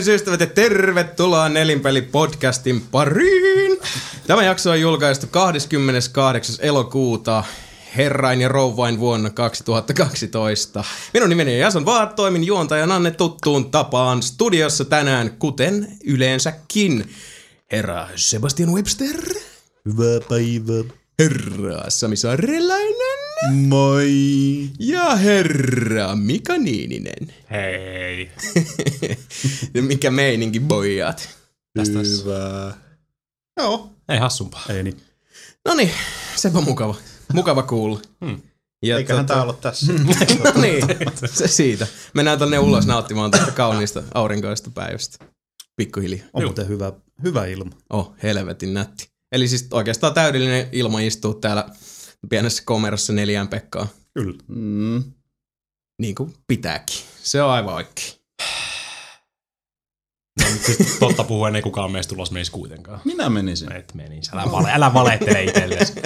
Tervehdys ystävät ja tervetuloa Nelinpeli podcastin pariin. Tämä jakso on julkaistu 28. elokuuta herrain ja rouvain vuonna 2012. Minun nimeni on Jason Vaat, toimin juontajananne tuttuun tapaan studiossa tänään, kuten yleensäkin. Herra Sebastian Webster. Hyvää päivää. Herra Sami Saarelainen. Moi. Ja herra Mika Niininen. Hei. Ja Mikä meininki, boijat? Tästä olisi- Hyvää. Joo. Ei hassumpaa. Ei niin. No niin, sepä mukava. Mukava kuulla. Hmm. Ja Eiköhän tota- tää ollut tässä. no niin, se siitä. Mennään tonne ulos nauttimaan tästä kauniista aurinkoista päivästä. Pikkuhiljaa. On muuten hyvä, hyvä ilma. Oh, helvetin nätti. Eli siis oikeastaan täydellinen ilma istuu täällä pienessä komerossa neljään Pekkaa. Kyllä. Mm. Niin kuin pitääkin. Se on aivan oikein. No, nyt siis totta puhuen ei kukaan meistä tulos meistä kuitenkaan. Minä menisin. Et meni. Älä, vale, älä valehtele itsellesi.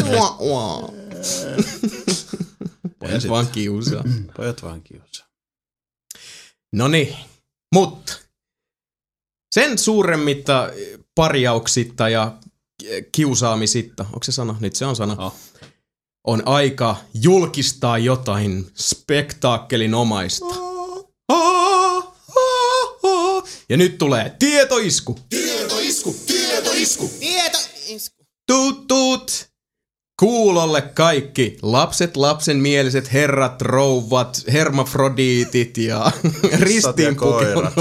Pojat vaan kiusaa. Pojat vaan kiusaa. No niin, mutta sen suuremmitta parjauksitta ja kiusaamisitta, onko se sana? Nyt se on sana. Oh. On aika julkistaa jotain spektaakkelinomaista. Ja nyt tulee tietoisku. Tietoisku, tietoisku. Tuut, tuut. Kuulolle kaikki lapset, lapsenmieliset herrat, rouvat, hermafrodiitit ja ristiin koirat.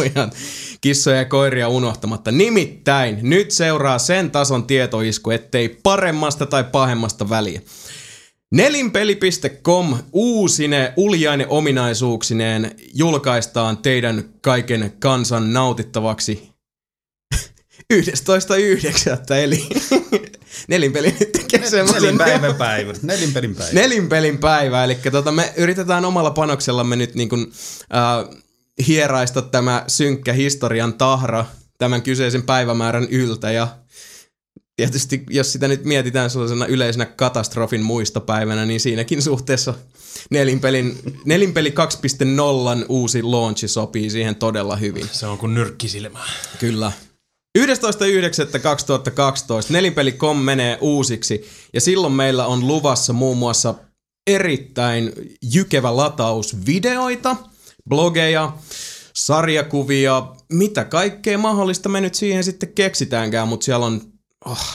Kissoja ja koiria unohtamatta. Nimittäin nyt seuraa sen tason tietoisku, ettei paremmasta tai pahemmasta väliä. Nelinpeli.com uusine uljaine ominaisuuksineen julkaistaan teidän kaiken kansan nautittavaksi 11.9. eli nelinpeli nyt tekee semmoisen Nelinpäivän päivä. Nelinpelin päivä. nelinpelin päivä, eli tota, me yritetään omalla panoksellamme nyt niin kuin, äh, hieraista tämä synkkä historian tahra tämän kyseisen päivämäärän yltä ja tietysti jos sitä nyt mietitään sellaisena yleisenä katastrofin muistopäivänä, niin siinäkin suhteessa nelinpelin, nelinpeli 2.0 uusi launchi sopii siihen todella hyvin. Se on kuin nyrkkisilmä. Kyllä. 11.9.2012 nelinpeli.com menee uusiksi ja silloin meillä on luvassa muun muassa erittäin jykevä lataus videoita, blogeja, sarjakuvia, mitä kaikkea mahdollista me nyt siihen sitten keksitäänkään, mutta siellä on, oh,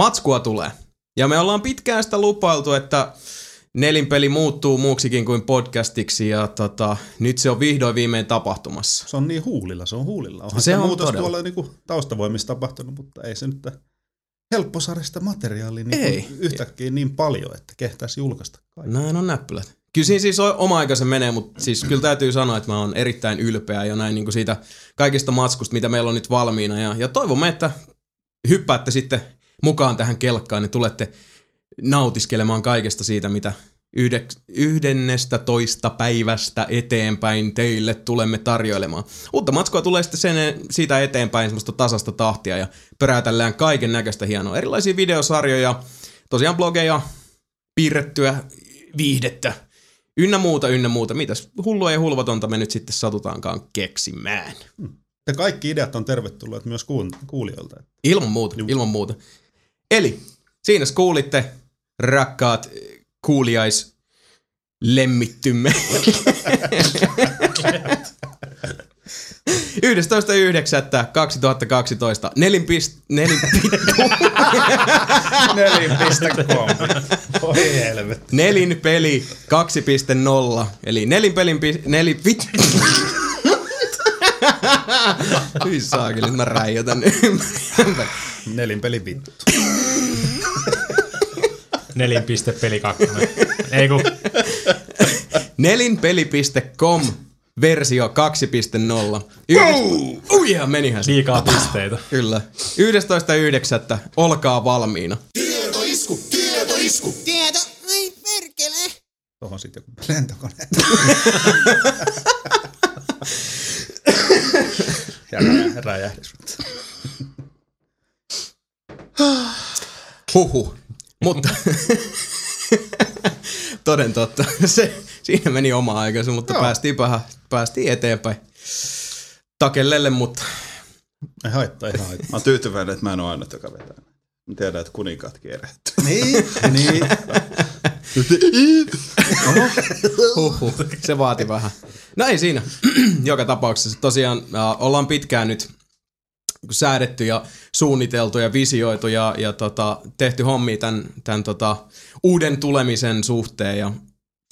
matskua tulee. Ja me ollaan pitkään sitä lupailtu, että nelinpeli muuttuu muuksikin kuin podcastiksi ja tota, nyt se on vihdoin viimein tapahtumassa. Se on niin huulilla, se on huulilla. Onhan Se se on muutos todella. tuolla niinku taustavoimissa tapahtunut, mutta ei se nyt helppo saada sitä materiaalia Ei. niinku yhtäkkiä niin paljon, että kehtäisi julkaista kaikki. Näin on näppylät. Kyllä siis oma aika se menee, mutta siis kyllä täytyy sanoa, että mä oon erittäin ylpeä jo näin niin kuin siitä kaikista matskusta, mitä meillä on nyt valmiina. Ja, ja toivomme, että hyppäätte sitten mukaan tähän kelkkaan ja tulette nautiskelemaan kaikesta siitä, mitä yhdennestä toista päivästä eteenpäin teille tulemme tarjoilemaan. Uutta matskua tulee sitten sen, siitä eteenpäin semmoista tasasta tahtia ja pöräytellään kaiken näköistä hienoa. Erilaisia videosarjoja, tosiaan blogeja, piirrettyä viihdettä, ynnä muuta, ynnä muuta. Mitäs hullua ja hulvatonta me nyt sitten satutaankaan keksimään. Ja kaikki ideat on tervetulleet myös kuulijoilta. Ilman muuta, ilman muuta. Eli siinä kuulitte, rakkaat kuulijais lemmittymme. 11.9.2012 nelin pist, nelin, Nelin.com. Oi helvetti. nelin peli 2.0, eli nelin pelin pi, neli, vit, Hyi saakeli, nyt mä räijätän ympäri. Nelinpeli vittu. Nelin piste peli kakkonen. Ei kun, Nelinpeli.com versio 2.0. Yhdestä... Uja, menihän se. liikaa pisteitä. Kyllä. 11.9. Olkaa valmiina. Tietoisku, tietoisku. Tieto, ai perkele. Tuohon sitten joku lentokone. ja räjä- räjähdys. Huhu. Mutta toden totta. Se, siinä meni oma aikansa, mutta Joo. päästiin, vähän, päästiin eteenpäin. takellelle, mutta Ei haittaa, ei haittaa. Mä oon tyytyväinen, että mä en ole ainut, joka vetää. Mä tiedän, että kuninkaatkin erehtyy. niin, niin. Huhhuh, se vaati vähän. No ei siinä. Joka tapauksessa tosiaan äh, ollaan pitkään nyt säädetty ja suunniteltu ja visioitu ja, ja tota, tehty hommia tämän, tämän tota, uuden tulemisen suhteen. Ja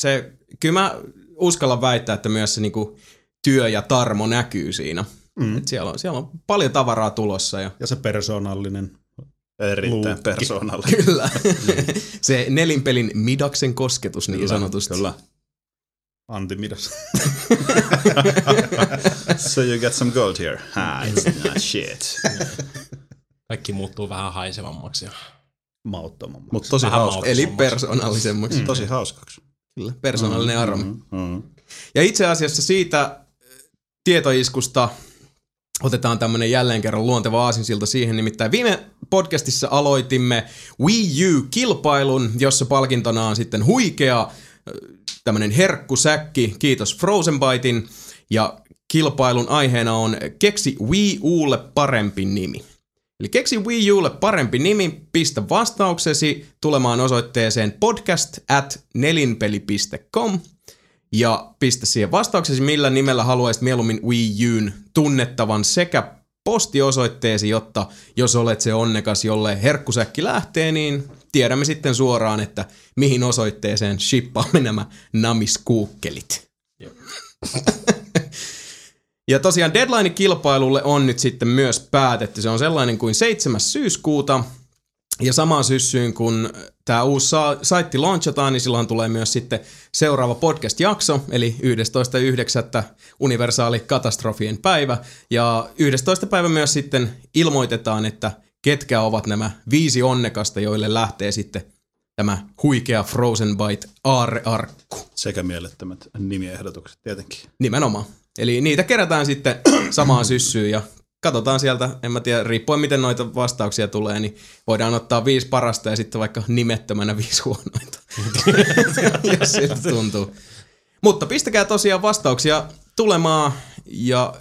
se, kyllä mä uskallan väittää, että myös se niinku, työ ja tarmo näkyy siinä. Mm. Et siellä, on, siellä on paljon tavaraa tulossa. Ja, Ja se persoonallinen. Erittäin Luukki. persoonallinen. kyllä. se nelinpelin midaksen kosketus niin sanotusti. Kyllä. Antti Midas. So you get some gold here. Ha, it's not shit. Kaikki muuttuu vähän haisevammaksi. Ja Mauttomammaksi. Mutta tosi Vähän. Eli persoonallisemmaksi. Tosi hauskaksi. Kyllä, persoonallinen armi. Mm. Ja itse asiassa siitä äh, tietoiskusta otetaan tämmönen jälleen kerran luonteva aasinsilta siihen, nimittäin viime podcastissa aloitimme Wii U-kilpailun, jossa palkintona on sitten huikea tämmönen herkkusäkki, kiitos Frozenbytein, ja kilpailun aiheena on keksi Wii Ulle parempi nimi. Eli keksi Wii Ulle parempi nimi, pistä vastauksesi tulemaan osoitteeseen podcast at nelinpeli.com ja pistä siihen vastauksesi, millä nimellä haluaisit mieluummin Wii U'n tunnettavan sekä postiosoitteesi, jotta jos olet se onnekas, jolle herkkusäkki lähtee, niin tiedämme sitten suoraan, että mihin osoitteeseen shippaamme nämä namiskuukkelit. Ja tosiaan deadline-kilpailulle on nyt sitten myös päätetty. Se on sellainen kuin 7. syyskuuta. Ja samaan syssyyn, kun tämä uusi sa- saitti launchataan, niin silloin tulee myös sitten seuraava podcast-jakso, eli 11.9. universaali katastrofien päivä. Ja 11. päivä myös sitten ilmoitetaan, että ketkä ovat nämä viisi onnekasta, joille lähtee sitten tämä huikea Frozen Bite aarrearkku. Sekä mielettömät nimiehdotukset tietenkin. Nimenomaan. Eli niitä kerätään sitten samaan syssyyn ja katsotaan sieltä, en mä tiedä, riippuen miten noita vastauksia tulee, niin voidaan ottaa viisi parasta ja sitten vaikka nimettömänä viisi huonointa, jos siltä tuntuu. Mutta pistäkää tosiaan vastauksia tulemaan ja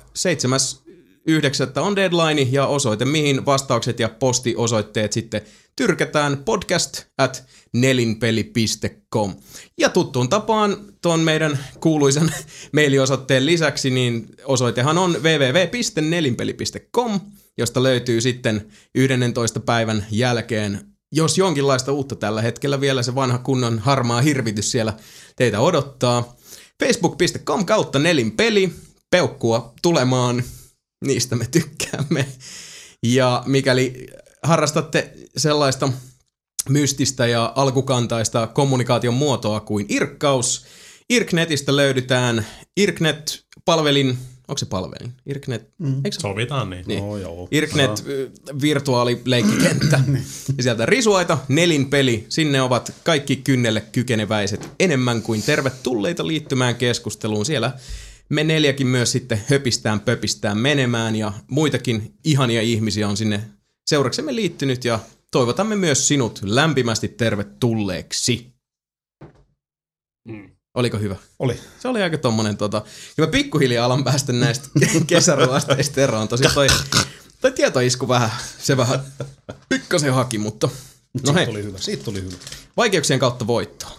7.9. on deadline ja osoite, mihin vastaukset ja postiosoitteet sitten tyrkätään podcast at nelinpeli.com. Ja tuttuun tapaan tuon meidän kuuluisen mailiosoitteen lisäksi, niin osoitehan on www.nelinpeli.com, josta löytyy sitten 11. päivän jälkeen, jos jonkinlaista uutta tällä hetkellä vielä se vanha kunnon harmaa hirvitys siellä teitä odottaa. Facebook.com kautta nelinpeli, peukkua tulemaan, niistä me tykkäämme. Ja mikäli harrastatte sellaista mystistä ja alkukantaista kommunikaation muotoa kuin irkkaus. Irknetistä löydetään Irknet-palvelin, onko se palvelin? Irknet, mm. eikö se sovitaan niin. niin. No joo. Irknet virtuaalileikkikenttä. ja sieltä risuaita, nelinpeli. Sinne ovat kaikki kynnelle kykeneväiset enemmän kuin tervetulleita liittymään keskusteluun. Siellä me neljäkin myös sitten höpistään, pöpistään menemään ja muitakin ihania ihmisiä on sinne seuraksemme liittynyt ja toivotamme myös sinut lämpimästi tervetulleeksi. Oliko hyvä? Oli. Se oli aika tommonen tota... Ja mä pikkuhiljaa alan päästä näistä kesäruosteista eroon. Tosi toi, toi tietoisku vähän, se vähän pikkasen haki, mutta... No Siitä hei, tuli hyvä. Siitä tuli hyvä. vaikeuksien kautta voittoa.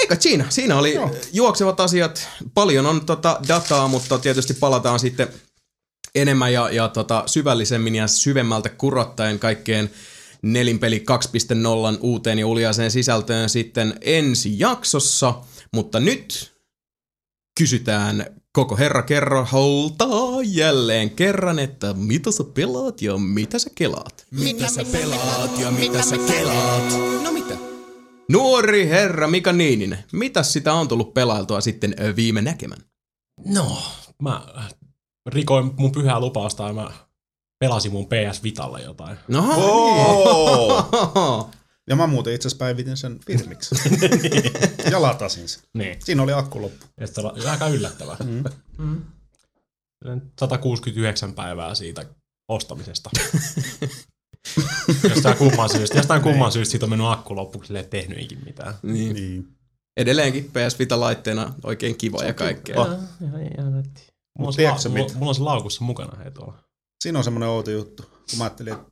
Eikö siinä? Siinä oli Joo. juoksevat asiat. Paljon on tota dataa, mutta tietysti palataan sitten enemmän ja, ja tota, syvällisemmin ja syvemmältä kurottaen kaikkeen nelinpeli 2.0 uuteen ja uljaiseen sisältöön sitten ensi jaksossa. Mutta nyt kysytään koko herra kerro holtaa jälleen kerran, että mitä sä pelaat ja mitä sä kelaat. Mitä sä pelaat ja mitä sä kelaat? No mitä? Nuori herra Mika Niininen, mitä sitä on tullut pelailtua sitten viime näkemän? No, mä rikoin mun pyhää lupausta ja mä pelasin mun PS Vitalle jotain. No, Oh! Ja mä muuten itse asiassa päivitin sen firmiksi. ja latasin sen. Niin. Siinä oli akku loppu. Oli aika yllättävää. Mm. 169 päivää siitä ostamisesta. jostain kumman syystä, jostain kumman syystä siitä on mennyt akku loppuksi, sille ei tehnyt ikinä mitään. niin. Niin. Edelleenkin PS Vita laitteena oikein kiva ja kaikkea. Oh. Mulla on, la- mulla, mulla on se laukussa mukana hei tuolla. Siinä on semmoinen outo juttu. Kun mä ajattelin, että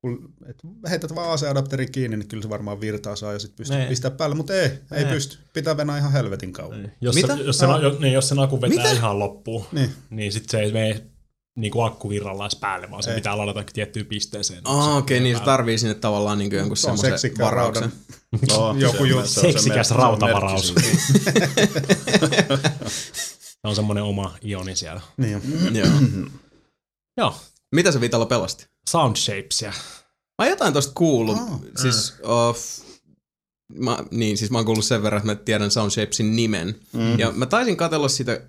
kun et heität vaan aseadapteri kiinni, niin kyllä se varmaan virtaa saa ja sitten pystyy Nee. pistää päälle, mutta ei, ei Nee. pysty. Pitää venää ihan helvetin kauan. Jos, Mitä? Se, jos, se, niin, jos se naku vetää Mitä? ihan loppuun, Niin. niin sit se ei mene niin kuin akkuvirralla edes päälle, vaan se Ei. pitää ladata tiettyyn pisteeseen. Ah, okei, niin se tarvii sinne tavallaan niin jonkun Se on semmoisen varauksen. No, Joku se- juttu. se Seksikäs se rautavaraus. Se on semmoinen oma ioni siellä. Niin. Joo. Joo, Mitä se Vitalla pelasti? Sound Shapesia. Mä oon jotain tosta kuullut. Ah. Siis, uh, mä, niin, siis mä oon kuullut sen verran, että mä tiedän Sound Shapesin nimen. Mm. Ja mä taisin katsella sitä,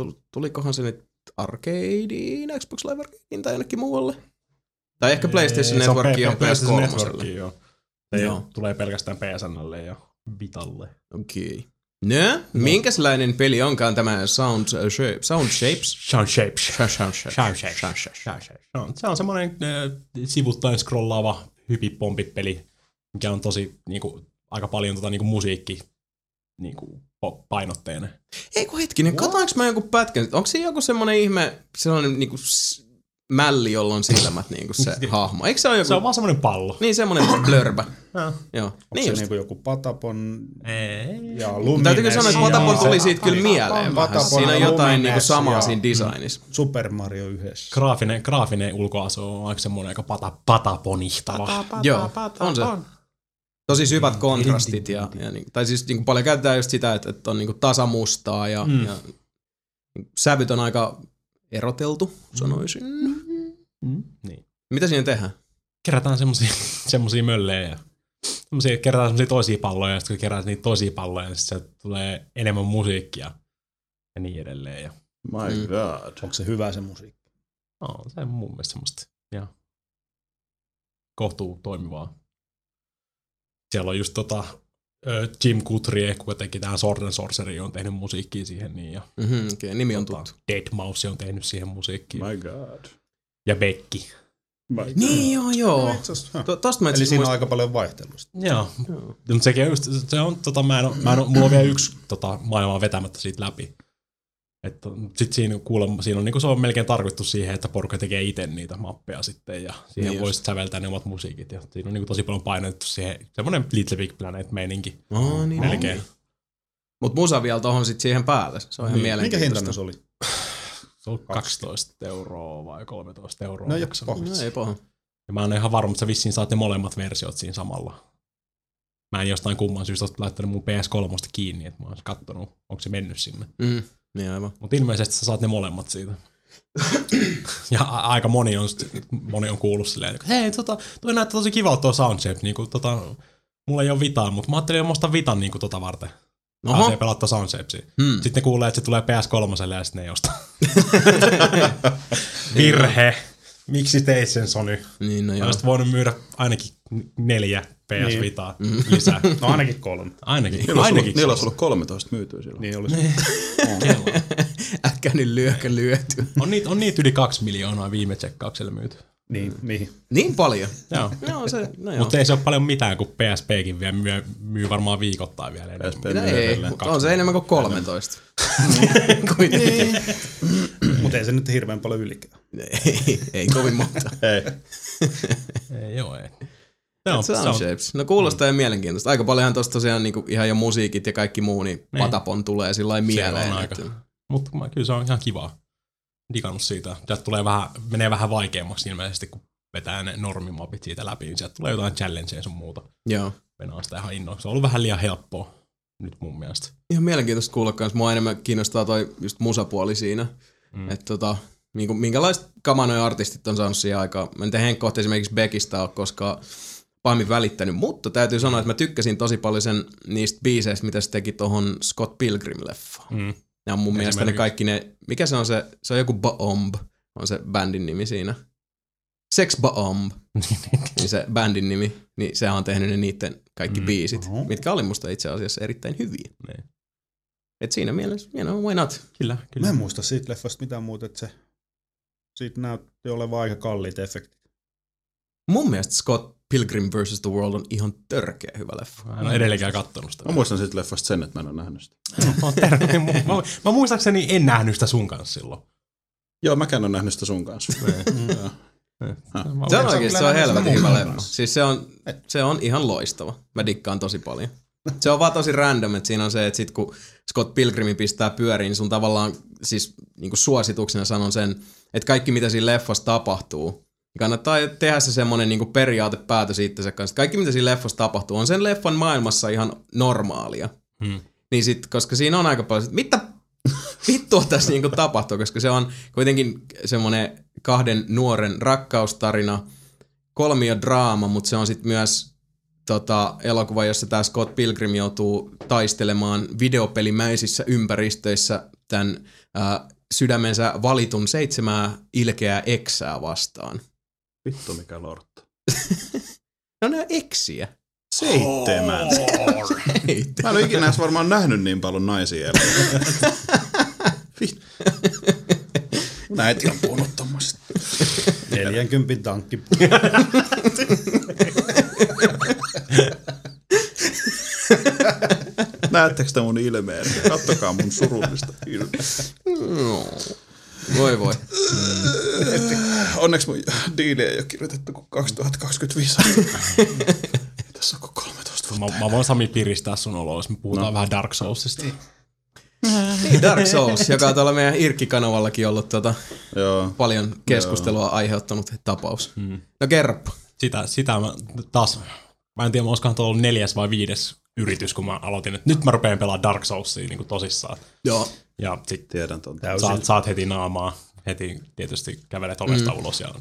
tul- tulikohan se nyt Arcadeen, Xbox Live Arcadeen tai jonnekin muualle? Tai ehkä PlayStation Se on Networkiin ja P- PlayStation PS3. Networkiin, joo. Se Joo. tulee pelkästään PSNlle ja Vitalle. Okei. No, minkälainen peli onkaan tämä Sound, äh, Shape, Sound Shapes? Sound Shapes. Sound Shapes. Sound Shapes. Sound Shapes. Se on, se on semmoinen äh, sivuttain scrollaava hypipompi-peli, mikä on tosi niinku, aika paljon tota, niinku, musiikki niinku, painotteinen. Ei kun hetkinen, katoinko mä jonkun pätkän? Onko siinä joku semmonen ihme, sellainen niinku s- mälli, jolla on silmät niinku se hahmo? Eikö se ole joku... Se on vaan semmoinen pallo. Niin semmonen blörbä. Joo. Onko Niin se just. niinku joku Patapon Ei. ja Lumines? Täytyykö sanoa, että Patapon tuli siitä kyllä mieleen vähän. Siinä on jotain niinku samaa siinä designissa. Super Mario yhdessä. Graafinen, graafinen ulkoasu on aika semmoinen aika pata, pataponihtava. Joo, on se. Tosi syvät kontrastit ja, ja niin, tai siis niin paljon käytetään just sitä, että, että on niin tasamustaa ja, mm. ja sävyt on aika eroteltu, sanoisin. Mm. Niin. Mitä siinä tehdään? Kerätään semmosia, semmosia möllejä ja semmosia, kerätään semmosia toisia palloja ja sitten kun kerätään niitä toisia palloja, niin sit sieltä tulee enemmän musiikkia ja niin edelleen. Ja, My Mm. god. Onko se hyvä se musiikki? no, se on mun mielestä semmoista ja kohtuu toimivaa. Siellä on just tota Jim Guthrie, kun teki tähän Sword and Sorcery, on tehnyt musiikkia siihen niin, ja Mm-hmm, okay, nimi on tuttu. Dead Mouse on tehnyt siihen musiikkiin. My god. Ja Becky. My god. Niin joo joo. Huh. To, tosta mä itse Eli siinä on muistan- aika paljon vaihtelusta. Joo. Mutta sekin on just, se on, tota, mä en, mä en, mulla on vielä yksi tota, maailmaa vetämättä siitä läpi. Että sit siinä, kuulemma, siinä on, niin se on melkein tarkoitettu siihen, että porukka tekee itse niitä mappeja sitten ja siihen Niin voisi säveltää ne omat musiikit. Ja siinä on niin tosi paljon painotettu siihen, semmoinen Little Big Planet-meininki Oh, niin, melkein. niin. Mut musa vielä tohon sit siihen päälle. Se on ihan Niin. Mielenkiintoista. hintainen se oli? Se on 12 euroa vai 13 euroa. No ei oo No ei paha. Ja mä en ole ihan varma, että sä vissiin saat ne molemmat versiot siinä samalla. Mä en jostain kumman syystä ole laittanut mun PS3 kiinni, että mä oon kattonut, onko se mennyt sinne. Mm, niin aivan. Mutta ilmeisesti sä saat ne molemmat siitä. ja a- aika moni on, sit- moni on kuullut silleen, että hei, tota, toi näyttää tosi kivalta tuo soundcheck, niinku, tota, mulla ei ole vitaa, mutta mä ajattelin, että mä ostan vitan niinku, tota varten. Oho. Pääsee pelata soundchepsia. Hmm. Sitten ne kuulee, että se tulee PS3 ja sitten ne ei osta. Virhe. Miksi teit sen Sony? Niin no joo. Olisit voinut myydä ainakin neljä PS Niin. Vitaa lisää. No ainakin kolme. Ainakin. Niillä olisi, ainakin. ollut, niillä olisi ollut 13 myytyä silloin. Niin olisi. Äkkäinen lyökö lyöty. on, niitä, on niitä yli kaksi miljoonaa viime tsekkauksella myyty. Niin, mihin? Niin paljon. Joo. Joo, se, no joo. Mutta ei se ole paljon mitään, kun PSPkin vielä myy, myy varmaan viikottain vielä enemmän. PSP myy ei, mutta on se enemmän kuin 13. Kuitenkin. Mutta ei se nyt hirveän paljon ylikään. ei, ei kovin monta. Ei. Ei joo, ei. Se Sound Shapes. No kuulostaa mm. mielenkiintoista. Aika paljonhan tosta tosiaan niinku ihan jo musiikit ja kaikki muu, niin, niin. Patapon tulee sillä mieleen. mutta kyllä se on ihan kivaa. Digannut siitä. Sieltä tulee vähän, menee vähän vaikeammaksi ilmeisesti, kun vetää ne normimapit siitä läpi, niin sieltä tulee jotain challengeja sun muuta. Joo. Venaa sitä ihan innolla. Se on ollut vähän liian helppoa nyt mun mielestä. Ihan mielenkiintoista kuulla kans. Mua enemmän kiinnostaa toi just musapuoli siinä. Mm. Että tota, niinku, minkälaista kamaa noi artistit on saanut siihen aikaan. Mä en tiedä Henkko otti esimerkiksi Beckistä ole koskaan pahemmin välittänyt, mutta täytyy sanoa, että mä tykkäsin tosi paljon sen niistä biiseistä, mitä se teki tohon Scott Pilgrim-leffaan. Mm. Ja mun mielestä ne kaikki ne, mikä se on se, se on joku Baomb, on se bändin nimi siinä. Sex Baomb, niin se bändin nimi, niin sehän on tehnyt ne niiden kaikki mm. biisit, Oho. mitkä oli musta itse asiassa erittäin hyviä. Niin. Et siinä mielessä, you know, why not? Kyllä, Mä kyllä. en muista siitä leffasta mitään muuta, että se siitä näytti olevan aika kalliit efektit. Mun mielestä Scott Pilgrim vs. The World on ihan törkeä hyvä leffa. Mä en ole edelleenkään kattonut sitä. Mä muistan siitä leffasta sen, että mä en ole nähnyt sitä. Mä, terve, mä, mä, mä, muistaakseni en nähnyt sitä sun kanssa silloin. Joo, mäkään en ole nähnyt sitä sun kanssa. Joo. Se on oikeasti, se on helvetin hyvä leffa. Siis se on, se on ihan loistava. Mä dikkaan tosi paljon. Se on vaan tosi random, että siinä on se, että sit kun Scott Pilgrimi pistää pyöriin, niin sun tavallaan, siis niin suosituksena sanon sen, että kaikki mitä siinä leffassa tapahtuu, niin kannattaa tehdä se semmoinen niin periaatepäätös itsensä kanssa. Kaikki mitä siinä leffassa tapahtuu on sen leffan maailmassa ihan normaalia. Hmm. Niin sit, koska siinä on aika paljon, että mitä vittua tässä niinku tapahtuu, koska se on kuitenkin semmoinen kahden nuoren rakkaustarina, kolmiodraama, mutta se on sitten myös tota, elokuva, jossa tämä Scott Pilgrim joutuu taistelemaan videopelimäisissä ympäristöissä tämän ää, sydämensä valitun seitsemää ilkeää eksää vastaan. Vittu mikä lortta. No ne on eksiä. Seitsemän. Ei, Mä en ole ikinä edes varmaan nähnyt niin paljon naisia elämässä. Mun äiti on puhunut tommosesta. 40 tankki. Näettekö te mun ilmeen? Kattokaa mun surullista ilmeä. No. Voi voi. Onneksi mun diili ei ole kirjoitettu kuin 2025 Tässä on kuin 13 vuotta. Mä, mä voin Sami piristää sun oloa, jos me puhutaan no. vähän Dark Soulsista. Niin, Dark Souls, joka on tuolla meidän Irkki-kanavallakin ollut tota, Joo. paljon keskustelua aiheuttanut tapaus. Hmm. No kerropa. Sitä, sitä mä taas, mä en tiedä, mä olisikohan tuo ollut neljäs vai viides yritys, kun mä aloitin, että nyt mä rupean pelaamaan Dark Soulsia niin kuin tosissaan. Joo. Ja sit Tiedän ton. saat, saat heti naamaa, heti tietysti kävelet ovesta mm. ulos ja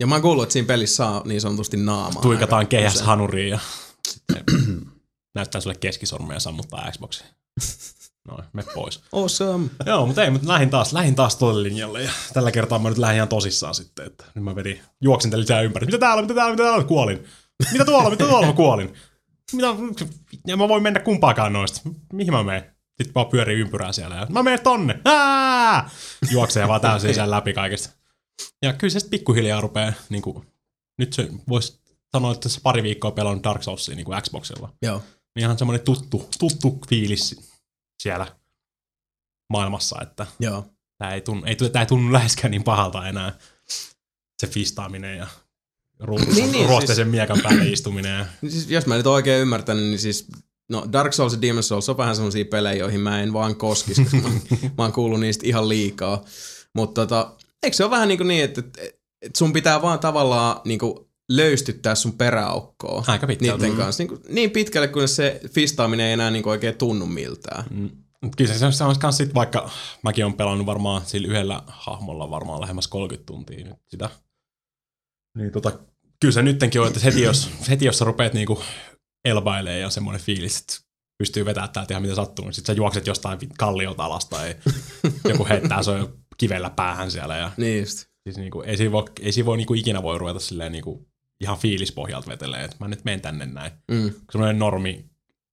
Ja mä oon kuullut, että siinä pelissä saa niin sanotusti naamaa. tuikataan kehäs hanuriin ja sitten näyttää sulle keskisormen ja sammuttaa Xboxi. Noin, me pois. Awesome. Joo, mutta ei, mutta lähdin taas, lähdin taas tuolle linjalle ja tällä kertaa mä nyt lähdin ihan tosissaan sitten, että nyt mä vedin, juoksin lisää ympäri. Mitä täällä, mitä täällä, mitä täällä, kuolin. Mitä tuolla, mitä tuolla mä kuolin. Mitä, ja mä voin mennä kumpaakaan noista. Mihin mä menen? Sitten vaan pyörii ympyrää siellä ja mä menen tonne. Ää! Juoksee vaan täysin sen läpi kaikesta. Ja kyllä se sitten pikkuhiljaa rupeaa, niin kuin, nyt se voisi sanoa, että tässä pari viikkoa pelannut Dark Soulsia niin kuin Xboxilla. Joo. Niin ihan semmoinen tuttu, tuttu fiilis siellä maailmassa, että Joo. Tää ei, tunnu, ei, tää ei tunnu läheskään niin pahalta enää. Se fistaaminen ja ru- Niin, niin, ruosteisen siis- miekan päälle istuminen. Ja, Siis, jos mä nyt oikein ymmärtänyt, niin siis No Dark Souls ja Demon's Souls on vähän semmosia pelejä, joihin mä en vaan koskisi, koska mä, mä oon kuullut niistä ihan liikaa. Mutta tota, eikö se ole vähän niin, kuin niin että, että, sun pitää vaan tavallaan niin kuin löystyttää sun peräaukkoa Aika pitkälti. niiden kanssa. Niin, kuin, niin pitkälle, kun se fistaaminen ei enää niin kuin oikein tunnu miltään. Mm. Kyllä se, on kans sit vaikka, mäkin on pelannut varmaan sillä yhdellä hahmolla varmaan lähemmäs 30 tuntia nyt sitä. Niin tota, kyllä se nyttenkin on, että heti jos, heti jos sä rupeat niinku elbailee ja semmoinen fiilis, että pystyy vetämään täältä ihan mitä sattuu, niin sit sä juokset jostain kalliolta alas tai joku heittää se kivellä päähän siellä ja Niin just. Siis niinku, ei siinä voi, ei siinä voi niinku ikinä voi ruveta silleen niinku ihan fiilispohjalta vetelee, että mä nyt menen tänne näin. Mm. Semmoinen normi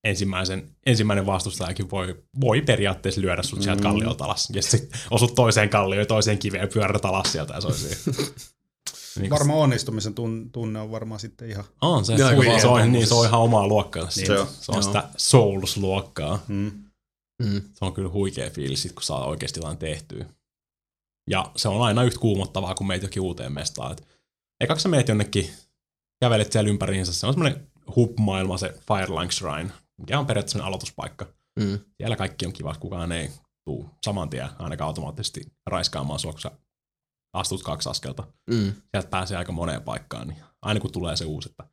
ensimmäisen, ensimmäinen vastustajakin voi, voi periaatteessa lyödä sut sieltä Mm. kalliolta alas. Ja sitten osut toiseen kallioon ja toiseen kiveen ja pyörät alas sieltä ja se niin Varmaan onnistumisen tun- tunne on varmaan sitten ihan... On se, se, se, on, niin, se on ihan omaa luokkaa. Niin, Se on. se on Joo. sitä Souls-luokkaa. Mm. Mm. Se on kyllä huikea fiilis, sit, kun saa oikeasti jotain tehtyä. Ja se on aina yhtä kuumottavaa, kun meet jokin uuteen mestaan. Et ekaksi sä meet jonnekin, kävelet siellä ympäriinsä, se on semmoinen hub-maailma, se Firelink Shrine, mikä on periaatteessa aloituspaikka. Mm. Siellä kaikki on kiva, kukaan ei tuu saman tien ainakaan automaattisesti raiskaamaan sua, kun sä astut kaksi askelta. Mm. Sieltä pääsee aika moneen paikkaan, niin aina kun tulee se uusi, että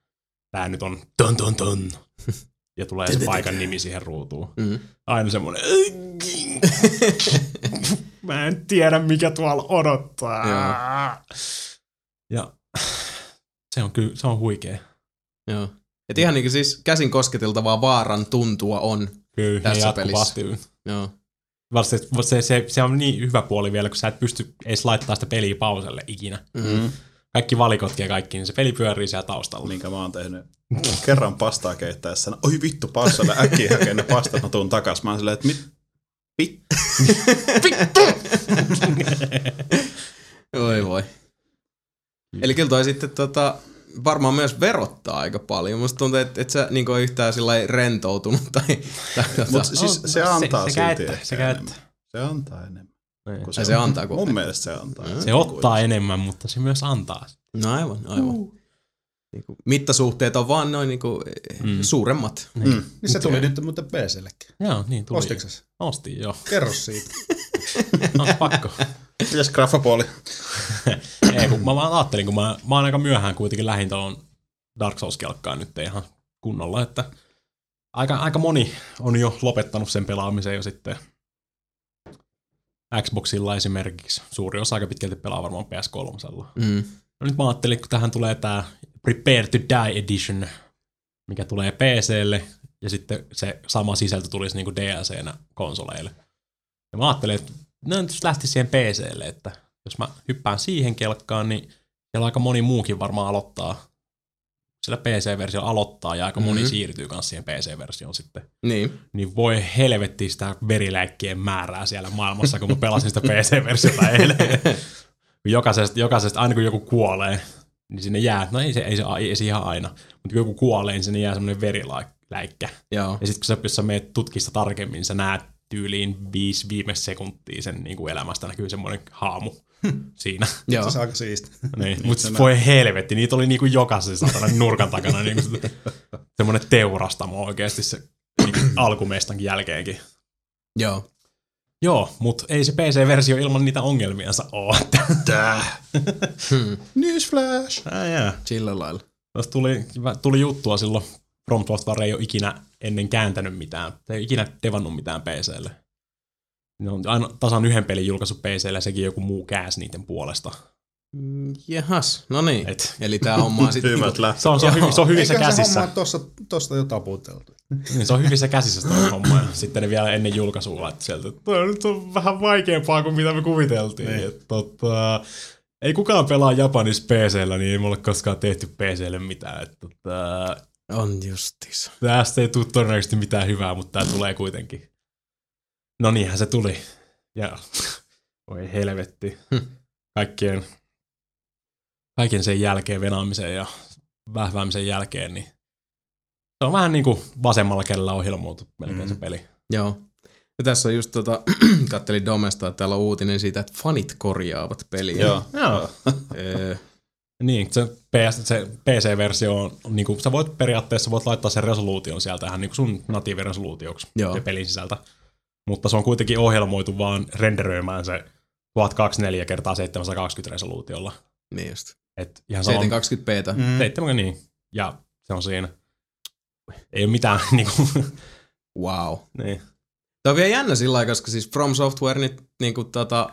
tää nyt on ton ton ton, ja tulee se paikan nimi siihen ruutuun. Mm. Aina semmoinen, mä en tiedä mikä tuolla odottaa. Ja se on kyllä, se on huikea. Joo. Et ihan niin kuin siis käsin kosketeltavaa vaaran tuntua on. Kyllä, Tässä jatkuvasti. Joo. Se, se, se, se, on niin hyvä puoli vielä, kun sä et pysty edes laittaa sitä peliä pauselle ikinä. Mm. Kaikki valikotkin ja kaikki, niin se peli pyörii siellä taustalla. Minkä mä oon tehnyt kerran pastaa keittäessä. Oi vittu, passalle äkkiä hakee ne pastat, mä tuun takas. Mä oon silleen, että mit, vit, Oi voi. Eli kyllä toi sitten tota, varmaan myös verottaa aika paljon. Musta tuntuu, että et sä niinku ole yhtään sillä lailla rentoutunut tai... tai tota, Mutta siis se antaa sekä silti että, ehkä sekä enemmän. Se antaa enemmän. Niin. kuin Ai se antaa, kun- Mun mielestä se antaa. Se ottaa enemmän, mutta se myös antaa. No aivan, aivan. Niinku, mittasuhteet on vaan noin niinku, mm. suuremmat. Mm. Niin se tuli nyt muuten PCllekin. Joo, niin tuli. Ostiksä? Ostin, joo. Kerro siitä. No, pakko. Mitäs graffapuoli? Ei, kun mä vaan ajattelin, kun mä, mä oon aika myöhään kuitenkin lähin tuon Dark Souls-kelkkaan nyt ihan kunnolla, että aika, aika moni on jo lopettanut sen pelaamisen jo sitten Xboxilla esimerkiksi. Suuri osa aika pitkälti pelaa varmaan PS3. Mm. No nyt mä ajattelin, kun tähän tulee tää Prepare to Die Edition, mikä tulee PClle, ja sitten se sama sisältö tulisi niinku DLCnä konsoleille. Ja mä ajattelin, että no nyt lähti siihen PClle, että jos mä hyppään siihen kelkkaan, niin siellä aika moni muukin varmaan aloittaa sillä PC-versio aloittaa ja aika moni Mhm. siirtyy myös siihen PC-versioon sitten. Niin. Niin voi helvetti sitä veriläikkien määrää siellä maailmassa, kun mä pelasin sitä PC-versiota eilen. Jokaisesta, jokaisesta, aina kun joku kuolee, niin sinne jää, no ei se, ei se, ei se ihan aina, mutta kun joku kuolee, niin sinne jää semmoinen veriläikkä. Joo. Ja sitten kun sä, jos sä meet tutkista tarkemmin, sä näet tyyliin viisi viimeistä sekuntia sen niin kuin elämästä näkyy semmoinen haamu siinä. Joo. Se on aika siisti. Niin, mutta voi helvetti, niitä oli niinku jokaisessa satana nurkan takana niinku se- semmoinen teurastamo oikeasti se niinku alkumeistankin jälkeenkin. Joo. Joo, mutta ei se PC-versio ilman niitä ongelmiansa oo. Tää. Hmm. Newsflash. Ää, jää. Sillä lailla. Tuossa tuli, tuli juttua silloin, From Software ei ole ikinä ennen kääntänyt mitään, ei ole ikinä devannut mitään PClle. Ne on aina tasan yhden pelin julkaisu PClle ja sekin joku muu käänsi niiden puolesta. Mm, Jahas, no niin. Et. Eli tää homma on sitten... Hyvät lähtö. Se on, se on, hyvin, se on hyvissä Eikä se käsissä. homma tossa, tosta jo taputeltu. Niin, se on hyvissä käsissä toi homma. Ja sitten ne vielä ennen julkaisua laittoi sieltä, että toi nyt on vähän vaikeampaa kuin mitä me kuviteltiin. Niin. Että, tota, ei kukaan pelaa Japanissa PCllä, niin ei mulle koskaan tehty PClle mitään. Että, tota, On justiis. tästä ei tule todennäköisesti mitään hyvää, mutta tämä tulee kuitenkin. No niinhän se tuli. Ja voi helvetti. Kaikkien, kaiken sen jälkeen venaamisen ja vähväämisen jälkeen, niin se on vähän niin kuin vasemmalla kädellä ohjelmoitu melkein se peli. Joo. Ja tässä on just tota, kattelin Domesta, että täällä on uutinen siitä, että fanit korjaavat peliä. Joo. Joo. Niin, se, PS, se PC-versio on, niin kuin, sä voit periaatteessa voit laittaa sen resoluution sieltä ihan niin kuin sun natiiviresoluutioksi Joo. se pelin sisältä. Mutta se on kuitenkin ohjelmoitu vaan renderöimään se 1024 kertaa 720 resoluutiolla. niin just. Et ihan sama, 720p. Mm. 7, niin. Ja se on siinä. Ei ole mitään niinku, Wow. niin. Tämä on vielä jännä sillä lailla, koska siis From Software, niin, niin kuin tota,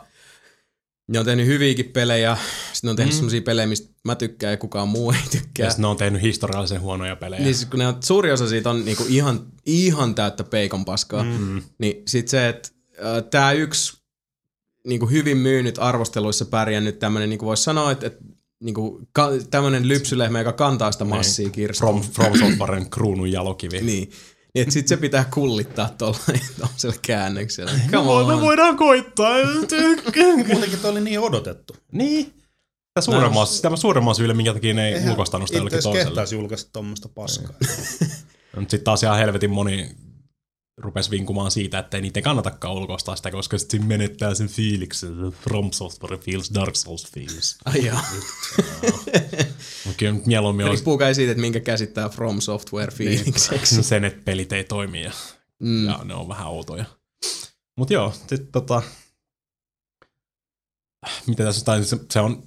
ne on tehnyt hyviäkin pelejä, sitten ne on tehnyt mm. semmoisia pelejä, mistä mä tykkään ja kukaan muu ei tykkää. Ja ne on tehnyt historiallisen huonoja pelejä. Niin siis kun ne on, suuri osa siitä on niinku ihan, ihan täyttä peikon paskaa, mm. Mm. niin sit se, että äh, tämä yksi niinku hyvin myynyt arvosteluissa pärjännyt tämmönen, niinku voisi sanoa, että, että niinku, ka, tämmönen lypsylehmä, joka kantaa sitä massia kirstua. From, From Softwaren kruunun jalokivi. Niin. Niin, että sit se pitää kullittaa tuollaisella käännöksellä. Come No, me on. voidaan koittaa. Muutenkin toi oli niin odotettu. niin. Tämä suuremman, tämä suuremman syylle, minkä takia ne ei ulkoistanut sitä Itse jollekin asiassa toiselle. kehtaisi julkaista tuommoista paskaa. Sitten taas ihan helvetin moni rupesi vinkumaan siitä, että ei niiden kannatakaan ulkoistaa sitä, koska sitten siinä menettää sen fiiliksen. From Software feels, Dark Souls feels. Ai. Mutta kyllä nyt mieluummin olisi Riippuu kai siitä, että minkä käsittää From Software fiilikseksi. sen, että pelit ei toimi ja, Mm. ja ne on vähän outoja. Mutta joo, sitten tota, mitä tässä tai se, se on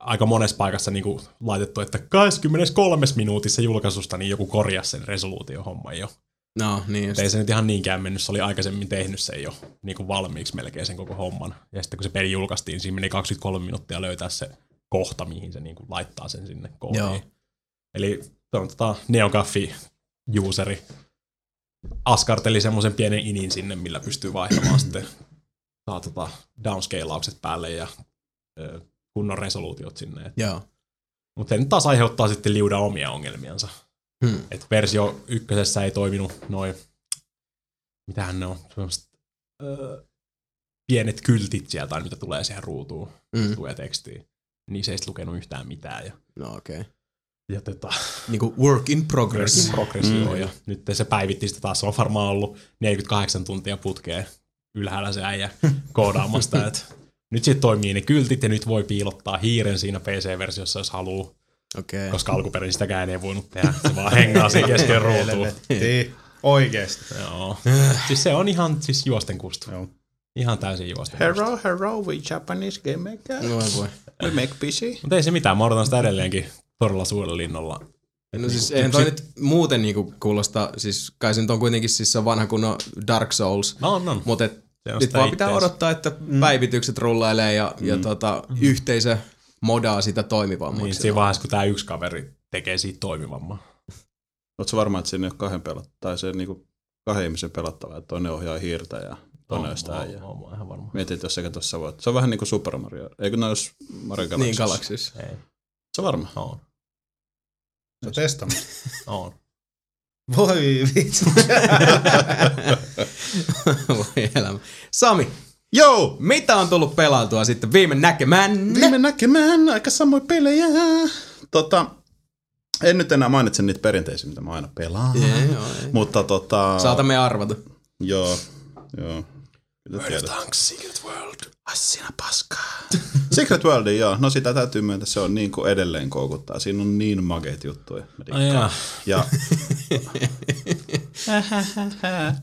aika monessa paikassa niinku laitettu, että 23 minuutissa julkaisusta niin joku korjasi sen resoluutiohomman jo. No, niin just. Ei se nyt ihan niinkään mennyt, se oli aikaisemmin tehnyt sen jo niin kuin valmiiksi melkein sen koko homman. Ja sitten kun se peli julkaistiin, niin siinä meni 23 minuuttia löytää se kohta, mihin se niin kuin laittaa sen sinne Joo. koodiin. Eli se on tota Neogaffi useri askarteli semmoisen pienen inin sinne, millä pystyy vaihtamaan sitten saa tota downscalaukset päälle ja ö, kunnon resoluutiot sinne. Joo. Mutta se nyt taas aiheuttaa sitten liuda omia ongelmiansa. Hmm. Et versio ykkösessä ei toiminut noin, mitähän ne on, semmoset, öö, pienet kyltit sieltä, mitä tulee siihen ruutuun, Mm. tulee tekstiin. Niin se ei lukenut yhtään mitään. Ja No okei. Okay. Ja tota, Niinku work in progress. progressio. Mm. Ja nyt se päivitti sitä taas. Se on varmaan ollut 48 tuntia putkeen ylhäällä se äijä koodaamasta. Et nyt sitten toimii ne kyltit ja nyt voi piilottaa hiiren siinä PC-versiossa, jos haluaa. Okei. Koska alkuperin sitäkään ei voinut tehdä. Se vaan hengaa siinä ruutua. Helvetti. Oikeesti. Joo. Siis se on ihan siis juosten kustu. Joo. Ihan täysin juosten kustu. Hello, hello, we Japanese game maker. Voi voi. We make PC. Mutta ei se mitään, mä odotan sitä edelleenkin todella suurella linnolla. No siis eihän toi nyt muuten niinku kuulosta, siis kai se nyt on kuitenkin siis se vanha kunnon Dark Souls. No on, on. Mutta nyt vaan pitää itteensä. odottaa, että päivitykset rullailee ja, ja tota, yhteisö modaa sitä toimivammaksi. Niin, siinä vaiheessa, kun tämä yksi kaveri tekee siitä toimivamman. Oletko varma, että siinä ei ole kahden pelat, tai se niinku kahden ihmisen pelattava, että toinen ohjaa hiirtä ja toinen on sitä äijää. on, on, ihan varma. Mietit, että jos sekä tuossa voit. Se on vähän niin kuin Super Mario. Eikö ne olisi Mario Galaxy? Niin Galaxys. Ei, Se on varma. on, Se on testannut. on. Voi vitsi. Voi elämä. Sami, Joo! mitä on tullut pelailtua sitten viime näkemään? Viime näkemään aika samoja pelejä. Tota, en nyt enää mainitse niitä perinteisiä, mitä mä aina pelaan. Joo, joo, ei. Mutta tota... Saatamme arvata. Joo, joo. Kyllä tiedät. Secret World. Ai sinä paskaa. Secret World, joo. No sitä täytyy myöntää, se on niin kuin edelleen koukuttaa. Siinä on niin makeita juttuja. Mä dikkaan. jaa. Ja,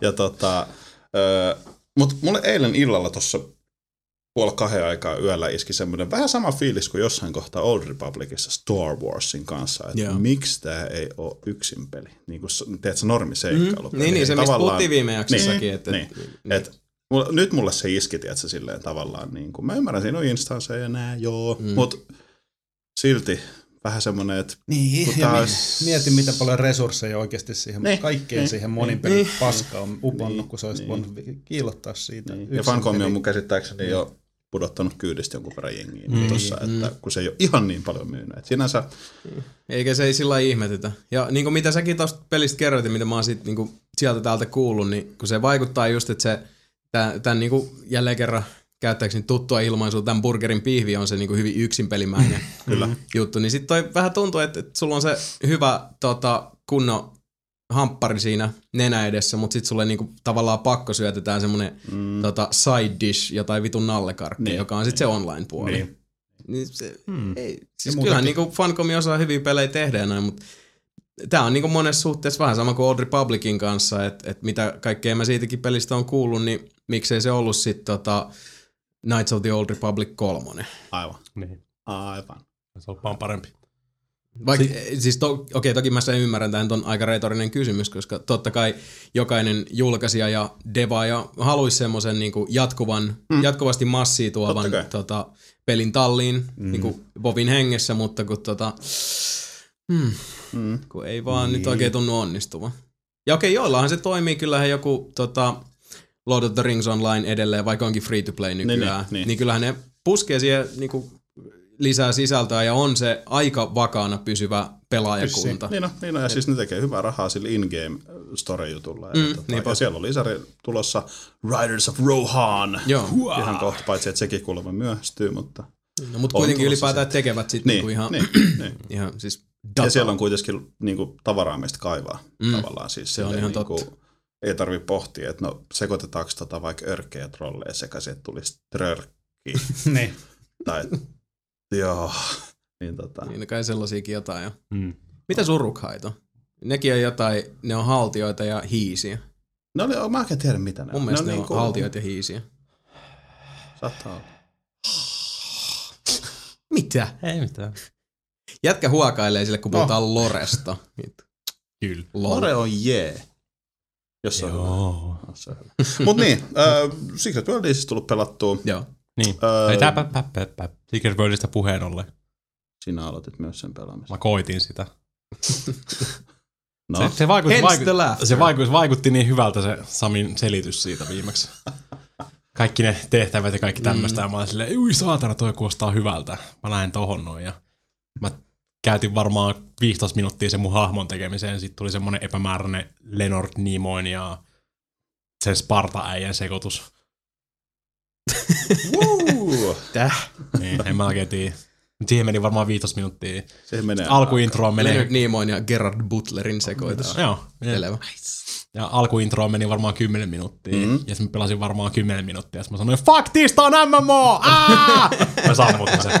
ja tota, ö, mut mulle eilen illalla tuossa puoli kahden aikaa yöllä iski semmoinen vähän sama fiilis kuin jossain kohtaa Old Republicissa Star Warsin kanssa, että Joo. miksi tämä ei ole yksin peli, niin kuin tiedätkö, normiseikkailu. Mm, niin, niin, se mistä puhuttiin viime jaksossakin, Niin, että- niin, niin. et, mulla, nyt mulle se iski, tiedätkö, silleen tavallaan, niin kuin, mä ymmärrän, siinä on instansseja ja nää, joo, mm. mutta silti vähän semmoinen, että Niin, ja taas- mi- mieti mitä paljon resursseja oikeasti siihen, Niin, kaikkeen niin, siihen monin niin. paskaan on uponnut, Niin, kun se olisi niin. voinut kiillottaa siitä. Niin. Ja yksin Fancomi on mun käsittääkseni jo pudottanut kyydistä jonkun verran jengiä Mm. mm. tossa, että kun se ei ole ihan niin paljon myynyt. Et sinänsä, Eikä se ei sillä lailla ihmetytä. Ja niin kuin mitä säkin tuosta pelistä kerroit ja mitä mä oon sit, niin kuin sieltä täältä kuullut, niin kun se vaikuttaa just, että se tämän, tämän niin kuin jälleen kerran käyttääkseni tuttua ilmaisua, tämän burgerin pihvi on se niin kuin hyvin yksinpelimäinen Kyllä. juttu, niin sitten toi vähän tuntuu, että, että sulla on se hyvä tota, kunnon hamppari siinä nenä edessä, mutta sitten sulle niinku tavallaan pakko syötetään semmonen mm. tota, side dish, jotain vitun nallekarkkeja, niin. Niin. joka on sitten se online-puoli. Niin. Niin se, Hmm. ei, siis Ja kyllähän niinku Fancomi osaa hyviä pelejä tehdä ja näin, mutta tämä on niinku monessa suhteessa vähän sama kuin Old Republicin kanssa, että et mitä kaikkea mä siitäkin pelistä on kuullut, niin miksei se ollut sitten tota Knights of the Old Republic kolmonen. aivan, Niin. aivan. Se on vaan parempi. Vaikka, si- siis to, okei, toki mä sen ymmärrän, tämä on aika retorinen kysymys, koska totta kai jokainen julkaisija ja devaaja haluaisi semmoisen niin jatkuvan, mm. jatkuvasti massia tuovan tota, pelin talliin, mm. niin kuin Bobin hengessä, mutta kun, tota, hmm, Mm. kun ei vaan niin. nyt oikein tunnu onnistuva. Ja okei, joillahan se toimii, kyllähän joku tota, Lord of the Rings Online edelleen, vaikka onkin free to play nykyään, niin, niin, niin, niin. niin kyllähän ne puskee siihen niin kuin, lisää sisältöä ja on se aika vakaana pysyvä pelaajakunta. Niin on, niin on, ja siis ne tekee hyvää rahaa sillä in-game story-jutulla. Ja, Mm, tota, niinpä. ja siellä on lisäri tulossa Riders of Rohan. Joo. Ihan kohta, paitsi että sekin kuulemma myöhästyy, mutta... No, mutta kuitenkin ylipäätään tekevät sitten Niin, niinku ihan, niin, niin. ihan siis Ja dataa. siellä on kuitenkin niin kuin, tavaraa, mistä kaivaa Mm. tavallaan. Siis Se on ihan niin kuin, ei tarvitse pohtia, että no sekoitetaanko tota vaikka örkkejä trolleja sekaisin, että tulisi trörkki. niin. tai joo, niin tota. Niin, no kai sellaisiakin jotain. Jo. Mm. Mitä surukhaita? on? Nekin on jotain, ne on haltioita ja hiisiä. No oli, mä oikein tiedä mitä ne Mun mielestä ne on, niinku- haltioita ja hiisiä. Saattaa olla. Mitä? Ei mitään. Jätkä huokailee sille, kun puhutaan Loresta. Kyllä. Lore on jee. Jos hyvä. Joo. Jos se on hyvä. Mut niin, äh, Secret World siis tullut pelattua. Joo. Niin. Öö, Ei tää pä, pä, pä, pä. Secret Worldista puheen ollen. Sinä aloitit myös sen pelaamisen. Mä koitin sitä. No, Se, se, vaikutti, Hence vaikutti, laughter. se vaikutti, vaikutti niin hyvältä se Samin selitys siitä viimeksi. Kaikki ne tehtävät ja kaikki tämmöistä. Mm. Ja mä olin silleen, ui saatana, toi kuulostaa hyvältä. Mä lähden tohon noin. Ja käytin varmaan 15 minuuttia sen mun hahmon tekemiseen. Sitten tuli semmonen epämääräinen Leonard Nimoin ja sen Sparta-äijän sekoitus. Täh. Niin, en mä oikein tiedä. Siihen meni varmaan 15 minuuttia. Siihen menee Alkuintroa menee... Leonard Nimoyn ja Gerard Butlerin sekoitus. Joo. Ja, Selvä. ja alkuintroa meni varmaan 10 minuuttia. Mm-hmm. Ja sitten pelasin varmaan 10 minuuttia. Ja sitten mä sanoin, fuck this, tää on MMO! Aa! mä sammutin sen.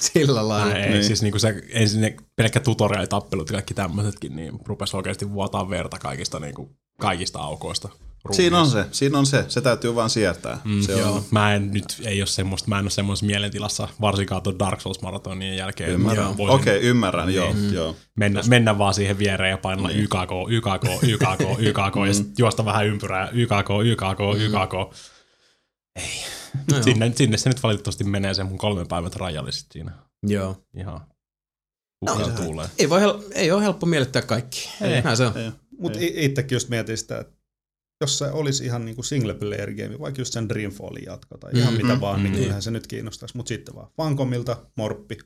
Sillä lailla. Ei, niin. siis niinku se ensin ne pelkkä tutorialitappelut ja kaikki tämmöisetkin, niin rupesi oikeasti vuotaa verta kaikista, niinku, kaikista aukoista. Siinä on se, siinä on se. Se täytyy vaan sietää. Mm, se Joo. on. Mä en nyt, ei ole semmoista, mä en ole semmoisessa mielentilassa, varsinkaan tuon Dark Souls maratonien jälkeen. Ymmärrän. Okei, okay, ymmärrän, joo, Niin. joo. mennä, mennä vaan siihen viereen ja painella YKK, YKK, YKK, YKK ja sitten juosta vähän ympyrää, YKK, YKK, YKK. Ei. No sinne, sinne se nyt valitettavasti menee se mun kolmen päivän rajalle sit siinä. Joo. Ihan No. Ei, voi, hel- ei ole helppo miellyttää kaikki. Ei. Näin se on. Ei. Mutta itsekin just mietin sitä, että jos se olisi ihan niinku single player game, vaikka just sen Dreamfallin jatko tai ihan Mhm. mitä vaan, niin Mhm. kyllähän se nyt kiinnostaisi. Mutta sitten vaan Fancomilta, morppi.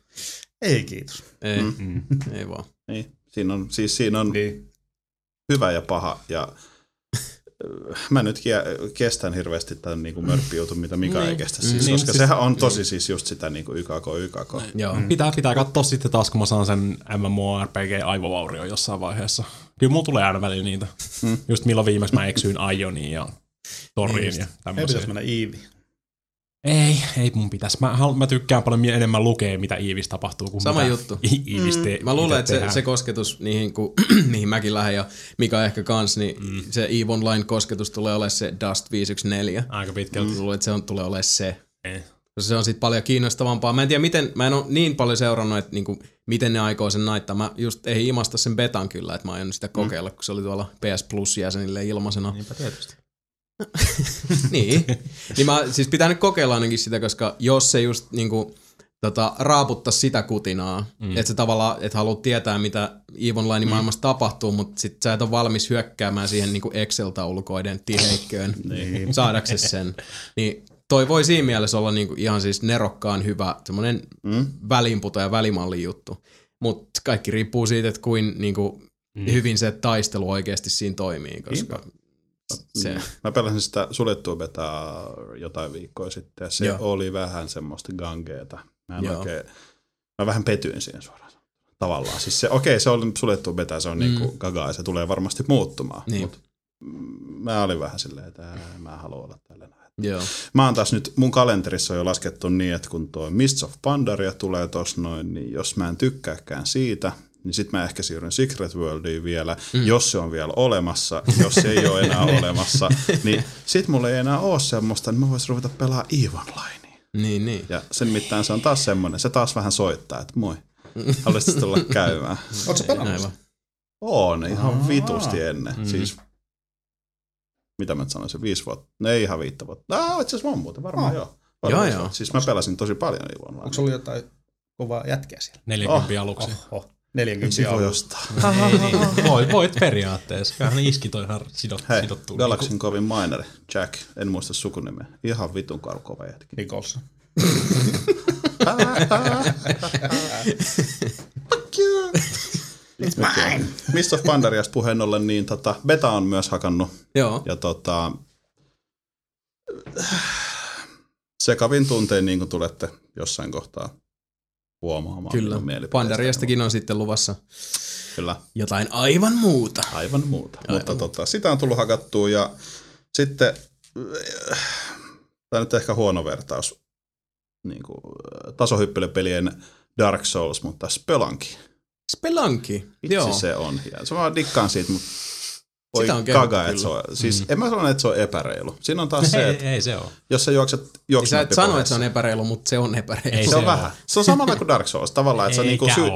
Ei kiitos. Ei, Mm. ei vaan. Niin. Siinä on, siis siinä on Niin. hyvä ja paha. Ja mä nyt kestän hirveästi tämän niin mörppijutun, mitä Mika Niin. ei kestä. Siis, Niin, koska siis- sehän on tosi siis just sitä niin kuin YKK, YKK. Joo. Pitää, pitää katsoa sitten taas, kun mä saan sen MMORPG-aivovaurio jossain vaiheessa. Kyllä mulla tulee aina välillä niitä. Mm. Just milloin viimeksi mä eksyin Ioniin ja Toriin Niin ja Ei tämmöiseen. pitäisi mennä Eevee. Ei, ei mun pitäisi. Mä, halu- mä tykkään paljon enemmän lukea, mitä Iivis tapahtuu, kuin Sama mitä juttu. Iivis te- Mä luulen, että se, se kosketus niihin, kun, mihin mäkin lähden ja Mika ehkä kans, niin mm. se EVE Online kosketus tulee olemaan se Dust 514. Aika pitkälti. Mä luulen, että se on, tulee olemaan se. Ei. Se on sitten paljon kiinnostavampaa. Mä en tiedä, miten, mä en ole niin paljon seurannut, että niinku, miten ne aikoo sen naittaa. Mä just ei imasta sen betan kyllä, että mä aion sitä kokeilla, kun se oli tuolla PS Plus jäsenille ilmaisena. Niinpä tietysti. niin. niin mä siis pitää nyt kokeilla ainakin sitä, koska jos se just niinku, tota, raaputtaa sitä kutinaa, mm. että se tavallaan, että haluat tietää, mitä EVE Online maailmassa tapahtuu, mutta sit sä et ole valmis hyökkäämään siihen niinku Excel-taulukoiden tiheikköön niin. saadaksesi sen. Niin toi voi siinä mielessä olla niinku ihan siis nerokkaan hyvä semmoinen mm. välinputo ja välimallin juttu. Mutta kaikki riippuu siitä, että kuin niinku, mm. hyvin se taistelu oikeasti siinä toimii, koska se, Mä pelasin sitä suljettua betaa jotain viikkoa sitten ja se Joo. Joo. oli vähän semmoista gangeeta. Mä, en Joo. oikein, mä vähän petyin siihen suoraan. Tavallaan. Siis se, okei, se oli suljettu beta, se on mm. niinku gaga ja se tulee varmasti muuttumaan. Niin. Mut mä olin vähän silleen, että mä haluan olla. Joo. Mä oon taas nyt, mun kalenterissa on jo laskettu niin, että kun tuo Mists of Pandaria tulee tos noin, niin jos mä en tykkääkään siitä, niin sit mä ehkä siirryn Secret Worldiin vielä, mm. jos se on vielä olemassa, jos se ei ole enää olemassa, niin sit mulla ei enää ole semmoista, niin mä voisin ruveta pelaa EVE Onlinea. Niin, niin. Ja sen mittaan se on taas semmoinen, se taas vähän soittaa, että moi, haluaisit tulla käymään. Oletko pelannut Näin sitä? vaan. On, ihan vitusti ennen. Mm. Siis, mitä mä sanoisin, viisi vuotta? No ei ihan viittä vuotta. Ah, itse asiassa on muuten, varmaan Ah. joo. Joo, Varmaan joo. Siis mä pelasin tosi paljon EVE Onlinea. Onko sulla jotain kovaa jätkeä siellä? 40 oh, aluksi. Oho, 40 Voi aluksi. ostaa. Ei niin. Voit, voit periaatteessa. Kyllähän ne iskit on ihan sidot, Hei, sidottu. Galaxin kovin mineri, Jack, en muista sukunimeä. Ihan vitun karkova jätki. Nicholson. Mistä of Pandariasta puheen ollen, niin tota, beta on myös hakannut. Joo. Ja tota, sekavin tuntein, niin kuin tulette jossain kohtaa huomaamaan. Kyllä. Pandariastakin on sitten luvassa Kyllä, jotain aivan muuta. aivan muuta. Aivan Mutta tota, sitä on tullut hakattua ja sitten, tämä nyt ehkä huono vertaus, niin kuin, tasohyppelypelien Dark Souls, mutta Spelunky. Spelunky. Vitsi Joo. se on hieno. Se vaan dikkaan siitä, mutta voi Sitä on kaga, että se on. Siis mm. en mä sano, että se on epäreilu. Siinä on taas se, ei, että ei se ole. jos sä juokset Niin sä et sano, että se on epäreilu, mutta se on epäreilu. Ei se, se on ole. vähän. Se on samalla kuin Dark Souls tavallaan, että sä niinku syy.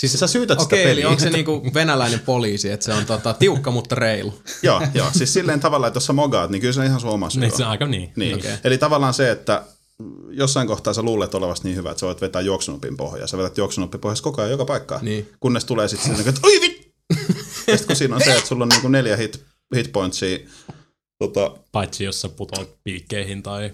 Siis, sä syytät sitä Okei, eli peliä. onko se niinku venäläinen poliisi, että se on tota, tiukka, mutta reilu? joo, joo, siis silleen tavallaan, että jos sä mogaat, niin kyllä se on ihan sun oma syy. Niin, se on aika niin. Niin. Okay. Eli tavallaan se, että jossain kohtaa sä luulet olevasi niin hyvä, että sä voit vetää juoksunopin pohjaa. Sä vetät juoksunopin pohjassa koko ajan joka paikkaan. Niin. Kunnes tulee sitten se, että oi vit! Ja kun siinä on se, että sulla on niinku neljä hit, hit pointsia, tota, Paitsi jos sä putoat piikkeihin tai...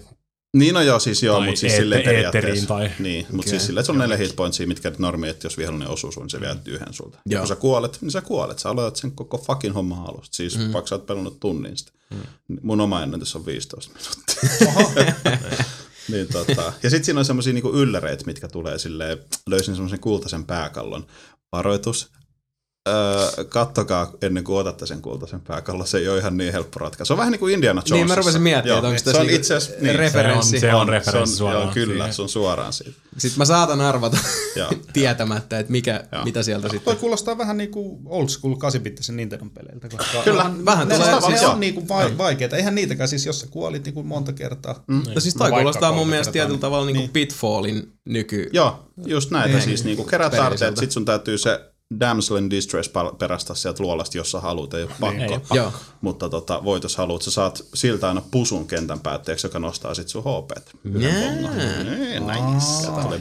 Niin no joo, siis joo, mutta siis silleen periaatteessa. tai- Niin, mutta Okei. siis silleen, että se on neljä hit pointsia, mitkä nyt normi, että jos vihollinen osuu sun, niin se vie yhden sulta. Ja kun sä kuolet, niin sä kuolet. Sä aloitat sen koko fucking homma alusta. Siis mm. vaikka sä oot pelannut tunnin sitä. Mm. Mun oma ennätys on 15 minuuttia. Niin, tota. Ja sitten siinä on semmoisia niinku ylläreitä, mitkä tulee silleen, löysin semmoisen kultaisen pääkallon. Varoitus, öö, kattokaa ennen kuin otatte sen kultaisen pääkallon, se ei ole ihan niin helppo ratkaisu. Se on vähän niin kuin Indiana Jonesissa. Niin, mä rupesin miettimään, että onko se tässä on itse asiassa, niin, referenssi. Se on, se on se referenssi on, suoraan. joo, kyllä, siihen. se on suoraan siitä. Sitten mä saatan arvata tietämättä, että mikä, Joo. mitä sieltä Toi sitten. kuulostaa vähän niinku old school 8-bittisen Nintendon peleiltä. Koska Kyllä, nehän- vähän ne, tulee ne, siis- ne on niinku vai, vaikeita. Eihän niitäkään siis, jos sä kuolit niinku monta kertaa. Mm. No siis toi Vaikka kuulostaa mun mielestä kertaa, tietyllä niin- tavalla niinku niin. Pitfallin nyky... Joo, just näitä siis niinku kerät perilliseltä. tarpeet, sit sun täytyy se damsel in distress perastaa sieltä luolasta, jos sä haluat, ei ole pakko. Ei Joo. Mutta tota, voit, jos haluat, sä saat siltä aina pusun kentän päätteeksi, joka nostaa sit sun HP. Jää. Niin, nice.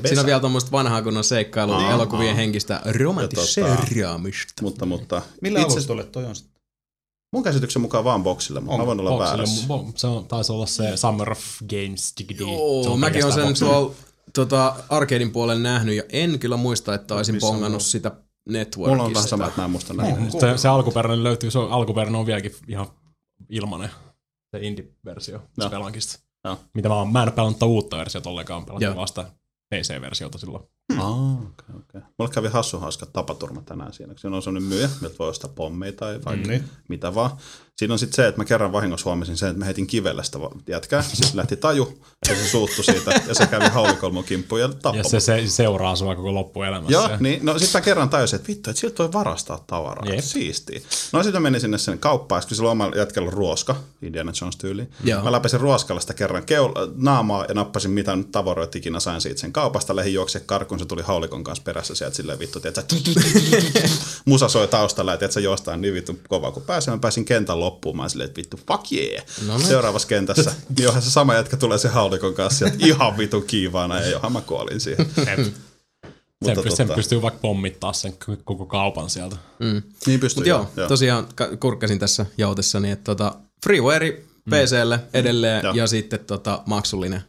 Siinä on vielä tuommoista vanhaa kunnon seikkailu elokuvien henkistä romantiseeraamista. Mutta, mutta Millä itse- alustolle toi on sitten? Mun käsityksen mukaan vaan boksille, mutta mä voin olla Boxille, väärässä. bo- se on, taisi olla se Summer of Games digidi. Joo, on mäkin olen sen tuolla tota, arcadein puolella nähnyt ja en kyllä muista, että olisin pongannut sitä networkista. Mulla on vähän sama, että mä en muista näin. boxilla. Se, se alkuperäinen löytyy, se on, alkuperäinen on vieläkin ihan ilmanen. Se indie-versio Joo. Spelankista. Joo. Mitä mä, oon, mä en ole pelannut uutta versiota ollenkaan, Joo. pelasin vasta PC-versiota silloin. Ah, okay, okay. Mulle kävi hassu hauska tapaturma tänään siinä. kun Siinä on sellainen myyjä, miltä voi ostaa pommeja tai vaikka Niin. mitä vaan. Siinä on sitten se, että mä kerran vahingossa huomasin sen, että mä heitin kivellä sitä jätkää. Sitten lähti taju ja se suuttu siitä ja se kävi haulikolmon kimppuun ja tappoi. Ja se, se seuraa sua koko loppuelämässä. Joo, niin, no sitten mä kerran tajusin, että vittu, että siltä voi varastaa tavaraa. Jep. Siistiä. No sitten mä menin sinne sen kauppaan, kun sillä on omalla jätkällä ruoska, Indiana Jones tyyliin. Joo. Mä läpäsin ruoskalla sitä kerran keul- naamaa ja nappasin mitä nyt tavaroita ikinä sain siitä sen kaupasta. Lähin juokse karkuun, se tuli haulikon kanssa perässä sieltä silleen vittu, tiedätkö, musa soi taustalla ja tiedätkö, jostain niin vittu kovaa. Kun pääsin, mä pääsin kentän loppuun, mä olin silleen, että vittu, fuck yeah. No niin. Seuraavassa kentässä, niin onhan se sama jätkä tulee se haulikon kanssa sieltä ihan vittu kiivaana ja johan mä kuolin siihen. Sen, Mutta pystyy, sen tota- pystyy vaikka pommittaa sen koko kaupan sieltä. Niin pystyy. Mutta joo, tosiaan ka- kurkkasin tässä jautessani, että tota, freeware PClle edelleen Joo. ja sitten tota, maksullinen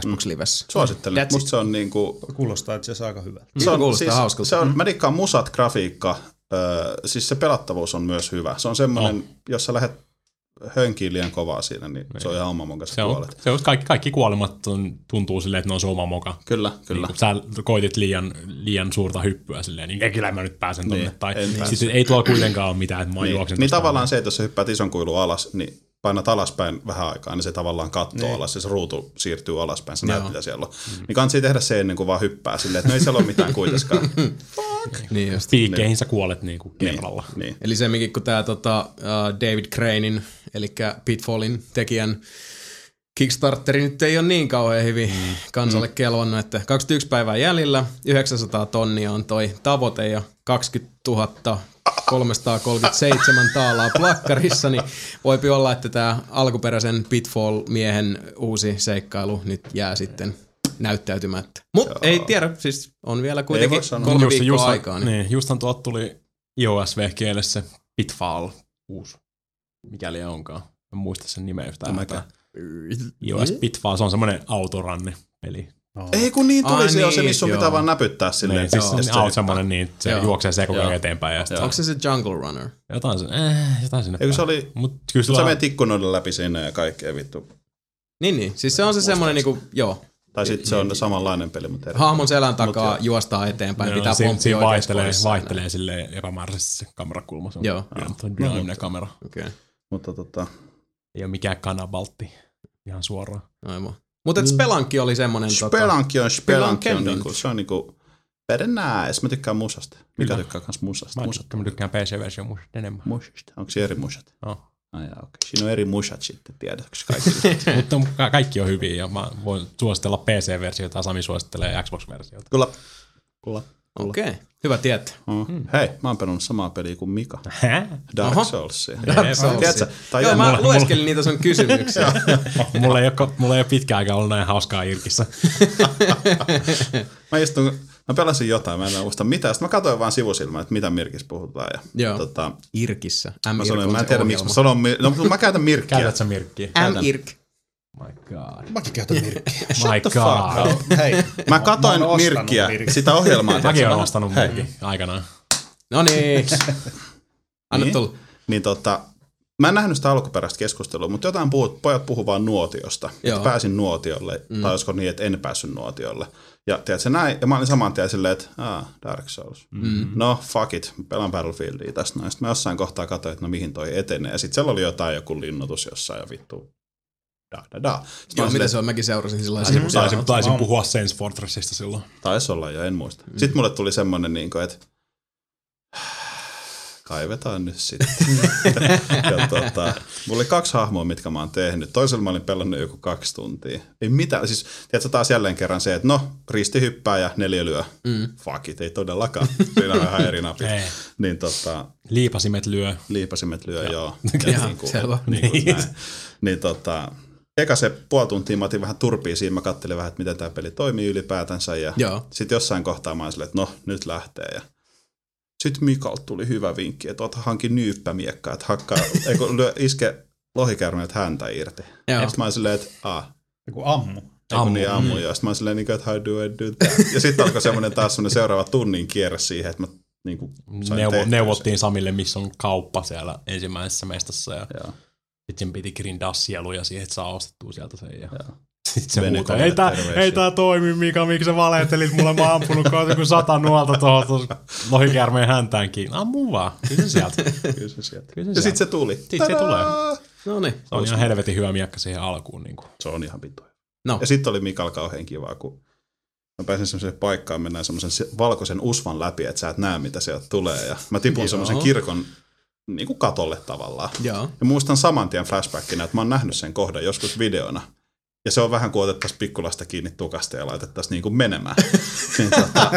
Xbox Livessä. Suosittelen. That's Musta se on niinku... Kuulostaa itse asiassa aika hyvältä. Se on, kuulostaa hauskalta. Se on, mä dikkaan musat, grafiikka, öö, siis se pelattavuus on myös hyvä. Se on semmoinen, no. jos sä lähdet hönkiin liian kovaa siinä, niin se on ihan oma monka Se on, se on kaikki, kaikki kuolemat on, tuntuu silleen, että ne on sun oma moka. Kyllä, kyllä. Niin, sä koitit liian, liian suurta hyppyä silleen, niin ei, kyllä mä nyt pääsen tonne. Niin, tai pääse. sitten ei tuolla kuitenkaan ole mitään, että mä niin, juoksen niin tavallaan se, että jos sä hyppäät ison kuilun alas, niin painat alaspäin vähän aikaa, niin se tavallaan kattoo Niin. alas ja se ruutu siirtyy alaspäin, sä näet mitä siellä on. Niin kannattaa tehdä se ennen kuin vaan hyppää silleen, että no ei siellä ole mitään kuitenkaan. Niin just. Piikkeihin sä kuolet niin kuin kerralla. niin. Eli semminkin kun tämä tota, uh, David Cranein, eli Pitfallin tekijän Kickstarteri nyt ei ole niin kauhean hyvin mm. kansalle mm. kelvannut, että 21 päivää jäljellä, 900 tonnia on toi tavoite ja 20 337 taalaa plakkarissa, niin voipi olla, että tämä alkuperäisen Pitfall-miehen uusi seikkailu nyt jää sitten näyttäytymättä. Mutta ei tiedä, siis on vielä kuitenkin voi sanoa. kolme Just- viikkoa just, aikaa. Niin. Niin, justhan tuolta tuli iOS-vehkeelle se Pitfall uusi, mikäli onkaan. En muista sen nimeä yhtään. mäkään. iOS Pitfall, se on semmoinen autoranni peli. Ei kun niin tuli Ai se, on se niin, missä sun joo. pitää vaan näpyttää silleen. Niin, siis se on semmoinen, niin se Joo. juoksee se koko ajan eteenpäin. Ja sitten Onko se se Jungle Runner? jotain, se, eh, jotain sinne Eikö se oli, Mut kyllä sä sillä menet ikkunoiden läpi sinne ja kaikkea vittu. Niin, niin. Siis se on se semmoinen niinku, joo, Tai sitten se on samanlainen peli, mutta eri. hahmon selän takaa Mut juostaa eteenpäin, Joo, pitää siinä, pomppia siinä oikeassa vaihtelee, vaihtelee sille epämääräisesti se kamerakulma. Se on Joo. Joo. dynaaminen kamera. Okei, okay. Mutta tota, Ei ole mikään kanabaltti ihan suoraan. aivan. Mutta Spelankki oli semmoinen... Tota, Spelunky on, Spelunky on, Spelunky. niinku, se on niinku, nice. Mä tykkään musasta. Mikä Kyllä. tykkää kans musasta? Mä, Musat. mä tykkään PC-versio musta enemmän. Musasta. Onko se eri musat? Oh. Ai jaa, okei. Siinä on eri musat sitten, tiedätkö kaikki? Mutta ka- kaikki on hyviä ja mä voin suositella PC-versiota ja Sami suosittelee Xbox-versiota. Kyllä. Kyllä. Okei, okay. hyvä tietää. Mm. Hei, mä oon pelannut samaa peliä kuin Mika. Hä? Dark Oho. Soulsia. Dark Soulsia. Tiedätkö, tai Joo, mä mä... lueskelin niitä sun kysymyksiä. mulla, ei ole, mulla ei ole pitkään aikaa ollut näin hauskaa Irkissä. mä istun, mä pelasin jotain, mä en muista mitä. Sitten mä katsoin vaan sivusilmään, että mitä Mirkis puhutaan. Ja, Joo. Tota, Irkissä. M mä sanoin, mä en tiedä miksi mä sanon, no mä käytän Mirkkiä. Käytät sä Mirkkiä? M-irk. My god. Mäkin käytän Mirkkiä. My god. Hei, Mä katoin mä Mirkkiä, Mirkkiä. sitä ohjelmaa. Mäkin olen ostanut. Mirkin aikanaan. No niin. Anna Niin. tulla. Niin tota, Mä en nähnyt sitä alkuperäistä keskustelua, mutta jotain puhut, pojat puhuu vaan nuotiosta. Joo. Että pääsin nuotiolle, mm. tai olisiko niin, että en päässyt nuotiolle. Ja tiedätkö, näin, ja mä olin saman tien silleen, että ah, Dark Souls. Mm. No, fuck it, mä pelaan Battlefieldia tästä noin. Sitten mä jossain kohtaa katsoin, että no mihin toi etenee. Ja sitten siellä oli jotain joku linnoitus jossain ja vittu. Da, da, da. Sitten Joo, mitä silleen, se on? Mäkin seurasin sillä Taisin, lailla. taisin, taisin puhua Sense Fortressista silloin. Taisi olla jo, en muista. Mm. Sitten mulle tuli semmoinen, niin kuin, että kaivetaan nyt sitten. ja tota, mulla oli kaksi hahmoa, mitkä mä oon tehnyt. Toisella mä olin pelannut joku kaksi tuntia. Ei mitään. Siis, tiedätkö taas jälleen kerran se, että no, risti hyppää ja neljä lyö. Mm. Fuck it, ei todellakaan. Siinä on ihan eri napit. Ei. niin tota, Liipasimet lyö. liipasimet lyö, joo. Jaha, niin kuin, selvä. niin kuin näin. Niin tota, eka se puoli tuntia mä otin vähän turpia siinä, mä kattelin vähän, että miten tämä peli toimii ylipäätänsä. Ja Joo. sitten jossain kohtaa mä olin silleen, että no, nyt lähtee. Ja sitten Mikalta tuli hyvä vinkki, että ota hanki nyyppämiekkaa, että hakkaa, ei kun lyö, iske lohikäärmeet häntä irti. Joo. Sitten mä olin silleen, että ah, Joku ammu. Ammu. Niin ammu, ja sitten mä olin silleen, niin että how do I do that? Ja sitten alkoi semmoinen taas semmoinen seuraava tunnin kierre siihen, että mä niin kuin, sain Neuvo, neuvottiin Samille, missä on kauppa siellä ensimmäisessä mestassa. Ja sen. Joo. Sitten piti grindaa sieluja siihen, että saa ostettua sieltä sen. Ja Joo. sitten se muuta. Ei tää, terveisiä." ei tää toimi, Mika, miksi sä valehtelit? Mulle mä oon ampunut kohta kuin sata nuolta tuohon lohikäärmeen häntään kiinni. Ammu vaan. Kyllä se sieltä. Kyllä se sieltä. Kyllä se Ja sitten se tuli. Sit se tulee. No niin. Se on ihan helvetin hyvä miekka siihen alkuun. Niin kuin. Se on ihan vittu. No. Ja sitten oli Mikal kauhean kivaa, kun mä pääsin semmoiseen paikkaan, mennään semmoisen se- valkoisen usvan läpi, että sä et näe, mitä sieltä tulee. Ja mä tipun semmoisen kirkon niin kuin katolle tavallaan. Joo. Ja muistan saman tien flashbackina, että mä oon nähnyt sen kohdan joskus videona. Ja se on vähän kuin otettaisiin pikkulasta kiinni tukasta ja laitettaisiin niin kuin menemään. niin, tota,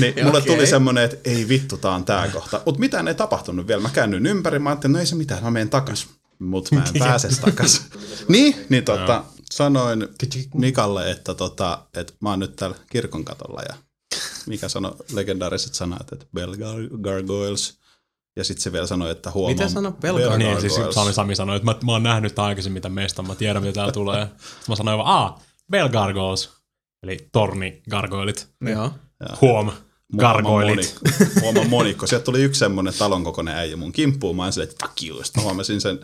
niin mulle Okei. tuli semmoinen, että ei vittu, tää on tää kohta. Mutta mitään ei tapahtunut vielä. Mä käännyin ympäri, mä ajattelin, no ei se mitään, mä menen takas. Mutta mä en pääse takas. niin, niin tota, sanoin Mikalle, että, tota, että mä oon nyt täällä kirkon katolla ja Mika sanoi legendaariset sanat, että Bell Gar- Gargoyles. Ja sitten se vielä sanoi, että huomaa. Mitä sanoi? Bell Bell Niin, siis. Sami, Sami sanoi, että mä, mä oon nähnyt tämän aikaisemmin mitä mestan, mä tiedän mitä täällä tulee. Sitten mä sanoin vaan, aa, Bell Gargoyles, eli torni gargoilit. Joo. Huom, gargoilit. Monikko. Huomaa monikko. Sieltä tuli yksi semmoinen talon kokoinen äijä mun kimppuun. Mä olin silleen, että fuck you. Sitten mä huomasin sen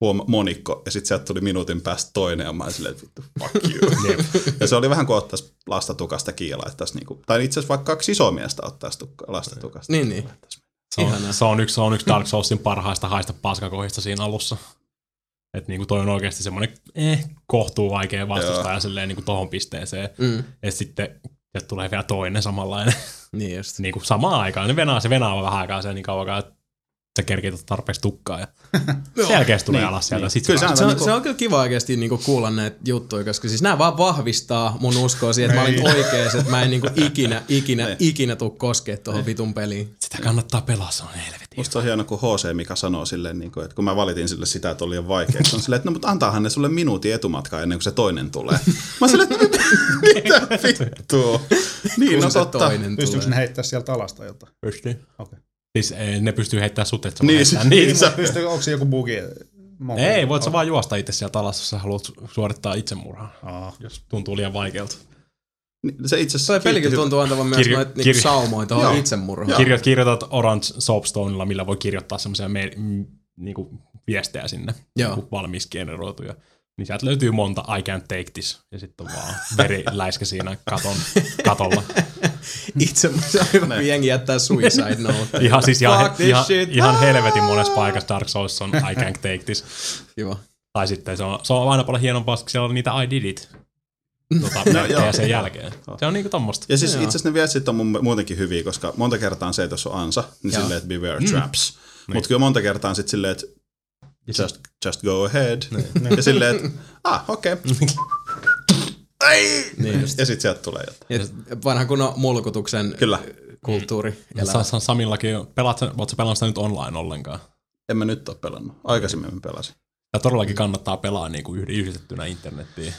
huoma monikko. Ja sitten sieltä tuli minuutin päästä toinen. Ja mä olin silleen, että vittu, fuck you. ja se oli vähän kuin ottaisi lasta tukasta kiinni ja laittaisi niinku, tai itse asiassa vaikka kaksi isoa miestä ottaisi lasta tukasta. Niin, niin. Se on, Ihanaa. se, on yksi, se on yksi Dark Soulsin parhaista haista paskakohdista siinä alussa. Että niinku toi on oikeasti semmoinen eh, kohtuu vaikea vastustaja silleen niinku tohon pisteeseen. Mm. Ja sitten sieltä tulee vielä toinen samanlainen. Niin just. niinku samaan aikaan. Ne venaa, se venaa vähän aikaa se niin kauan, että sä kerkit ottaa tarpeeksi tukkaa. Ja sen jälkeen se tulee Niin, alas sieltä. niin. Sit Kyllä se, se vaan- Se on, niinku- se on kyllä kiva oikeasti niinku kuulla näitä juttuja, koska siis nämä vaan vahvistaa mun uskoa siihen, että mä olin oikees, että mä en niinku ikinä, ikinä, ikinä tuu koskea tuohon vitun peliin. sitä kannattaa pelaa, se on helvetin. Musta on hieno, kun HC Mika sanoo silleen, niin kuin, että kun mä valitin sille sitä, että oli liian vaikea, se on silleen, että no mutta antaahan ne sulle minuutin etumatkaa ennen kuin se toinen tulee. Mä silleen, että mitä vittua. Niin, Kun no se totta. toinen Pystyykö ne heittää sieltä alasta jotain? Pystyy. Okei. Siis ei, ne pystyy heittämään sut, että sä Niin, niin, heittää siis- niitä. niin, sä- Pystyykö, onko se joku bugi? Ei, voit sä vaan juosta itse sieltä alas, jos sä haluat su- suorittaa itsemurhaa, Aa. jos tuntuu liian vaikealta. Niin, Se itse asiassa pelikin tuntuu antavan myös Kirjo- noita niinku kirjo- saumoja tuohon itsemurhaan. Kirjo, kirjoitat Orange Soapstonella, millä voi kirjoittaa semmoisia me, m, niinku viestejä sinne, Joo. niinku valmiiksi generoituja. Niin sieltä löytyy monta I can't take this, ja sitten on vaan veriläiskä siinä katon, katolla. Itse kun jengi jättää suicide note. Ihan siis ihan, this ihan, shit. ihan helvetin monessa paikassa Dark Souls on I can't take this. Kiva. Tai sitten se on, se on aina paljon hienompaa, koska siellä on niitä I did it tota, merkkejä sen jälkeen. Se on niinku tommosta. Ja siis itse asiassa ne viestit on muutenkin hyviä, koska monta kertaa on se, että jos on ansa, niin Joo. silleen, että beware traps. Mutta kyllä monta kertaa on sitten silleen, että just, just go ahead. Ja silleen, että ah, okei. Okay. Niin just. Ja sitten sieltä tulee jotain. Et vanha kunnon mulkutuksen Kyllä. kulttuuri. Ja Sa- Samillakin, pelaat sä, oot sä pelannut sitä nyt online ollenkaan? En mä nyt ole pelannut. Aikaisemmin mä pelasin. Ja todellakin kannattaa pelaa niinku yhd- yhdistettynä internettiin.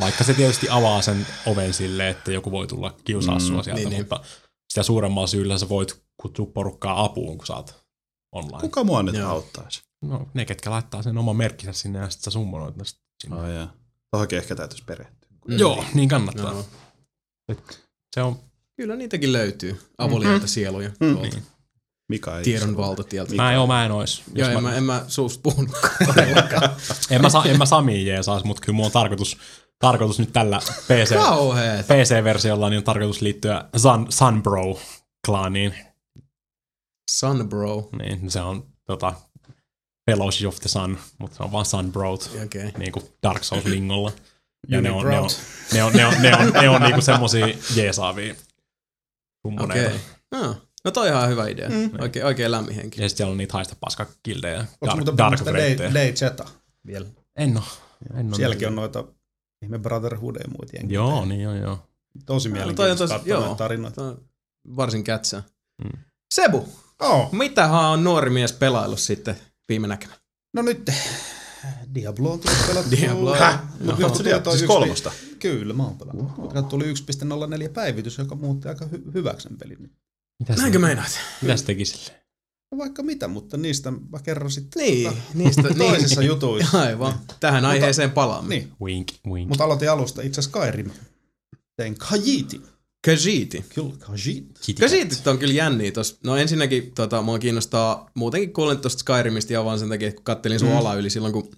Vaikka se tietysti avaa sen oven sille, että joku voi tulla kiusaa sua sieltä, niin, niin. mutta sitä suuremmalla syyllä sä voit kutsua porukkaa apuun, kun sä oot online. Kuka mua nyt Joo. auttaisi? No, ne, ketkä laittaa sen oman merkkinsä sinne ja sitten sä summonoit ne sinne. Oh, yeah. Tohonkin ehkä täytyisi perehtyä. Joo, niin kannattaa. Joo. Se on Kyllä niitäkin löytyy, avuliaita sieluja. Mm. Niin. Mika ei tiedon valtatieltä. Mä en, oo, mä en ois. Joo, en mä, mä, en mä suusta puhunut. en, mä, en mä Sami jeesaas, mutta kyllä mulla on tarkoitus, tarkoitus nyt tällä PC, Kauheet. PC-versiolla niin on tarkoitus liittyä Sun, Sunbro-klaaniin. Sunbro. Niin, se on tota, Fellowship of the Sun, mutta se on vaan Sunbro. Okay. niin kuin Dark Souls-lingolla. Ja ne on, ne on, ne on, ne on, ne on, ne on niinku semmosia jeesaavia kummoneita. Okei. No, no toi on ihan hyvä idea. Mm. Oikein, oikein lämmin henki. Ja sitten siellä on niitä haista paska kildejä. Onko Dark, muuten dark sitä Freighttejä. Day Zeta vielä? En oo. En oo Sielläkin on noita ihme Brotherhood ja muut jengiä. Joo, niin joo, joo. Tosi mielenkiintoista katsoa joo. noita tarinoita. Varsin kätsää. Mm. Sebu, Oh. mitähän on nuori mies pelaillut sitten viime näkemä? No nyt Diablo on tullut pelattua. Diablo. Häh? No, Diablo toi siis yksi- kolmosta? Kyllä, mä oon pelannut. Mutta tuli 1.04 päivitys, joka muutti aika hy- hyväksi sen pelin. Mitä Näinkö meinaat? Mitä se teki sille? No Vaikka mitä, mutta niistä mä kerron sitten Niin, niistä toisissa niin. jutuissa. Aivan. Tähän aiheeseen palaamme. Niin, Wink, wink. mutta aloitin alusta itse asiassa Skyrim. Tein Khajiitin. Khajiiti. Kyllä, Khajiit. Khajiitit on kyllä jänniä tos. No ensinnäkin tota, mua kiinnostaa, muutenkin kuulin tuosta Skyrimistä ihan vaan sen takia, että kun kattelin sun mm. ala yli silloin, kun,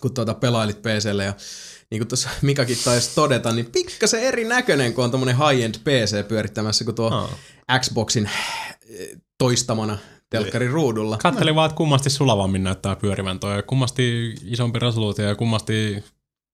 kun tuota, pelailit PClle ja niin kuin tuossa Mikakin taisi todeta, niin pikkasen erinäköinen, kun on tommonen high-end PC pyörittämässä kuin tuo Aa. Xboxin eh, toistamana telkkarin ruudulla. Kattelin vaan, että kummasti sulavammin näyttää pyörivän toi, ja kummasti isompi resoluutio ja kummasti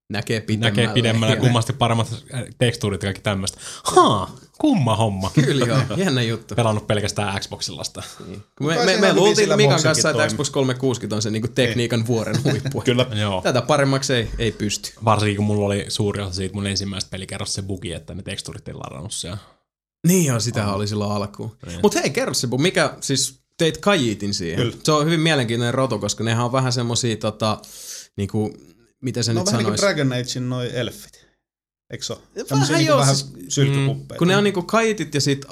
Näkee pidemmälle. näkee pidemmälle ja kummasti paremmat tekstuurit ja kaikki tämmöistä. Haa, kumma homma. Kyllä joo, jännä juttu. Pelannut pelkästään Xboxilla sitä. Niin. Me, me, me luultiin Mikan kanssa, että. Xbox 360 on se niinku tekniikan vuoren huippu. Kyllä. Joo. Tätä paremmaksi ei, ei pysty. Varsinkin kun mulla oli suuri osa siitä mun ensimmäistä pelikerrosta se bugi, että ne teksturit ei ladannut siellä. Niin joo, sitähän oli silloin alkuun. Niin. Mutta hei, kerro se, mikä siis teit kajiitin siihen? Kyllä. Se on hyvin mielenkiintoinen rotu, koska nehän on vähän semmosia tota, niinku, miten se No nyt vähän niin kuin sanoisi? Dragon Agein noi elfit. Eikö se ole? Vähän niinku joo, vähän siis- sylkykuppeja. Kun ne on niinku kajitit ja sit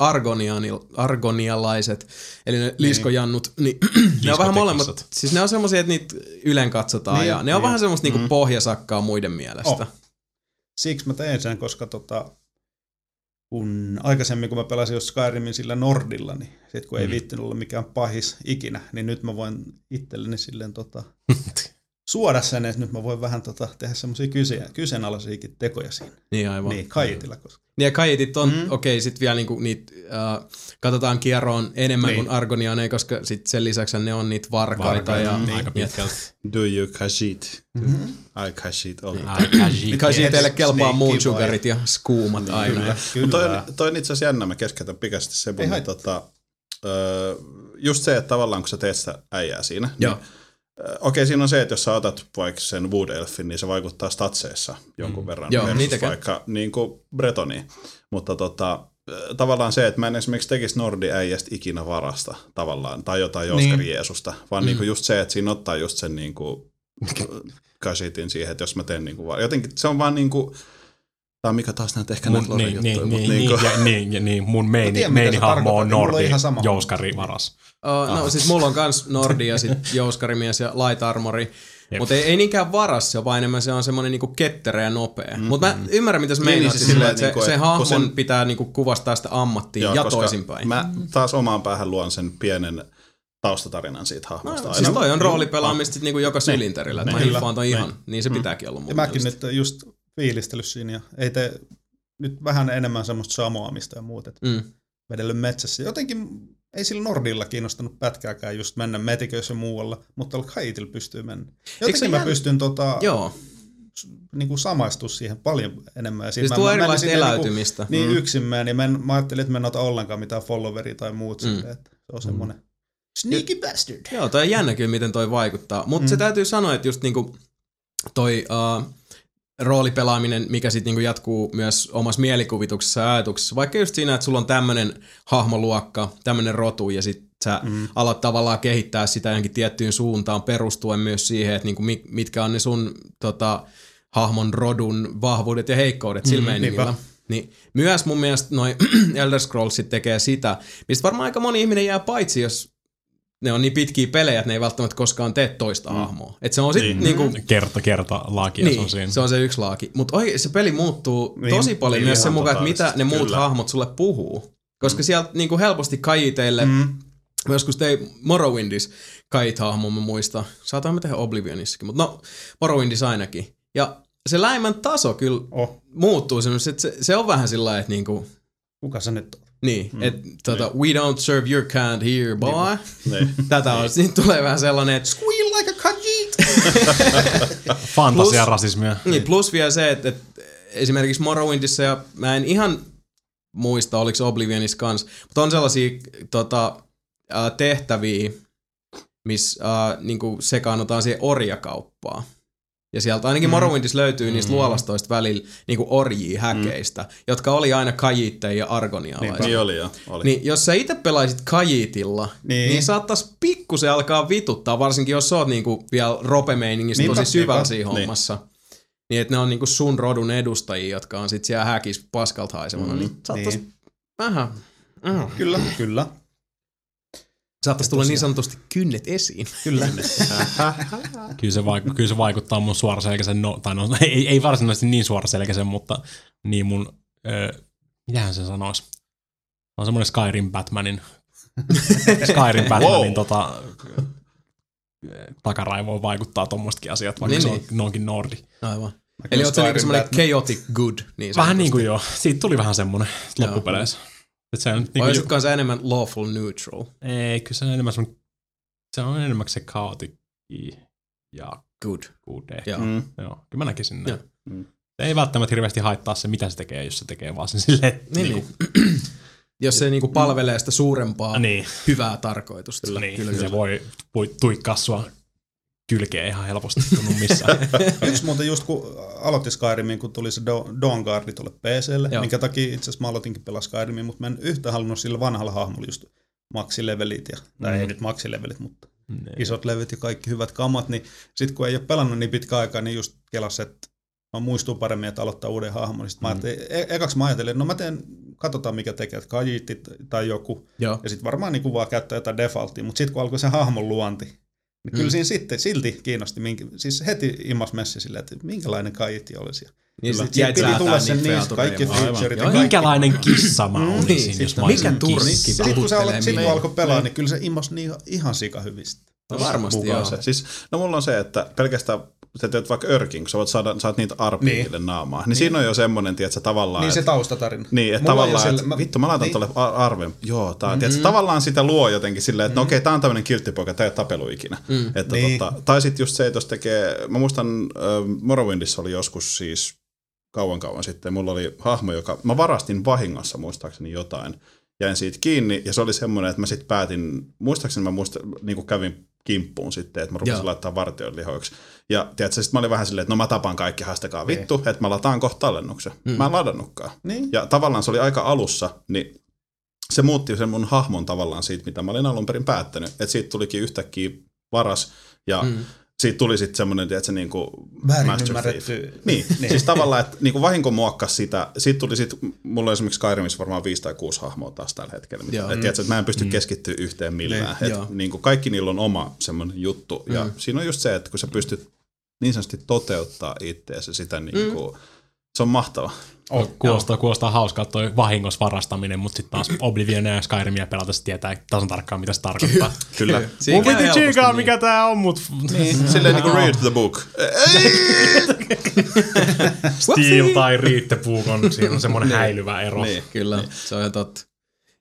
argonialaiset, eli ne liskojannut, niin ne on vähän molemmat, siis ne on semmosia, että niitä ylen katsotaan Niin, ja ne on niin. vähän semmoista niinku pohjasakkaa muiden mielestä. Oh. Siksi mä tein sen, koska tota, kun aikaisemmin kun mä pelasin just Skyrimin sillä Nordilla, niin sit kun ei Mm. viittinyt olla mikään pahis ikinä, niin nyt mä voin itselleni silleen tota, suoda sen, että nyt mä voin vähän tota, tehdä semmoisia kyse, kyseenalaisiakin tekoja siinä. Niin aivan. Niin, kaitilla. Koska. Niin ja kajitit on, mm. Okei, okay, sit vielä niinku niitä, äh, katsotaan kierroon enemmän niin. Niin. kuin argonianeja, koska sit sen lisäksi ne on niitä varkaita. Varkaita, ja, niin, aika pitkälti. Do you kashit? Mm-hmm. I kashit all. Kai siitä teille kelpaa moon boy. sugarit ja skuumat aina. Kyllä, Toi kyllä. on, toi on itse asiassa jännä, mä keskeytän pikaisesti se, Ei mutta haittaa. tota, öö, just se, että tavallaan kun sä teet sitä äijää siinä, Joo. niin Okei, siinä on se, että jos sä otat vaikka sen Wood Elfin, niin se vaikuttaa statseissa jonkun mm. verran Joo, versus vaikka niin kuin Bretoniin. Mutta tota, tavallaan se, että mä en esimerkiksi tekisi Nordi äijästä ikinä varasta tavallaan, tai jotain Joskari niin. Jeesusta, vaan mm. niin kuin just se, että siinä ottaa just sen niin kuin kasitin siihen, että jos mä teen niin kuin. Jotenkin se on vaan niin kuin, tai mikä taas näitä ehkä näitä Mun, niin, niin, juttuja, niin, niin, kuin- ja, niin, ja niin, mun meini, tiedän, on Nordi. Jouskari varas. Uh, no siis mulla on kans Nordi ja sit Jouskarimies ja Light Armori. Mutta ei, ei niinkään varas se, vaan enemmän se on semmoinen niinku ketterä ja nopea. Mm, Mutta mä ymmärrän, mitä sä Niin, meinaat. niin, Niin, siis silleen, että se, niinku, se hahmon sen- pitää niinku kuvastaa sitä ammattia Joo, ja toisinpäin. Mä taas omaan päähän luon sen pienen taustatarinan siitä hahmosta. No, aina. siis toi on roolipelaamista sit niinku joka sylinterillä. että Mä Kyllä. hiffaan ton ihan. Niin se pitääkin olla mun Ja mäkin nyt just fiilistellyt siinä ja ei tee nyt vähän enemmän semmoista samoamista ja muuta. että Mm. vedellyt metsässä. Jotenkin ei sillä Nordilla kiinnostanut pätkääkään just mennä metiköissä muualla, mutta Kaitilla pystyy mennä. Jotenkin mä jänn- pystyn tota, Joo, niin kuin samaistua siihen paljon enemmän. Ja siis tuo erilaista sinne eläytymistä. Niin, niin yksin mä, niin mä, en, mä ajattelin, että mä en ota ollenkaan mitään followeria tai muut. Mm. Mm. Että se on semmoinen sneaky bastard. Joo, toi on jännä kyllä, miten toi vaikuttaa. Mutta mm. se täytyy sanoa, että just niinku toi uh, roolipelaaminen, mikä sitten niinku jatkuu myös omassa mielikuvituksessa ja ajatuksessa, vaikka just siinä, että sulla on tämmönen hahmoluokka, tämmönen rotu, ja sit sä mm. alat tavallaan kehittää sitä johonkin tiettyyn suuntaan perustuen myös siihen, että niinku mi- mitkä on ne sun tota, hahmon rodun vahvuudet ja heikkoudet mm, meiningillä. niinpä. Niin myös mun mielestä noi Elder Scrollsit tekee sitä, mistä varmaan aika moni ihminen jää paitsi, jos ne on niin pitkiä pelejä, että ne ei välttämättä koskaan tee toista mm. hahmoa. Et se on sitten niin. niinku, Kerta, kerta, laakia se on niin, siinä. se on se yksi laaki. Mutta se peli muuttuu Niin, tosi paljon niin, myös sen mukaan, että mitä ne muut kyllä. hahmot sulle puhuu. Koska mm. sieltä niinku helposti kajiteille mm. Joskus tein Morrowindis Kite-hahmon, mä muistan. Saatoin mä tehdä Oblivionissakin, mutta no Morrowindis ainakin. Ja se läimän taso kyllä Oh, muuttuu semmoisesti, että se, se on vähän sillä lailla, että niinku, kuka sä nyt on? Niin, mm. että tota, we don't serve your kind here, boy. Niin. Tätä on, siitä tulee vähän sellainen, että Squeal like a Khajiit! Fantasia Plus- rasismia. Niin, plus vielä se, että, että esimerkiksi Morrowindissa, ja mä en ihan muista, oliko Oblivionissa kanssa, mutta on sellaisia tota, ää, tehtäviä, missä ää, niinku sekaannutaan siihen orjakauppaan. Ja sieltä ainakin mm. Morrowindissa löytyy niistä Mm. luolastoista välillä niinku orjia häkeistä, mm. jotka oli aina kajitteja ja argonialaisia. Niin oli jo. Oli. Niin jos sä itse pelaisit kajitilla, niin, Niin. niin saattais pikkusen alkaa vituttaa, varsinkin jos sä oot niinku vielä ropemeiningistä Niinpä, tosi syvällä siinä hommassa. Niin, että ne on niinku sun rodun edustajia, jotka on sit siellä häkis paskalta haisevana, mm, niin saattais niin. vähän, mm, Kyllä, kyllä. Saattais tulla niin sanotusti kynnet esiin. Kyllä. Kyllä se, vaiku- kyllä se vaikuttaa mun suoraselkäisen, no, tai no, ei, ei varsinaisesti niin suoraselkäisen, mutta niin mun, öö, mitähän se sanoisi? Se on semmoinen Skyrim Batmanin, Skyrim Batmanin Wow. tota, takaraivoon vaikuttaa tommosetkin asiat, vaikka Niin, se on, niin. onkin nordi. Aivan. Eli oot sä niinku Batman. chaotic good, niin Vähän niin kuin joo, siitä tuli vähän semmonen Joo. Et se on Vai niin olisitko kanssa enemmän lawful neutral? ei, kyllä se on enemmän semmonen, se on enemmän se chaotic ja Good. good ehkä. Joo. Mm. Joo, kyllä mä näkisin näin. Joo. Mm. Ei välttämättä hirveästi haittaa se, mitä se tekee, jos se tekee vaan sen silleen, Niin, niinku- niin. Jos se niinku palvelee sitä suurempaa niin, hyvää tarkoitusta. kyllä, niin, kyllä, se voi tuikkaa sua kylkeen ihan helposti tunnu missään. Yksi muuten just kun aloitti Skyrimin, kun tuli se Do- Dawnguardi tuolle PClle, Joo. minkä takia itse asiassa mä aloitinkin pelaa Skyrimin, mutta mä en yhtä halunnut sillä vanhalla hahmolla just maksilevelit, ja, tai Mm. ei nyt maksilevelit, mutta Niin. isot levyt ja kaikki hyvät kamat, niin sit kun ei ole pelannut niin pitkä aikaa, niin just kelas, että mä muistuu paremmin, että aloittaa uuden hahmon. Niin sit mä ajattelin, e- ekaksi mä ajattelin, että no mä teen, katsotaan mikä tekee, että kajiitti tai joku, Joo. ja sitten varmaan niin vaan käyttää jotain defaulttia, mutta sitten kun alkoi se hahmon luonti, niin kyllä Mm. siinä sitten silti kiinnosti, minkä, siis heti immas messi silleen, että minkälainen kajiitti olisi. Niin Kyllä. sit jäit Piti tulla sen niin, kaikki featureit Joo. Minkälainen kissa mä olisin, Niin, jos siis mä mikä olisin turkki kissa? Sitten kun sä puhuttelee aloit, sit kun alkoi pelaa, niin kyllä se immas niin, ihan sika hyvistä. No varmasti joo. se. Siis, no mulla on se, että pelkästään sä teet vaikka örkin, kun sä voit saada, saat niitä arpia Niin. naamaa, niin, niin, siinä on jo semmoinen, tiedätkö, tavallaan, Niin se taustatarina. niin, että Mulla tavallaan, että mä- vittu, mä laitan niin. tuolle ar- arven, joo, tää, mm-hmm. tiedätkö, tavallaan sitä luo jotenkin silleen, että mm-hmm. no okei, tää on tämmöinen kilttipoika, tää ei ole tapelu ikinä. Mm. Että, Niin. tota, tai sitten just se, että jos tekee, mä muistan, äh, Morrowindissa oli joskus siis kauan kauan sitten, mulla oli hahmo, joka, mä varastin vahingossa muistaakseni jotain, jäin siitä kiinni, ja se oli semmoinen, että mä sitten päätin, muistaakseni mä muista, niin kävin kimppuun sitten, että mä rupesin Joo. laittaa vartioon lihoiksi. Ja tiedätkö, sitten mä olin vähän silleen, että no mä tapan kaikki, haastakaa vittu, että mä lataan kohta tallennuksen. Mm. Mä en ladannutkaan. Niin. Ja tavallaan se oli aika alussa, niin se muutti sen mun hahmon tavallaan siitä, mitä mä olin alun perin päättänyt. Että siitä tulikin yhtäkkiä varas, ja mm. siitä tuli sitten semmoinen, että se niinku Väärin Master Thief. Niin, niin, siis tavallaan, että niinku vahinko muokkas sitä. Siitä tuli sit, mulla on esimerkiksi Skyrimissa varmaan viisi tai kuusi hahmoa taas tällä hetkellä. Joo. Että tiedätkö, että mä en pysty mm. keskittyä yhteen millään. Niin, Et joo. niinku kaikki niillä on oma semmoinen juttu. Ja Mm. siinä on just se, että kun sä pystyt niin sanotusti toteuttaa itseäsi sitä niinku, mm. se on mahtava. Oh, kuulostaa, kuulostaa hauskaa toi vahingos varastaminen, mutta sitten taas Oblivionia ja Skyrimia pelatessa tietää tasan tarkkaan, mitä se tarkoittaa. Kyllä. Mun piti tsiikaa, niin. mikä tää on, mut Niin, silleen niinku read the book. Steel tai Riittepuuk on, siinä on semmoinen häilyvä ero. Niin. Kyllä, se on ihan totta.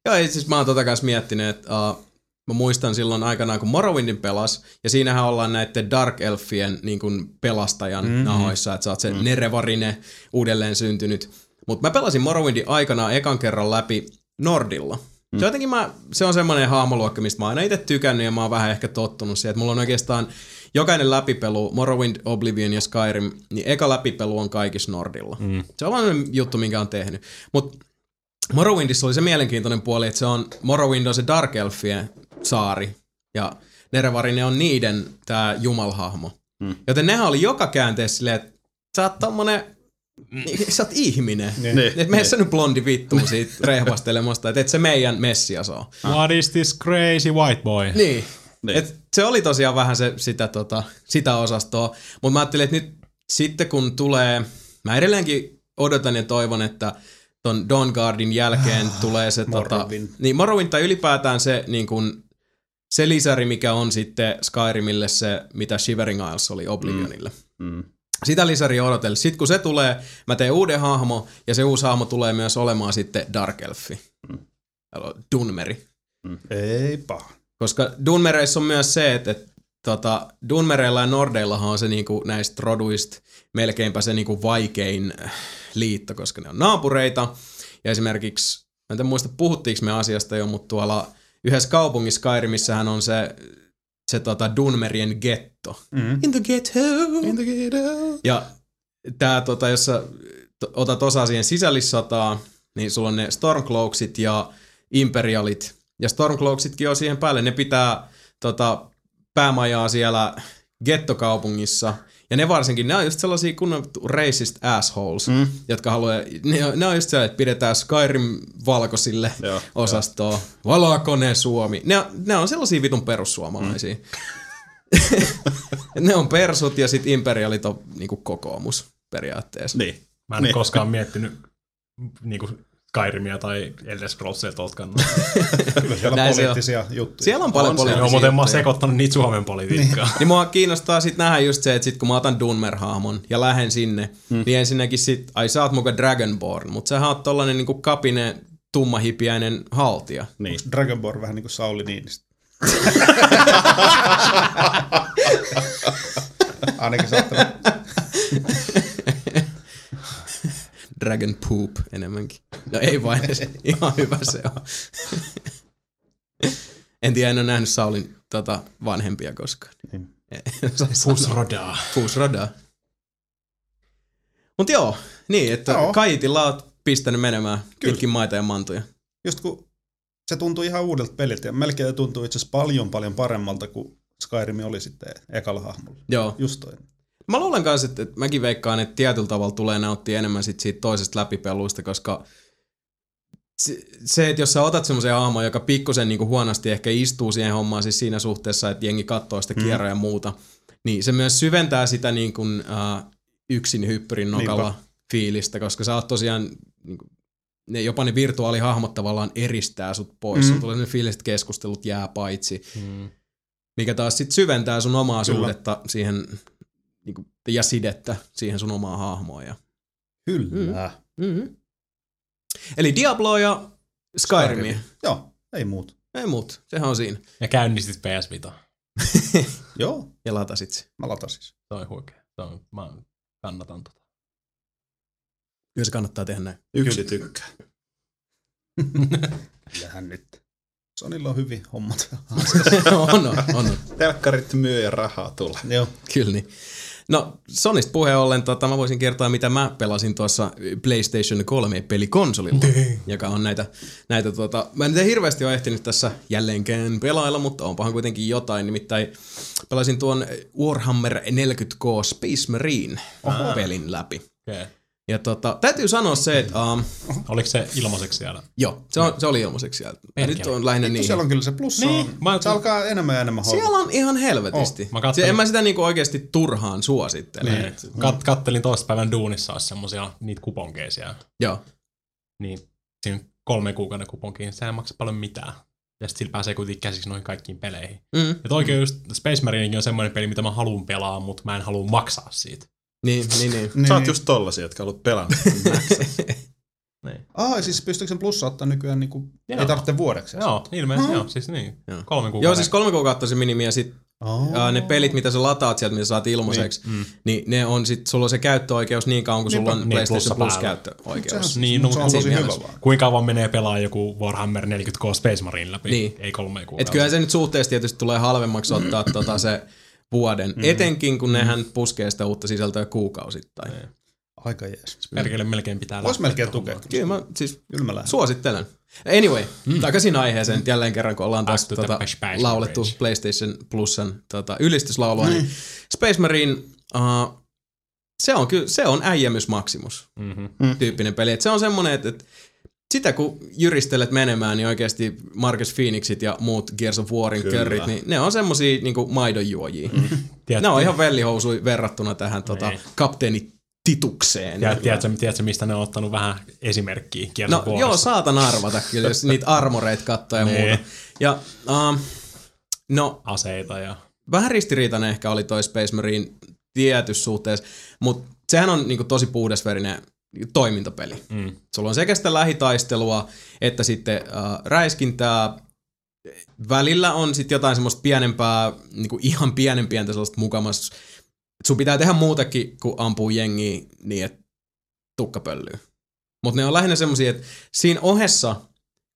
Joo, siis mä oon tota kanssa miettinyt, että uh, mä muistan silloin aikanaan, kun Morrowindin pelas, ja siinähän ollaan näiden Dark Elfien niin kuin pelastajan mm-hmm. nahoissa, että sä oot se mm. Nerevarine uudelleen syntynyt. Mutta mä pelasin Morrowindin aikanaan ekan kerran läpi Nordilla. Mm. Se, jotenkin mä, se on semmoinen hahmoluokka, mistä mä oon aina itse tykännyt ja mä oon vähän ehkä tottunut siihen, että mulla on oikeastaan jokainen läpipelu, Morrowind, Oblivion ja Skyrim, niin eka läpipelu on kaikissa Nordilla. Mm. Se on vaan juttu, minkä on tehnyt. Mutta Morrowindissa oli se mielenkiintoinen puoli, että se on, Morrowind on se Dark Elfien saari, ja Nerevarine on niiden tää jumalhahmo. Mm. Joten nehän oli joka käänteessä silleen, että sä oot tommonen, sä oot ihminen. Niin. Et mene sä nyt blondi vittuun siitä rehvastelemasta, että et se meidän messias oo. What is this crazy white boy? Niin. Niin. niin. Et se oli tosiaan vähän se, sitä, tota, sitä osastoa. Mutta mä ajattelin, että nyt sitten kun tulee, mä edelleenkin odotan ja toivon, että ton Dawnguardin jälkeen tulee se tota, Morrowind. niin Morrowind tai ylipäätään se niin kun, se lisäri, mikä on sitten Skyrimille se, mitä Shivering Isles oli Oblivionille. Mm. Sitä lisäriä odotellessa. Sitten kun se tulee, mä teen uuden hahmo, ja se uusi hahmo tulee myös olemaan sitten Dark Elfi. Mm. Eli Dunmeri. Ei paha. Koska Dunmereissä on myös se, että, että tota, Dunmereilla ja Nordeillahan on se niinku näistä roduista melkeinpä se niinku vaikein liitto, koska ne on naapureita. Ja esimerkiksi, mä en tiedä muista puhuttiinko me asiasta jo, mutta tuolla yhdessä kaupungissa Skyrimissähän on se, se tota Dunmerien getto. Mm. In the ghetto. In the ghetto. Ja tää, tota, jos sä otat osaa siihen sisällissotaan, niin sulla on ne Stormcloaksit ja Imperialit. Ja Stormcloaksitkin on siihen päälle. Ne pitää tota, päämajaa siellä gettokaupungissa. Ja ne varsinkin, ne on just sellaisia kunnon racist assholes, mm. jotka haluaa, ne, on- ne on just sellaisia, että pidetään Skyrim valkoisille Joo, osastoa, valakone Suomi. Ne, on- ne on sellaisia vitun perussuomalaisia. ne on persut ja sit imperialit on niinku kokoomus periaatteessa. Niin. Mä en Niin. koskaan miettinyt niinku Skyrimia tai Elder Scrollsia tuolta kannalta. Kyllä siellä on se on. poliittisia juttuja. Siellä on paljon On poliittisia Joo, muuten mä oon juttuja. sekoittanut niitä Suomen politiikkaa. Niin mua kiinnostaa sit nähdä just se, että sit kun mä otan Dunmer-hahmon ja lähden sinne, mm. niin ensinnäkin sit, ai sä oot muka Dragonborn, mutta sä oot tollanen niinku kapine, tummahipiäinen haltija. niin. Dragonborn vähän niin kuin Sauli Niinistö. Ainakin saattaa. Dragon poop enemmänkin. No ei vain, ihan hyvä se on. en tiedä, en ole nähnyt Saulin tota, vanhempia koskaan. Niin. Fusrodaa. Fusroda. Mut joo, niin, että Joo. Kaitilla oot pistänyt menemään Kyllä. pitkin maita ja mantuja. Just kun se tuntui ihan uudelta peliltä ja melkein tuntuu itse asiassa paljon paljon paremmalta kuin Skyrim oli sitten ekalla hahmolla. Joo. Just toi. Mä luulen kanssa, että, että mäkin veikkaan, että tietyllä tavalla tulee nauttia enemmän sit siitä toisesta läpipeluista, koska se, että jos sä otat semmoisen hahmon, joka pikkusen niin huonosti ehkä istuu siihen hommaan siis siinä suhteessa, että jengi katsoo sitä kierroa ja muuta, niin se myös syventää sitä niin kuin, uh, yksin hyppyrin nokalla Niinpä. fiilistä, koska sä oot tosiaan, niin kuin, ne, jopa ne virtuaalihahmot tavallaan eristää sut pois. Mm. Mm. Tulee ne fiilis, että keskustelut jää paitsi mikä taas sit syventää sun omaa Kyllä. suhdetta siihen niinku, ja sidettä siihen sun omaan hahmoon. Ja, Kyllä. mm-hmm. Eli Diablo ja Skyrimia. Joo, ei muut. Ei muut, sehän on siinä. Ja käynnistit PS Vita. Joo, Ja latasit se. mä latasin. Se on huikea. Se on, mä kannatan tota. Kyllä se kannattaa tehdä näin. Yksi tykkää. Kyllähän nyt. Sonilla on hyvin hommat. on, on, on, on. Telkkarit myy ja rahaa tulee. Joo. Kyllä niin. No, Sonista puheen ollen, tota, mä voisin kertoa, mitä mä pelasin tuossa PlayStation 3 pelikonsolilla, joka on näitä, näitä tota, mä en hirveästi ole ehtinyt tässä jälleenkään pelailla, mutta onpahan kuitenkin jotain, nimittäin pelasin tuon Warhammer 40K Space Marine pelin läpi. Okay. Ja tota, täytyy sanoa se, että um, Oliko se ilmaiseksi siellä? joo, se, on, se oli ilmaiseksi sieltä. Perkele. Nyt on lähinnä Niin. Siellä on kyllä se plussa. Niin, on. mä- se alkaa enemmän ja enemmän houkuttaa. Siellä on ihan helvetisti. Oh, mä kattelin- en mä sitä niinku oikeasti turhaan suosittele. Niin. Et- Kat, kattelin toista päivän duunissa olisi semmosia niitä kuponkeja siellä. Joo. Niin siinä kolme kuukauden kuponkiin, sehän ei maksa paljon mitään. Ja sitten sillä pääsee kuitenkin käsiksi noihin kaikkiin peleihin. Mm. Ja oikein just Space Marinekin on semmoinen peli, mitä mä haluan pelaa, mutta mä en halua maksaa siitä. Niin, niin, niin. Niin, Sä oot niin. just tollasia, jotka haluat pelata. Niin. Ah, siis pystyykö sen plussa ottaa nykyään, niin kuin, Joo. ei tarvitse vuodeksi? Joo, ilmeisesti joo, siis niin. Joo. Kolme kuukauden. Joo, siis kolme kuukautta se minimi ja sit Oh. ne pelit, mitä sä lataat sieltä, mitä saat ilmaiseksi, niin, Mm. niin ne on sit, sulla on se käyttöoikeus niin kauan, kun sulla on Niin, PlayStation Plus päällä. käyttöoikeus. Sehän- Niin, no, se on siinä tosi hyvä mielessä. vaan. Kuinka kauan menee pelaa joku Warhammer 40K Space Marine läpi? Niin. Ei kolme Et kuukautta. kyllä se nyt suhteessa tietysti tulee halvemmaksi ottaa tota se vuoden, Mm. etenkin kun nehän puskee sitä uutta sisältöä kuukausittain. Niin. Aika jees. Perkele melkein pitää Vois lähteä melkein tukea. Kyllä mä siis Kyllä mä lähden. suosittelen. Anyway, mm. takaisin aiheeseen nyt jälleen kerran, kun ollaan taas tota, laulettu Marines. PlayStation Plusan tota, ylistyslaulua, niin Space Marine, uh, se on kyllä, se on äijämys maximus Mhm. tyyppinen peli. Et se on semmonen, että et sitä kun jyristelet menemään, niin oikeasti Marcus Phoenixit ja muut Gears of Warin Kyllä. körrit, niin ne on semmosia niinku maidonjuojia. Tiedät- Ne on ihan vellihousui verrattuna tähän tota, Niin. kapteeni Titukseen. Tiedät, tiedätkö, tiedätkö, mistä ne on ottanut vähän esimerkkiä Gears No of Warista? joo, saatan arvata kyllä, jos niitä armoreita katsoo ja Niin. muuta. Ja um, No, aseita ja... vähän ristiriitainen ehkä oli toi Space Marine tietyssä suhteessa, mutta sehän on niinku tosi puhdasverinen toimintapeli. Mm. Sulla on sekä sitä lähitaistelua, että sitten äh, räiskintää. Välillä on sitten jotain semmoista pienempää, niinku ihan pienen pientä sellaista mukamas. Sun pitää tehdä muutakin kuin ampuu jengiä niin, että tukka pöllyy. Mutta ne on lähinnä semmosia, että siinä ohessa,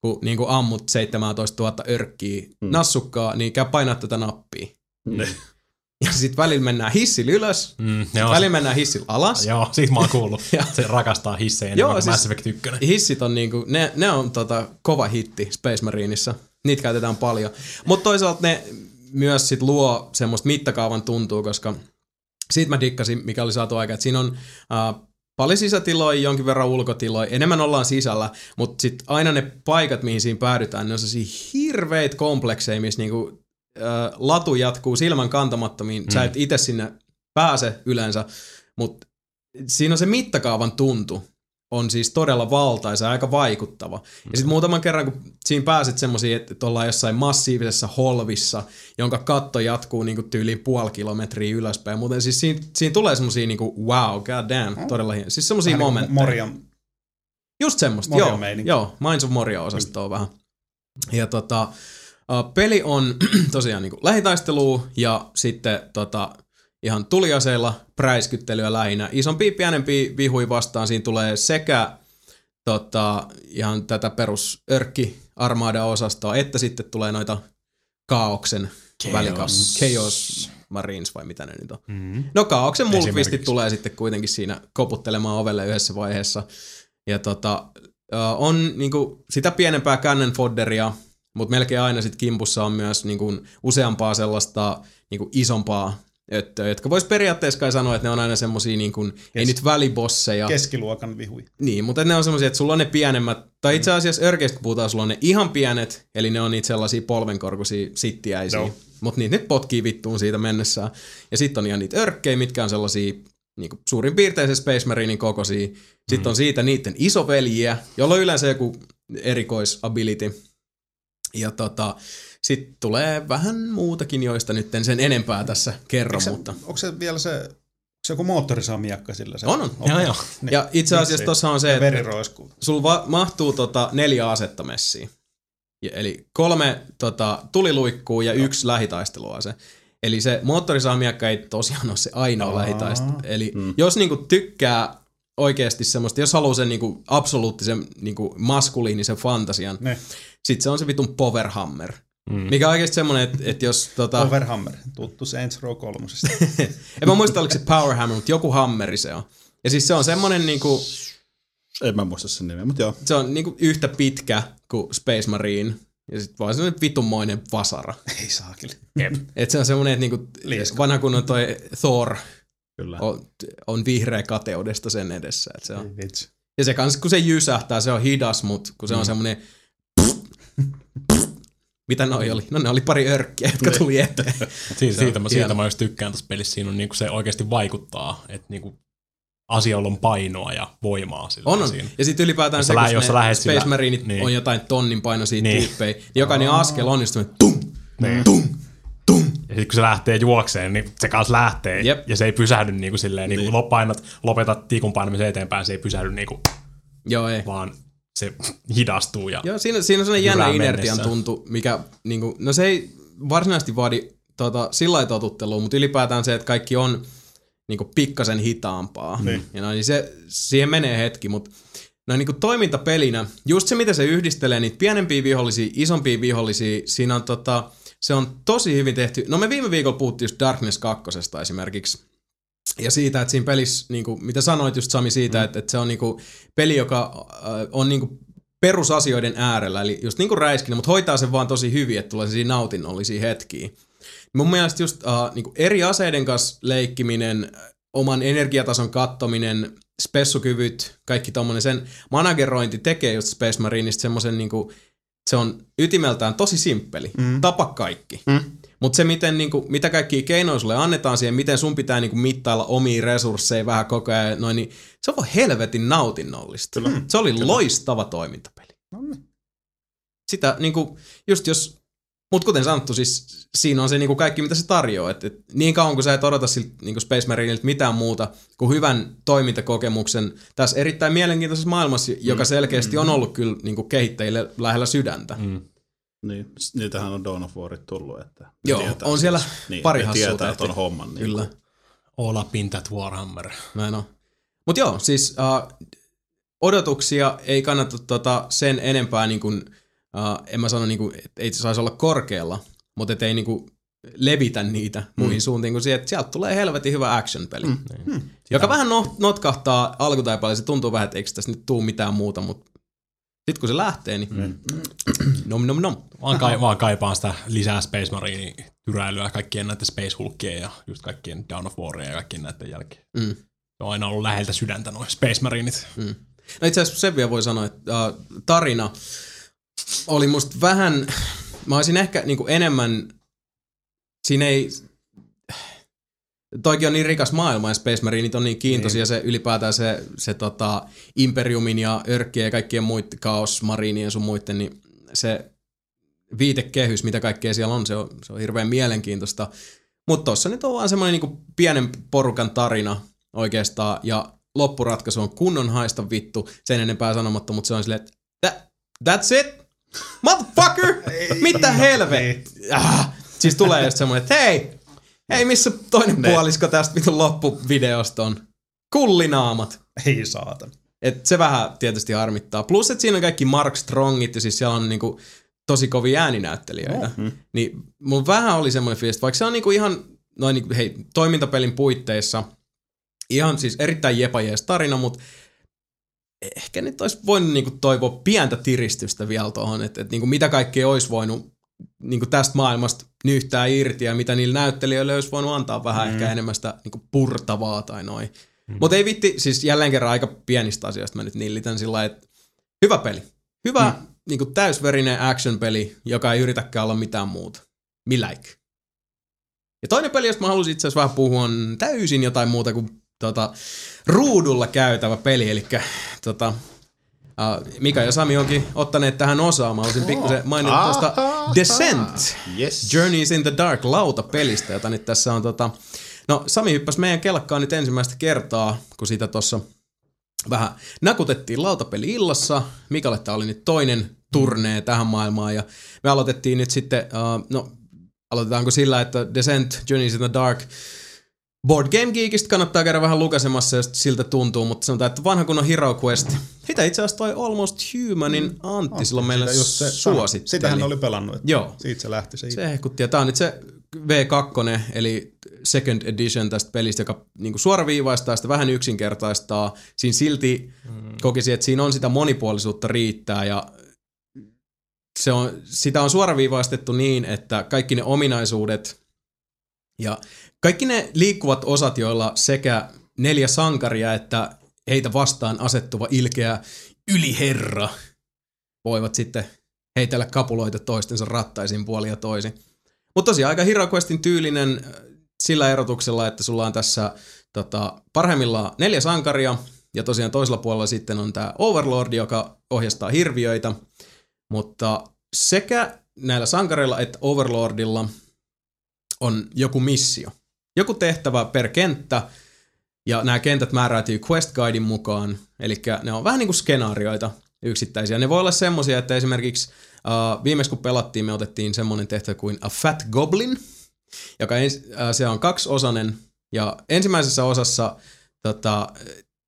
kun niinku ammut 17 000 örkkiä Mm. nassukkaa, niin käy painaa tätä nappia. Ne. Ja sitten välillä mennään hissillä ylös, Mm, on välillä mennään hissillä alas. Joo, siitä mä oon kuullut. Ja- se rakastaa hissejä Joo, enemmän kuin siis- Mass Effect 1. Hissit on niinku, ne, ne on tota kova hitti Space Marineissa. Niitä käytetään paljon. Mutta toisaalta ne myös sit luo semmoista mittakaavan tuntuu, koska siitä mä dikkasin, mikä oli saatu aika, että siinä on äh, paljon sisätiloja, jonkin verran ulkotiloja, enemmän ollaan sisällä, mutta sitten aina ne paikat, mihin siinä päädytään, ne on sellaisia hirveitä komplekseja, missä niinku, latu jatkuu silmän kantamattomiin. Mm. Sä et itse sinne pääse yleensä, mutta siinä on se mittakaavan tuntu on siis todella valtaisa ja aika vaikuttava. Ja sitten muutaman kerran, kun siinä pääset semmoisiin, että ollaan jossain massiivisessa holvissa, jonka katto jatkuu niinku tyyliin puoli kilometriä ylöspäin. Muuten siis siinä, siinä tulee semmoisia niinku wow, god damn, todella hieno. Siis semmoisia momentteja. Morjan Just semmoista, joo. meininki. Joo, Minds of Moria-osastoa vähän. Ja tota, uh, peli on tosiaan niinku lähitaistelua ja sitten tota, ihan tuliaseilla präiskyttelyä lähinnä. Isompia, pienempiä vihui vastaan siinä tulee sekä tota, ihan tätä perus örkki armada-osastoa, että sitten tulee noita kaauksen välikas, Chaos Marines vai mitä ne nyt on. Mm. No kaauksen mulkvistit tulee sitten kuitenkin siinä koputtelemaan ovelle yhdessä vaiheessa. Ja tota, on niinku sitä pienempää cannon fodderia, mutta melkein aina sit kimpussa on myös niinku useampaa sellaista niinku isompaa öttöä, jotka vois periaatteessa kai sanoa, että ne on aina semmosia niinku, ei nyt välibosseja. keskiluokan vihui. Niin, mutta ne on semmoisia, että sulla on ne pienemmät, tai itse asiassa örkeistä kun puhutaan, sulla on ne ihan pienet, eli ne on niitä sellaisia polvenkorkuisia sittiäisiä, Joo. mutta niitä nyt potkii vittuun siitä mennessään. Ja sitten on ihan niitä örkkejä, mitkä on sellaisia niin suurin piirtein se Space Marinin kokoisia. Sitten on siitä niiden isoveljiä, jolla on yleensä joku erikoisability. Ja tota, sitten tulee vähän muutakin, joista nyt en sen enempää tässä kerro, se, mutta... onko se vielä se, se joku moottorisaamiakka sillä? Se On, on. Okei. Joo, joo. Niin. Ja itse asiassa Vitsi. tuossa on se, Ja että sulla va- mahtuu tota neljä asetta messiin. Ja, eli kolme tota, tuliluikkuu ja yksi lähitaisteluase. Eli se moottorisaamiakka ei tosiaan ole se ainoa Aa. lähitaistelu. Eli mm. jos niinku tykkää oikeasti semmoista, jos haluaa sen niinku absoluuttisen niinku maskuliinisen fantasian, Ne. sit se on se vitun Powerhammer. Mm. Mikä on oikeasti semmoinen, että et jos tota... Overhammer, tuttu Saints Row kolmosesta. en mä muista, oliko se Powerhammer, mutta joku hammeri se on. Ja siis se on semmoinen niinku, En mä muista sen nimeä, mutta joo. se on niinku yhtä pitkä kuin Space Marine. Ja sitten vaan semmoinen vitunmoinen vasara. Ei saakeli. Et se on semmoinen, että niinku vanha kunnon toi Thor Kyllä. on, on vihreä kateudesta sen edessä. Et se on. Vitsi. Ja se kans, kun se jysähtää, se on hidas, mutta kun se on semmoinen... Mitä noi oli? No ne oli pari örkkiä, jotka tuli eteen. Siitä, siitä, mä, siitä mä just tykkään tässä pelissä. Siinä on niinku se oikeasti vaikuttaa, että niinku asioilla on painoa ja voimaa. Sillä On, on. Siinä. Ja sitten ylipäätään Jos se, lä- kun jos ne lähet Space sillä- Marineit niin. on jotain tonnin painoisia Niin. tyyppejä, niin jokainen askel on just semmoinen tum, Niin. tum, tum. Ja sitten kun se lähtee juokseen, niin se kanssa lähtee. Jep. Ja se ei pysähdy niinku silleen, niin. niin painat, lopetat tikun painamisen eteenpäin, se ei pysähdy niinku, Joo, ei. vaan se hidastuu. Ja, Joo, siinä, siinä on sellainen jännä inertian tuntu, mikä, niinku, no se ei varsinaisesti vaadi tota, sillä totuttelua, mutta ylipäätään se, että kaikki on niinku, pikkasen hitaampaa. Niin. Ja no, niin se, siihen menee hetki, mutta no, niinku, toimintapelinä, just se, mitä se yhdistelee niitä pienempiä vihollisia, isompia vihollisia, siinä on tota, se on tosi hyvin tehty. No me viime viikolla puhuttiin just Darkness 2 esimerkiksi. Ja siitä, että siinä pelissä, niin kuin, mitä sanoit just Sami siitä, mm. että, että se on niin kuin, peli, joka äh, on niin kuin, perusasioiden äärellä, eli just niin kuin räiskinä, mutta hoitaa sen vaan tosi hyvin, että tulee sellaisia nautinnollisia hetkiä. Mun mielestä just äh, niin kuin eri aseiden kanssa leikkiminen, oman energiatason kattominen, spessukyvyt, kaikki tommonen, sen managerointi tekee just Space Marineista semmoisen niinku, se on ytimeltään tosi simppeli. Mm. Tapa kaikki. Mm. Mutta se, miten, niinku, mitä kaikkia keinoja sulle annetaan siihen, miten sun pitää niinku, mittailla omia resursseja vähän koko ajan, noin, niin se on helvetin nautinnollista. Kyllä. Se oli Kyllä. loistava toimintapeli. No niin. Sitä, niinku, just jos Mutta kuten sanottu, siis siinä on se niinku kaikki, mitä se tarjoaa. Et, et niin kauan kun sä et odota siltä niinku Space Marinelta mitään muuta kuin hyvän toimintakokemuksen tässä erittäin mielenkiintoisessa maailmassa, joka selkeästi on ollut kyllä niinku kehittäjille lähellä sydäntä. Mm. Niin, niitähän on Dawn of Warit tullut, että Joo, tietää on siellä niin, pari hassua tietää tehty. ton homman. Niin Kyllä. All up in that Warhammer. Näin on. Mut joo, siis uh, odotuksia ei kannata tota sen enempää niin kuin, uh, en mä sano niin kuin, että ei se saisi olla korkealla, mutta et ei niin kuin levitä niitä muihin suuntiin kuin siihen, että sieltä tulee helvetin hyvä action-peli. Mm. Niin. Joka vähän no, notkahtaa alkutaipaleella, se tuntuu vähän, että eikö tässä nyt tuu mitään muuta, mutta sitten kun se lähtee, niin mm. nom nom nom. Vaan, kai, vaan kaipaan sitä lisää Space Marine tyräilyä kaikkien näiden Space Hulkien ja just kaikkien Down of Waria ja kaikkien näiden jälkeen. Mm. Se on aina ollut läheltä sydäntä noin Space Marineit. Mm. No itse asiassa sen vielä voi sanoa, että äh, tarina oli musta vähän, mä olisin ehkä niinku enemmän, siinä ei, toikin on niin rikas maailma ja Space Marineit on niin kiintoisia, niin. se ylipäätään se, se tota, Imperiumin ja Örkkien ja kaikkien muiden ja sun muiden, niin se viitekehys, mitä kaikkea siellä on, se on, se on hirveän mielenkiintoista. Mutta tossa nyt on vaan semmoinen niinku pienen porukan tarina oikeastaan, ja loppuratkaisu on kunnon haista vittu, sen enempää sanomatta, mutta se on silleen, että "That- that's it? Motherfucker! Mitä helvettiä? Ah, siis tulee just semmoinen, että hei, hei missä toinen puolisko tästä vitun loppuvideosta on? Kullinaamat. Ei saatan. Et se vähän tietysti harmittaa. Plus, että siinä on kaikki Mark Strongit ja siis siellä on niinku tosi kovia ääninäyttelijöitä. Oh. Niin mun vähän oli semmoinen fiilis, vaikka se on niinku ihan noin niinku, hei, toimintapelin puitteissa ihan siis erittäin jepajees tarina, mutta ehkä nyt olisi voinut niinku toivoa pientä tiristystä vielä tuohon, että et niinku mitä kaikkea olisi voinut niinku tästä maailmasta nyhtää irti ja mitä niillä näyttelijöille olisi voinut antaa vähän mm. ehkä enemmän sitä niinku purtavaa tai noin. Mm. Mutta ei vitti, siis jälleen kerran aika pienistä asioista mä nyt nillitän sillä että hyvä peli. Hyvä mm. niinku täysverinen action-peli, joka ei yritäkään olla mitään muuta. Millaik. Ja toinen peli, josta mä halusin itse asiassa vähän puhua, on täysin jotain muuta kuin tota, ruudulla käytävä peli, eli tota, uh, Mika ja Sami onkin ottaneet tähän osaa. Mä haluaisin pikkusen mainita tuosta Descent. Yes. Journeys in the Dark lautapelistä, jota nyt tässä on tota... No Sami hyppäsi meidän kelkkaan nyt ensimmäistä kertaa, kun sitä tuossa vähän nakutettiin lautapeli illassa. Mikalle tämä oli nyt toinen turnee tähän maailmaan ja me aloitettiin nyt sitten, uh, no aloitetaanko sillä, että Descent Journeys in the Dark Board Game Geekistä kannattaa käydä vähän lukasemassa, jos siltä tuntuu, mutta sanotaan, että vanha kunnon Hero Quest. Sitä itse asiassa toi Almost Humanin Antti silloin meille Sitä just se suositteli. Sitähän oli pelannut. Että Joo. Siitä se lähti se, Se hehkutti. Ja tää on nyt se V2, eli second edition tästä pelistä, joka niinku suoraviivaistaa sitä vähän yksinkertaistaa. Siinä silti mm. kokisi, että siinä on sitä monipuolisuutta riittää ja se on, sitä on suoraviivaistettu niin, että kaikki ne ominaisuudet ja kaikki ne liikkuvat osat, joilla sekä neljä sankaria että heitä vastaan asettuva ilkeä yliherra voivat sitten heitellä kapuloita toistensa rattaisiin puolin ja toisin. Mutta tosiaan aika Hero Questin tyylinen äh, sillä erotuksella, että sulla on tässä tota, parhaimmillaan neljä sankaria, ja tosiaan toisella puolella sitten on tämä Overlord, joka ohjastaa hirviöitä, mutta sekä näillä sankareilla että Overlordilla on joku missio. Joku tehtävä per kenttä, ja nämä kentät määräytyy Quest Guidein mukaan, eli ne on vähän niin kuin skenaarioita yksittäisiä. Ne voi olla semmosia, että esimerkiksi uh, viimeis kun pelattiin, me otettiin semmoinen tehtävä kuin A Fat Goblin, joka ens, uh, se on kaksiosainen, ja ensimmäisessä osassa tota,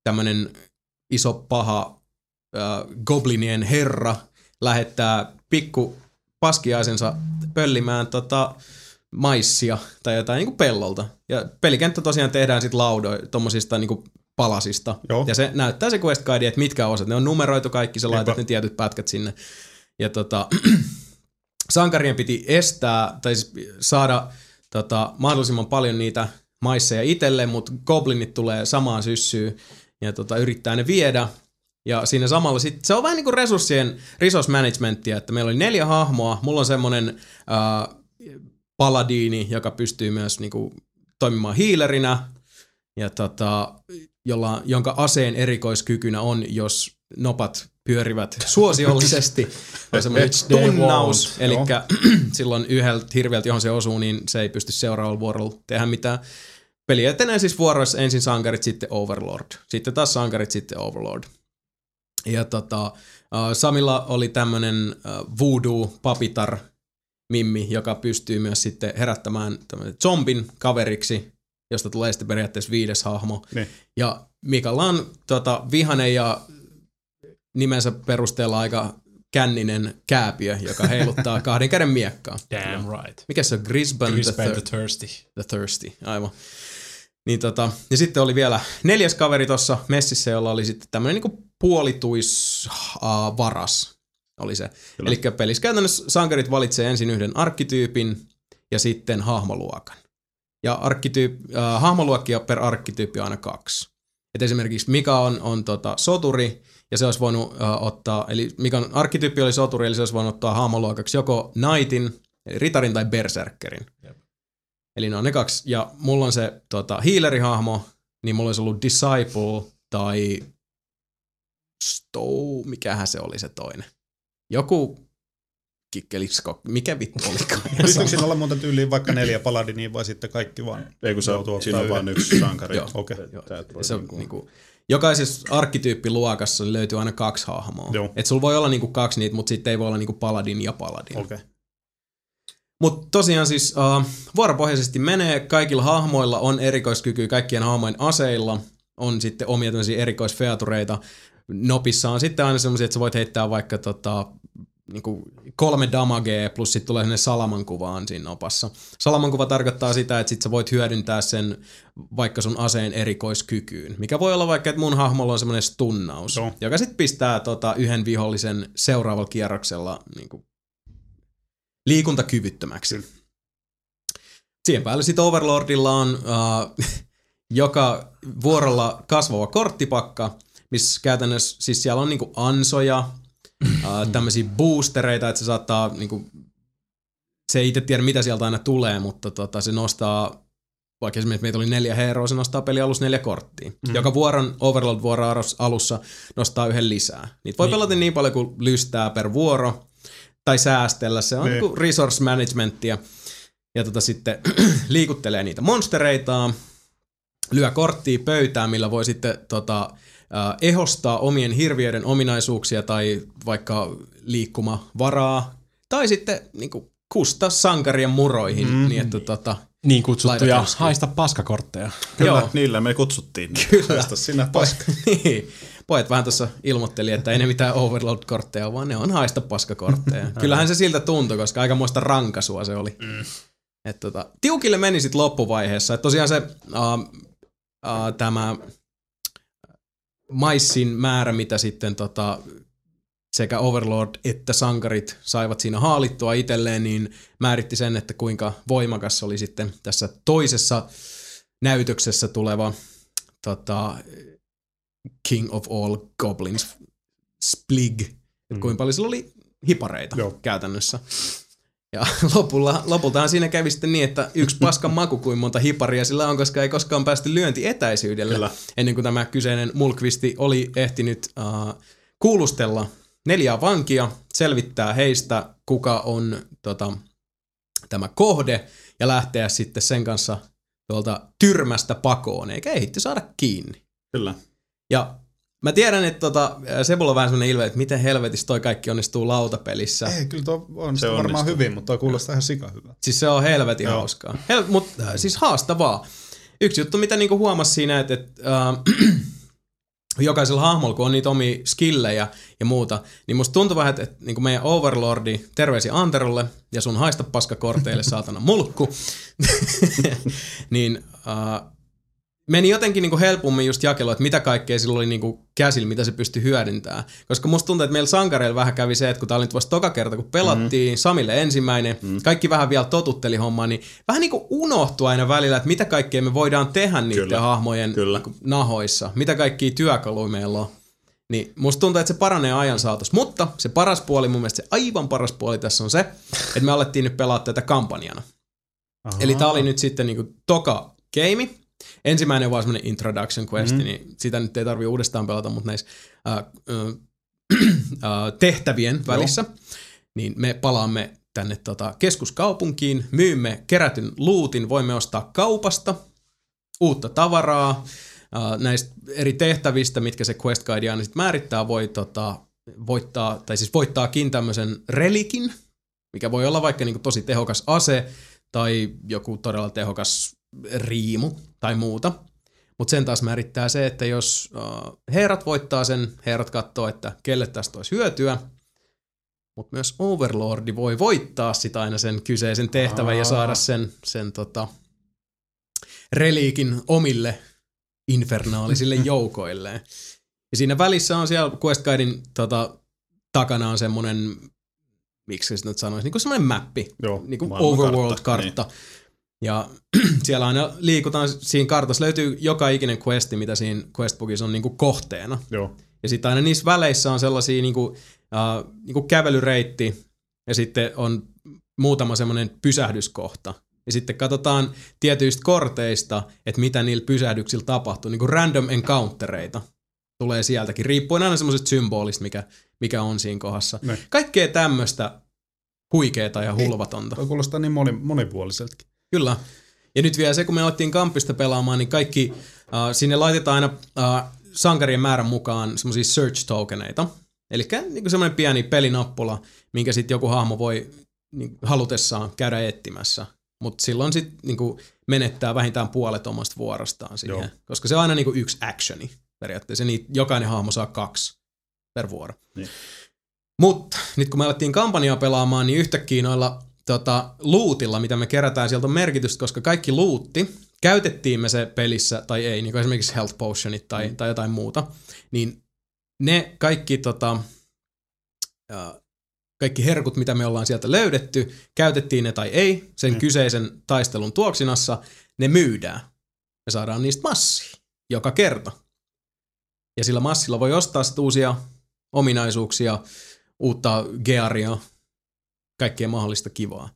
tämmöinen iso paha uh, goblinien herra lähettää pikku paskiaisensa pöllimään tota, maissia tai jotain niin kuin pellolta. Ja pelikenttä tosiaan tehdään sitten laudoja, tommosista niin kuin palasista. Joo. Ja se näyttää se quest guide, että mitkä osat. Ne on numeroitu kaikki, sä laitat ne tietyt pätkät sinne. Ja tota, sankarien piti estää, tai siis saada tota, mahdollisimman paljon niitä maisseja itselleen, mutta goblinit tulee samaan syssyyn ja tota, yrittää ne viedä. Ja siinä samalla sit, se on vähän niin kuin resurssien resource managementia, että meillä oli neljä hahmoa, mulla on semmonen äh, paladiini, joka pystyy myös niin kuin, toimimaan hiilerinä, ja tota, jolla, jonka aseen erikoiskykynä on, jos nopat pyörivät suosiollisesti. On semmoinen tunnaus, eli silloin yhdeltä hirviöltä, johon se osuu, niin se ei pysty seuraavalla vuorolla tehdä mitään. Peli etenee siis vuoroissa ensin sankarit, sitten Overlord. Sitten taas sankarit, sitten Overlord. Ja tota, äh, Samilla oli tämmönen äh, voodoo papitar mimmi, joka pystyy myös sitten herättämään tämmöisen zombin kaveriksi, josta tulee sitten periaatteessa viides hahmo. Niin. Ja Mikalla on tota, vihanen ja nimensä perusteella aika känninen kääpiö, joka heiluttaa kahden käden miekkaa. Damn right. Mikä se on? Grisban, Grisban the, the third, Thirsty. the Thirsty, aivan. Niin tota, ja sitten oli vielä neljäs kaveri tuossa messissä, jolla oli sitten tämmöinen niinku puolituis uh, varas oli se. Eli pelissä käytännössä sankarit valitsee ensin yhden arkkityypin ja sitten hahmoluokan. Ja arkkityyp, äh, hahmoluokkia per arkkityyppi on aina kaksi. Et esimerkiksi Mika on, on tota, soturi, ja se olisi voinut äh, ottaa, eli Mikan arkkityyppi oli soturi, eli se olisi voinut ottaa hahmoluokaksi joko Knightin, eli Ritarin tai Berserkerin. Jep. Eli ne on ne kaksi. Ja mulla on se tota, healerihahmo, niin mulla olisi ollut Disciple tai Stow, mikähän se oli se toinen. Joku kikkelisko, mikä vittu olikaan. Pitäisikö siinä olla monta tyyliä, vaikka neljä paladinia vai sitten kaikki vaan? Ei kun se on, siinä on vain yksi sankari. Joo. Okei. Joo. Se on, niinku- niinku, jokaisessa arkkityyppiluokassa löytyy aina kaksi hahmoa. Joo. Et sulla voi olla niinku kaksi niitä, mutta sitten ei voi olla niinku paladin ja paladin. Okei. Mutta tosiaan siis uh, vuoropohjaisesti menee, kaikilla hahmoilla on erikoiskyky, kaikkien hahmojen aseilla on sitten omia tämmöisiä erikoisfeatureita. Nopissa on sitten aina semmoisia, että sä voit heittää vaikka tota, niinku kolme damagea plus sitten tulee sinne salamankuvaan siinä nopassa. Salamankuva tarkoittaa sitä, että sit sä voit hyödyntää sen vaikka sun aseen erikoiskykyyn, mikä voi olla vaikka, että mun hahmolla on semmoinen stunnaus, Joo. joka sitten pistää tota, yhden vihollisen seuraavalla kierroksella niinku, liikuntakyvyttömäksi. Siihen päälle sitten Overlordilla on uh, joka vuorolla kasvava korttipakka, missä käytännössä, siis siellä on niinku ansoja, uh, tämmöisiä boostereita, että se saattaa niinku, se ei itse tiedä mitä sieltä aina tulee, mutta tota, se nostaa, vaikka esimerkiksi meitä oli neljä heroa, se nostaa peli alussa neljä korttia. Mm. Joka vuoron, Overlord-vuoron arus- alussa nostaa yhden lisää. Niitä voi niin. pelata niin paljon kuin lystää per vuoro, tai säästellä. Se on Niin. niin. resource managementia. Ja tota sitten liikuttelee niitä monstereitaan, lyö korttia pöytään, millä voi sitten tota, ehostaa omien hirviöiden ominaisuuksia tai vaikka liikkumavaraa. Tai sitten niin kuin, kustaa sankarien muroihin, mm. niin että tota, Niin kutsuttuja haista paskakortteja. Kyllä, Joo. niillä me kutsuttiin. Kyllä. Haista sinä paska. niin. Pojat vähän tuossa ilmoitteli, että ei ne mitään Overload-kortteja, vaan ne on haista paskakortteja. Kyllähän se siltä tuntui, koska aikamoista rankasua se oli. Mm. Et tota, tiukille meni sitten loppuvaiheessa. Et tosiaan se uh, uh, tämä maissin määrä, mitä sitten tota, sekä Overlord että sankarit saivat siinä haalittua itselleen, niin määritti sen, että kuinka voimakas oli sitten tässä toisessa näytöksessä tuleva tota, King of All Goblins Splig. Mm. Kuinka paljon sillä oli hipareita Joo. Käytännössä. Ja lopulla, lopultahan siinä kävi sitten niin, että yksi paskan maku kuin monta hiparia sillä on, koska ei koskaan päästy lyöntietäisyydelle. Kyllä. Ennen kuin tämä kyseinen mulkvisti oli ehtinyt uh, kuulustella neljää vankia, selvittää heistä, kuka on tota, tämä kohde, ja lähteä sitten sen kanssa tuolta tyrmästä pakoon, eikä ehitty saada kiinni. Kyllä. Ja mä tiedän, että tota, Sebulla on vähän sellainen ilme, että miten helvetissä toi kaikki onnistuu lautapelissä. Ei, kyllä tuo on Se varmaan onnistuu. hyvin, mutta tuo kuulostaa ihan sika hyvä. Siis se on helvetin Joo. hauskaa. Hel- Mutta äh, siis haastavaa. Yksi juttu, mitä niinku huomasi siinä, että, että äh, jokaisella hahmolla, kun on niitä omia skillejä ja muuta, niin musta tuntuu vähän, että, että niin meidän Overlordi, terveisiä Anterolle ja sun haista paskakorteille saatana mulkku, niin äh, meni jotenkin niinku helpommin just jakelua, että mitä kaikkea sillä oli niinku käsillä, mitä se pystyi hyödyntämään. Koska musta tuntuu, että meillä sankareilla vähän kävi se, että kun tää oli vasta toka kerta, kun pelattiin, mm. Samille ensimmäinen, mm. kaikki vähän vielä totutteli hommaa, niin vähän niinku unohtui aina välillä, että mitä kaikkea me voidaan tehdä niiden Kyllä. hahmojen Kyllä. niinku nahoissa, mitä kaikkia työkaluja meillä on. Niin musta tuntuu, että se paranee ajan saatossa. Mutta se paras puoli, mun mielestä se aivan paras puoli tässä on se, että me alettiin nyt pelaa tätä kampanjana. Aha. Eli tää oli nyt sitten niinku toka game. Ensimmäinen on vaan semmoinen introduction quest, mm-hmm. niin sitä nyt ei tarvi uudestaan pelata, mutta näissä äh, äh, äh, tehtävien välissä, niin me palaamme tänne tota, keskuskaupunkiin, myymme kerätyn luutin, voimme ostaa kaupasta uutta tavaraa, äh, näistä eri tehtävistä, mitkä se Quest Guide aina sit määrittää, voi tota, voittaa, tai siis voittaakin tämmöisen relikin, mikä voi olla vaikka niinku tosi tehokas ase tai joku todella tehokas riimu tai muuta. Mutta sen taas määrittää se, että jos uh, herrat voittaa sen, herrat katsoo, että kelle tästä olisi hyötyä, mutta myös Overlordi voi voittaa sitä aina sen kyseisen tehtävän ja saada sen, sen tota, reliikin omille infernaalisille joukoilleen. Ja siinä välissä on siellä Quest Guidein tota, takana on semmoinen, miksi se nyt sanoisi, niin kuin semmoinen mappi, Joo, niin kuin Overworld-kartta. Ja siellä aina liikutaan, siinä kartassa löytyy joka ikinen questi, mitä siinä questbookissa on niin kuin kohteena. Joo. Ja sitten aina niissä väleissä on sellaisia niin kuin, uh, niin kuin kävelyreitti ja sitten on muutama semmoinen pysähdyskohta. Ja sitten katsotaan tietyistä korteista, että mitä niillä pysähdyksillä tapahtuu, niin kuin random encountereita tulee sieltäkin, riippuen aina semmoisesta symbolista, mikä, mikä on siinä kohdassa. Ne. Kaikkea tämmöistä huikeeta ja hulvatonta. Toi kuulostaa niin moni, monipuoliseltakin. Kyllä. Ja nyt vielä se, kun me alettiin kampista pelaamaan, niin kaikki, äh, sinne laitetaan aina äh, sankarien määrän mukaan semmoisia search tokeneita. Eli niin semmoinen pieni pelinappula, minkä sitten joku hahmo voi niin, halutessaan käydä etsimässä. Mutta silloin sitten niin menettää vähintään puolet omasta vuorostaan siihen. Joo. Koska se on aina niin yksi actioni periaatteessa. Niitä, jokainen hahmo saa kaksi per vuoro. Niin. Mutta nyt kun me alettiin kampanjaa pelaamaan, niin yhtäkkiä noilla tota, luutilla, mitä me kerätään, sieltä on merkitystä, koska kaikki luutti, käytettiin me se pelissä tai ei, niin kuin esimerkiksi health potionit tai, mm. tai jotain muuta, niin ne kaikki, tota, äh, kaikki herkut, mitä me ollaan sieltä löydetty, käytettiin ne tai ei, sen mm. kyseisen taistelun tuoksinassa, ne myydään. Me saadaan niistä massia joka kerta. Ja sillä massilla voi ostaa sit uusia ominaisuuksia, uutta gearia, kaikkea mahdollista kivaa.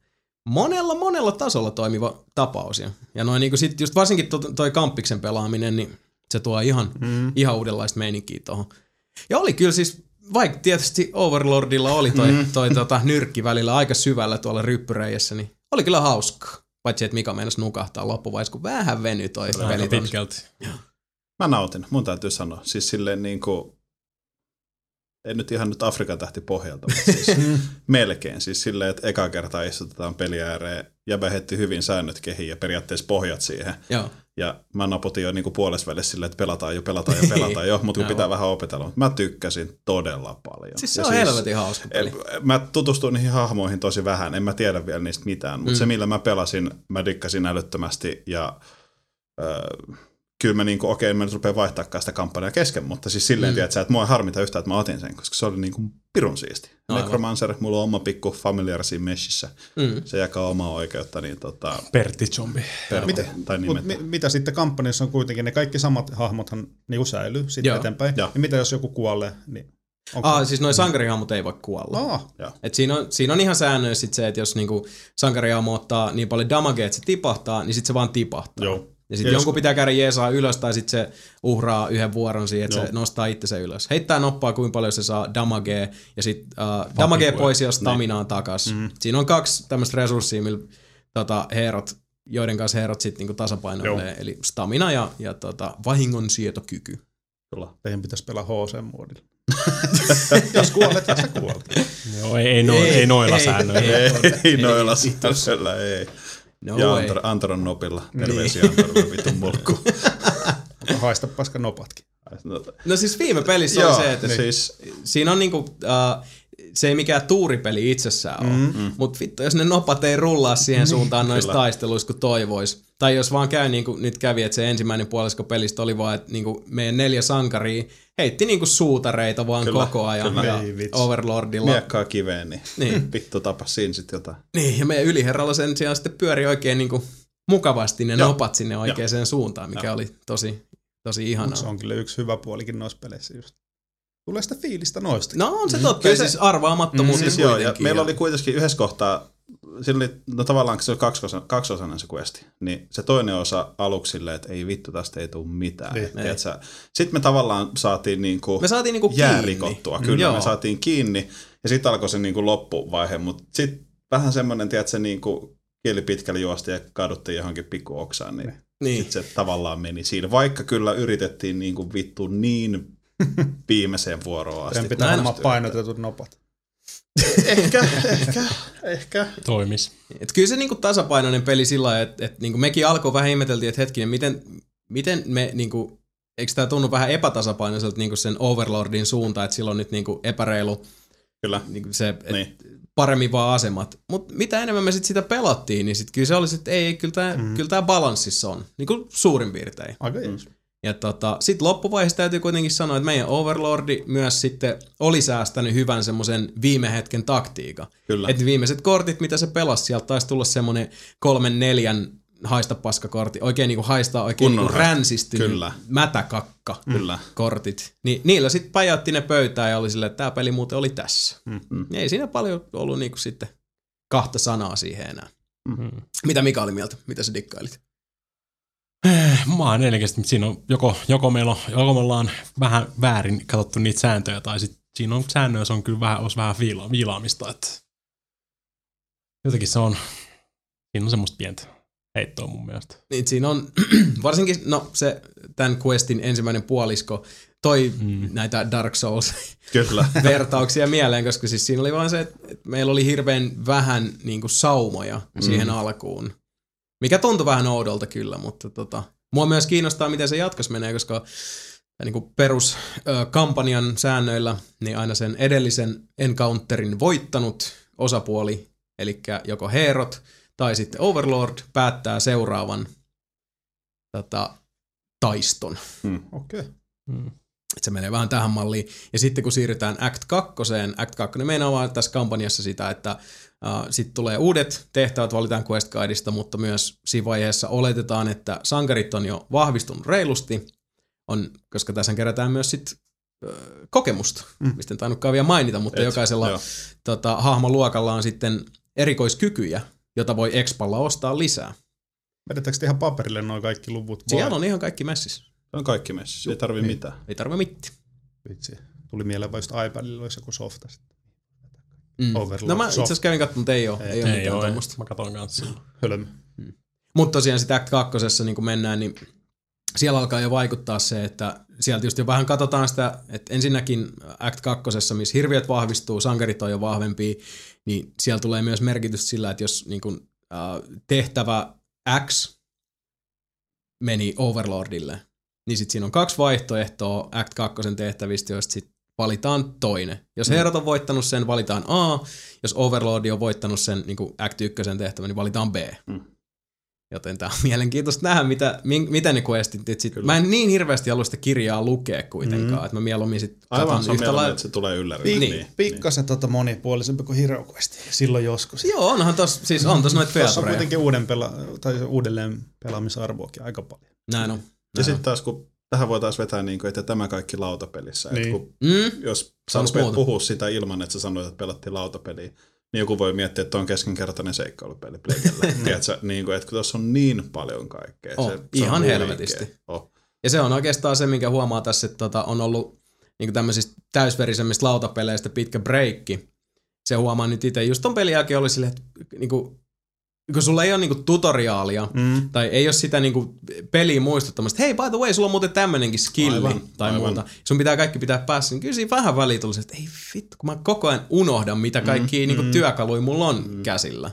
Monella, monella tasolla toimiva tapaus. Ja, ja noin niin sit just varsinkin to, toi kamppiksen pelaaminen, niin se tuo ihan, mm. ihan uudenlaista meininkiä tuohon. Ja oli kyllä siis, vaikka tietysti Overlordilla oli toi, mm. toi tota, nyrkki välillä aika syvällä tuolla ryppyreijässä, niin oli kyllä hauskaa. Paitsi, että Mika meinasi nukahtaa loppuvaiheessa, kun vähän venyi toi peli. Mä nautin, mun täytyy sanoa. Siis silleen niin kuin, ei nyt ihan nyt Afrikan tähti pohjalta, mutta siis melkein. Siis silleen, että eka kertaa istutetaan peli ääreen ja heitti hyvin säännöt kehiin ja periaatteessa pohjat siihen. Joo. Ja mä naputin jo niin puolessa välissä silleen, että pelataan jo, pelataan jo, pelataan jo, mutta kun pitää vähän opetella. Mä tykkäsin todella paljon. Siis se Ja on helvetin hauska peli. en- Mä tutustuin niihin hahmoihin tosi vähän, en mä tiedä vielä niistä mitään, mutta mm. se millä mä pelasin, mä dikkasin älyttömästi ja äh, kyllä mä niinku, okei, mä nyt rupean vaihtaa sitä kampanjaa kesken, mutta siis silleen, mm. tiedät, että mua ei harmita yhtään, että mä otin sen, koska se oli niinku pirun siisti. Aivan. Necromancer, mulla on oma pikku familiar siinä meshissä, Mm. se jakaa omaa oikeutta, niin tota, Pertti zombi. Pertti, Mitä, tai mut nimet. mi, mitä sitten kampanjassa on kuitenkin, ne kaikki samat hahmothan niin säilyy sitten Joo. eteenpäin. Joo. Ja mitä jos joku kuolee, niin onko... Ah, siis noin sankarihahmot ei voi kuolla. Aa, Et siinä, on, siinä on ihan säännöissä sit se, että jos niinku sankarihahmo ottaa niin paljon damagea, että se tipahtaa, niin sitten se vaan tipahtaa. Joo. Ja sitten jonkun pitää käydä jeesaa ylös tai sitten se uhraa yhden vuoron siihen, että Joo. se nostaa itsensä ylös. Heittää noppaa kuinka paljon se saa damagea ja sitten uh, damagea pois ja staminaa takas. Mm. Siinä on kaksi tämmöistä resurssia, millä tota, herot, joiden kanssa herot sitten niinku tasapainoilee. Joo. Eli stamina ja, ja tota, vahingonsietokyky. teidän pitäisi pelaa HC-muodilla. jos kuolet, sä kuolet. Joo, ei, ei, no, ei, ei noilla säännöillä. Ei, ei noilla vitus. säännöillä, ei. No ja way. Antor, Antor on nopilla. Terveisiä Antorille, vitun mulkku. Haista paska nopatkin. No siis viime pelissä Joo, oli se, että siis siinä on niinku, uh, se ei mikään tuuripeli itsessään ole, mm, mutta vittu, jos ne nopat ei rullaa siihen suuntaan noissa kyllä. taisteluissa kuin toivois. Tai jos vaan käy niin kuin nyt kävi, että se ensimmäinen puolisko pelistä oli vaan, että niinku meidän neljä sankaria heitti niinku suutareita vaan Kyllä, koko ajan kyllä. ja Ei vitsi. Overlordilla. miekkaa kiveen, niin, Niin. vittu tapas siinä sitten jotain. Niin, ja meidän yliherralla sen sijaan sitten pyöri oikein niinku mukavasti ne Joo. nopat sinne oikeaan suuntaan, mikä oli tosi, tosi ihanaa. Se on kyllä yksi hyvä puolikin noissa peleissä just. Tulee sitä fiilistä noista. No on se totta, Kyllä ja se- siis arvaamattomuus Siis siis joo, ja meillä oli kuitenkin yhdessä kohtaa siinä oli, no tavallaan se oli kaksiosa, kaksiosainen se questi, niin se toinen osa aluksi silleen, että ei vittu, tästä ei tule mitään. Niin. Niin. Sitten me tavallaan saatiin niinku Me saatiin niinku jää kiinni. rikottua, Mm, kyllä joo. me saatiin kiinni, ja sitten alkoi se niinku loppuvaihe, mutta sitten vähän semmoinen, tiedät se niinku kieli pitkälle juosti ja kaduttiin johonkin pikku oksaan, niin, Niin. sit se tavallaan meni siinä. Vaikka kyllä yritettiin niinku vittu niin viimeiseen vuoroon asti. Sen pitää Näin olla on. painotetut nopat. Ehkä, ehkä, ehkä. Toimis. Et kyllä se niinku tasapainoinen peli sillä lailla, että et niinku mekin alkoi vähän ihmeteltiin, että hetkinen, miten, miten me niinku, eikö tämä tunnu vähän epätasapainoiselta niinku sen Overlordin suuntaan, että sillä on nyt niinku epäreilu Kyllä. niinku se, et Niin. paremmin vaan asemat. Mutta mitä enemmän me sit sitä pelattiin, niin sit kyllä se oli, sit, että ei, kyllä tämä mm. kyllä tää balanssissa on, niinku suurin piirtein. Aika Mm. Ja tota, sitten loppuvaiheessa täytyy kuitenkin sanoa, että meidän Overlordi myös sitten oli säästänyt hyvän semmoisen viime hetken taktiikan. Kyllä. Että viimeiset kortit, mitä se pelasi, sieltä taisi tulla semmoinen kolmen neljän haista paskakortti, oikein niinku haistaa oikein Kunnon niinku ränsistynyt Kyllä. mätäkakka Kyllä. kortit. Niin niillä sitten pajatti ne pöytään ja oli silleen, että tämä peli muuten oli tässä. Mm. Ei siinä paljon ollut niinku sitten kahta sanaa siihen enää. Mm. Mitä Mika oli mieltä? Mitä sä dikkailit? Mä oon neljäkästi, mutta siinä on joko, joko, meillä on, joko me ollaan vähän väärin katsottu niitä sääntöjä, tai sitten siinä on säännöissä on kyllä vähän, olisi vähän viila, viilaamista, että jotenkin se on, siinä on semmoista pientä heittoa mun mielestä. Niin siinä on, varsinkin no, se tämän questin ensimmäinen puolisko toi mm. näitä Dark Souls Kyllä. vertauksia mieleen, koska siis siinä oli vaan se, että että meillä oli hirveän vähän niin kuin saumoja mm. siihen alkuun. Mikä tuntui vähän oudolta kyllä, mutta tota, mua myös kiinnostaa, miten se jatkossa menee, koska niin kuin perus ö, kampanjan säännöillä, niin aina sen edellisen encounterin voittanut osapuoli, eli joko Herot tai sitten Overlord, päättää seuraavan tota, taiston. Okei. Mm. Et se menee vähän tähän malliin. Ja sitten kun siirrytään Act 2, Act 2 meinaa vaan tässä kampanjassa sitä, että sitten tulee uudet tehtävät, valitaan Quest Guideista, mutta myös siinä vaiheessa oletetaan, että sankarit on jo vahvistunut reilusti, on, koska tässä kerätään myös sit, uh, kokemusta, mm. mistä en tainnutkaan vielä mainita, mutta Et, jokaisella joo. tota, hahmoluokalla on sitten erikoiskykyjä, jota voi Expalla ostaa lisää. Vedetäänkö ihan paperille noin kaikki luvut? vai? Siellä on ihan kaikki messissä. On kaikki messissä. Ei tarvi Niin. mitään. Ei tarvitse mitti. Vitsi. Tuli mieleen vaan just iPadilla olisi joku softa. sitten. Mm. Overlord No mä itse asiassa kävin katsomaan, mutta ei ole, ei, ei ole Ei mitään ole, tuommoista. mä katon kanssa. Hölmö. Mutta tosiaan sitä Act 2, niin kun mennään, niin siellä alkaa jo vaikuttaa se, että sieltä just jo vähän katsotaan sitä, että ensinnäkin Act 2, missä hirviöt vahvistuu, sankarit on jo vahvempia, niin siellä tulee myös merkitys sillä, että jos niin kun, äh, tehtävä X meni Overlordille, niin sitten siinä on kaksi vaihtoehtoa Act 2 tehtävistä, joista sitten valitaan toinen. Jos Herot on voittanut sen, valitaan A. Jos Overlord on voittanut sen niin kuin Act 1 tehtävän, niin valitaan B. Mm. Joten tämä on mielenkiintoista nähdä, mitä, min, mitä ne questit nyt. Mä en niin hirveästi halua sitä kirjaa lukea kuitenkaan, mm. että mä mieluummin sit Aivan, se yhtä lailla. että se tulee ylläri. Pik- Niin. Pikkasen tota monipuolisempi kuin Hero Quest. Silloin joskus. Joo, onhan tos, siis on tos noita Tuossa on featureja. kuitenkin uuden pela- tai uudelleen pelaamisarvoakin aika paljon. Näin on. Ja Näin sitten taas, kun tähän voitaisiin vetää, niin kuin, että tämä kaikki lautapelissä. Niin. Että kun. Mm? jos sä rupeat puhua sitä ilman, että sä sanoit, että pelattiin lautapeliä, niin joku voi miettiä, että on keskinkertainen seikkailupeli Plegellä. Tiedätkö, niin kuin, että kun tuossa on niin paljon kaikkea. On, se, se ihan on helvetisti. Oh. Ja se on oikeastaan se, minkä huomaa tässä, että tota, on ollut niin tämmöisistä täysverisemmistä lautapeleistä pitkä breikki. Se huomaa nyt itse. Just ton pelin jälkeen oli silleen, että niin kuin, kun sulla ei ole niin kuin, tutoriaalia, Mm. tai ei ole sitä niinku peliä muistuttamasta, hei by the way, sulla on muuten tämmöinenkin skilli Aivan, tai aivan. muuta. Sun pitää kaikki pitää päässä, niin kyllä siinä vähän tuli se, että ei vittu, kun mä koko ajan unohdan, mitä kaikki mm, niinku mm. työkaluja mulla on mm. käsillä.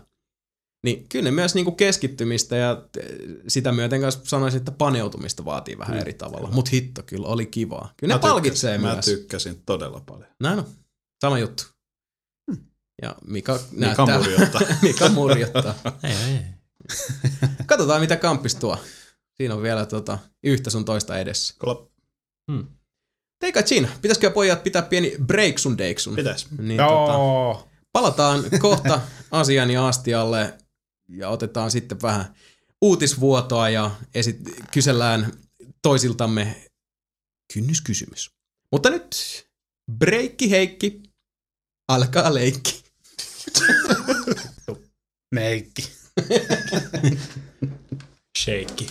Niin kyllä ne myös niinku keskittymistä ja eh, sitä myöten kanssa sanoisin, että paneutumista vaatii vähän eri tavalla. Mutta hitto kyllä oli kivaa. Kyllä ne Mä palkitsee tykkäsin, myös. Mä tykkäsin todella paljon. Näin on. Sama juttu. Ja Mika, Mika näyttää... murjottaa. Mika murjottaa. Ei, ei. Katsotaan, mitä kamppis tuo. Siinä on vielä tota, yhtä sun toista edessä. Klop. Teika siinä. Pitäisikö pojat pitää pieni breaksun deiksun? Pitäis. Niin, tota, palataan kohta asian ja astialle ja otetaan sitten vähän uutisvuotoa ja esit- kysellään toisiltamme kynnyskysymys. Mutta nyt breikki Heikki, alkaa leikki. Meikki. Shake.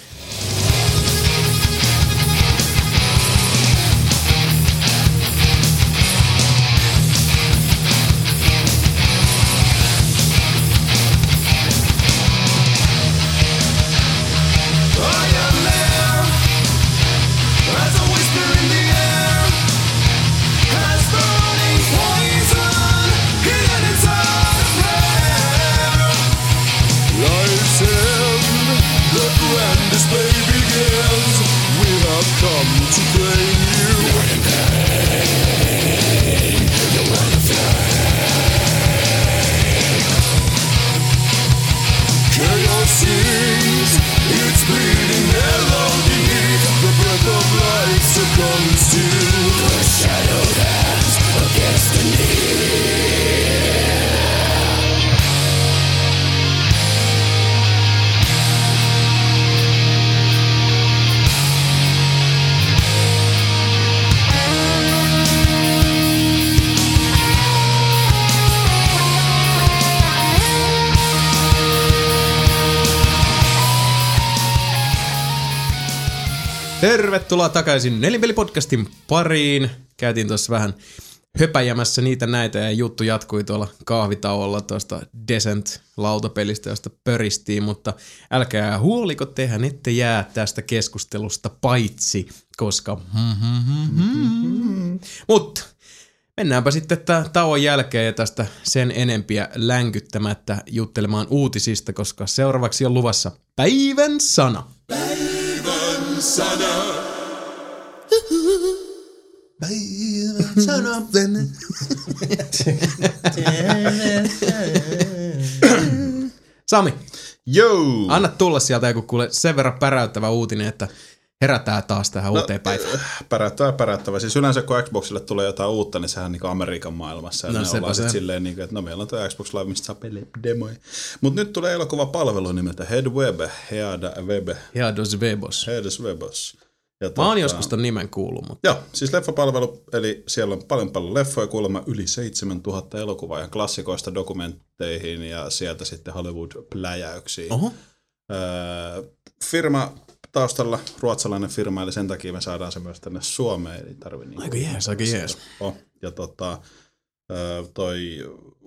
Tervetuloa takaisin Nelinpeli-podcastin pariin. Käytiin tuossa vähän höpäjämässä niitä näitä ja juttu jatkui tuolla kahvitauolla tuosta Descent-lautapelistä, josta pöristiin, mutta älkää huoliko tehän, ette jää tästä keskustelusta paitsi, koska... Mutta mennäänpä sitten tämän tauon jälkeen ja tästä sen enempiä länkyttämättä juttelemaan uutisista, koska seuraavaksi on luvassa päivän sana. Sami, Joo! anna tulla sieltä joku kuule sen verran päräyttävä uutinen, että herätään taas tähän uuteen päivään. Päräyttävä, päräyttävä. Siis yleensä kun Xboxille tulee jotain uutta, niin sehän on niin Amerikan maailmassa. Ja No no, ne ollaan se. sit silleen, niin kuin, että no meillä on tuo Xbox Live, mistä saa pelejä demoja. Mutta nyt tulee elokuva palvelu nimeltä Head Web, Head Web, Ja dos vebos. Head Webos. Ja Mä oon tota- joskus ton nimen kuullut, mutta Joo, siis leffapalvelu, eli siellä on paljon paljon leffoja, kuulemma yli 7000 elokuvaa ja klassikoista dokumentteihin ja sieltä sitten Hollywood-pläjäyksiin. oho, Öö, firma taustalla, ruotsalainen firma, eli sen takia me saadaan se myös tänne Suomeen, ei tarvi niin aika jees, aika jees. Ja tota, toi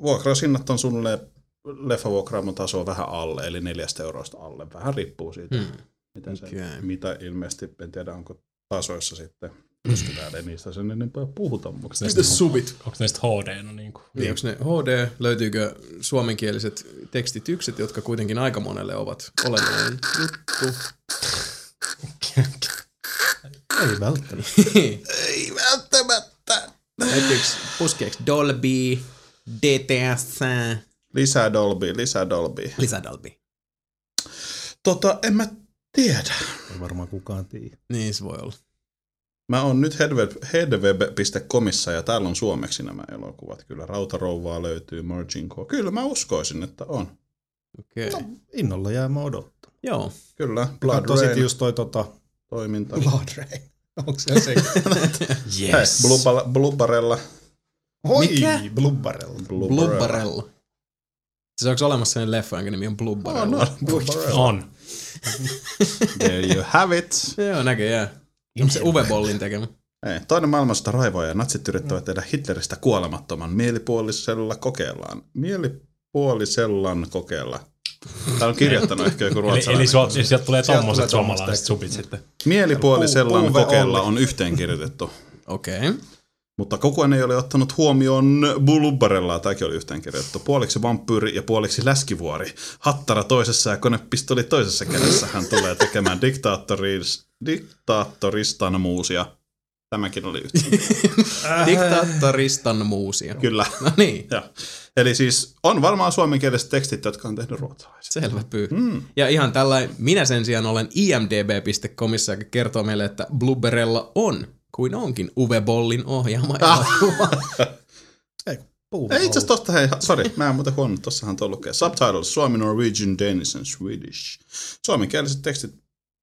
vuokraushinnat on suunnilleen leffavuokraamon taso vähän alle, eli neljästä eurosta alle. Vähän riippuu siitä, Hmm. miten se, Okei. mitä ilmeisesti, en tiedä onko tasoissa sitten, koska täällä ei niistä sen enempää puhuta. Mites subit? Onko näistä HD? No niin kuin. Niin, onko ne HD, löytyykö suomenkieliset tekstitykset, jotka kuitenkin aika monelle ovat olennainen juttu? Ei välttämättä. ei välttämättä. Löytyykö puskeeksi Dolby, DTS, Lisää Dolby, lisää Dolby. lisää Dolby? Tota, en mä tiedä. Ei varmaan kukaan tiedä. Niin se voi olla. Mä oon nyt headweb, headweb.comissa ja täällä on suomeksi nämä elokuvat. Kyllä Rautarouvaa löytyy, Merging Co. Kyllä mä uskoisin, että on. Okei. Okay. Innolla jäämä odottaa. Joo. Kyllä, Blood Rain just toi tota... toiminta. Blood Rain. Onko se se? Hei, Blubba- Blubbarella. Oi, Mikä? Blubbarella. Blubbarella. Siis onko olemassa sellainen leffa, jonka nimi on Blubbarella? On, on, Blubbarella. On. There you have it. Joo, näköjään. Onko se Uwe Bollin tekemä? Ei. Toinen maailmasta raivoa ja natsit yrittävät tehdä Hitleristä kuolemattoman mielipuolisella kokeillaan. Mielipuolisellan kokeilla. Tää on kirjoittanut ehkä joku Eli, ruotsalainen. eli suot, sieltä tulee tulee tommoset suomalaiset subit sitten. Mielipuolisellan Olli. on yhteenkirjoitettu. Okei. Okay. Mutta kukaan ei ole ottanut huomioon Bulubbarellaa, tämäkin oli yhteenkirjoitettu. Puoliksi vampyyri ja puoliksi läskivuori. Hattara toisessa ja konepistoli toisessa kädessä hän tulee tekemään diktaattoris, diktaattoristan muusia. Tämäkin oli yhteen. Diktaattoristan muusia. Kyllä. No niin, Ja. Eli siis on varmaan suomenkieliset tekstit, jotka on tehnyt ruotsalaiset. selvä pyy. Mm. Ja ihan tällainen, minä sen sijaan olen imdb.comissa, joka kertoo meille, että Blubberella on, kuin onkin, Uwe Bollin ohjaama elokuva. Ei, Ei itse asiassa tosta, hei, sorry, mä en muuten huomannut, tossahan tuo lukee. Subtitles, Suomi, Norwegian, Danish and Swedish. Suomenkieliset tekstit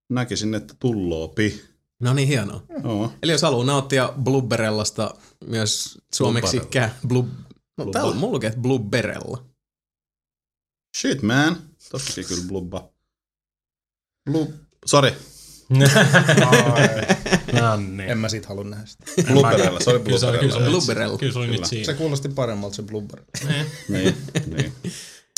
näkisin, että tulloopi. No niin, hienoa. Joo. Eli jos haluaa nauttia Blubberellasta myös suomeksi kä, blub, no täällä mulla lukee, että Blubberella. Shit man. Tossakin kyllä blubba. Blub... Sorry, No niin. En mä siitä halua nähdä sitä. blubberella. Se oli se, oli- kyllä se, blubberella. oli- Blubberella. Kyllä se oli nyt Se siinä. kuulosti paremmalta se blubber. Niin, niin.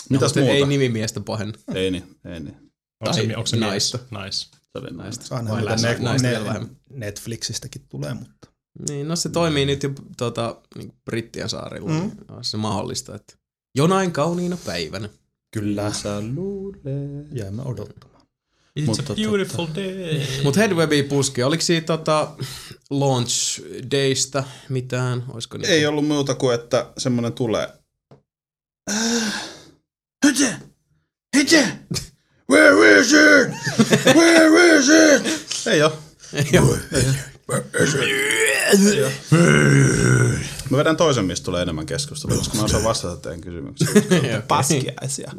No, Mitäs mutta muuta? Ei nimimiestä pahen. Ei niin, ei niin. Onko se, Tai onko se naista. Nice. Se oli näistä. Saa nähdä, ne, naista ne. Netflixistäkin tulee, mutta Niin, no se toimii nyt jo tota, niin Brittien saarilla. Mm. Niin on se mahdollista, että jonain kauniina päivänä. kyllä Sä luulet. jäämme odottamaan. It's Mutta a beautiful day. Mutta Headwebi puski, oliko siinä tota launch daysta mitään? Olisiko niinku- Ei ollut muuta kuin, että semmonen tulee. Hete! Hete! Where is it? Where is it? Ei oo. Joo. Mä vedän toisen, mistä tulee enemmän keskustelua, koska mä osaan vastata teidän kysymyksiin. Paskiaisia.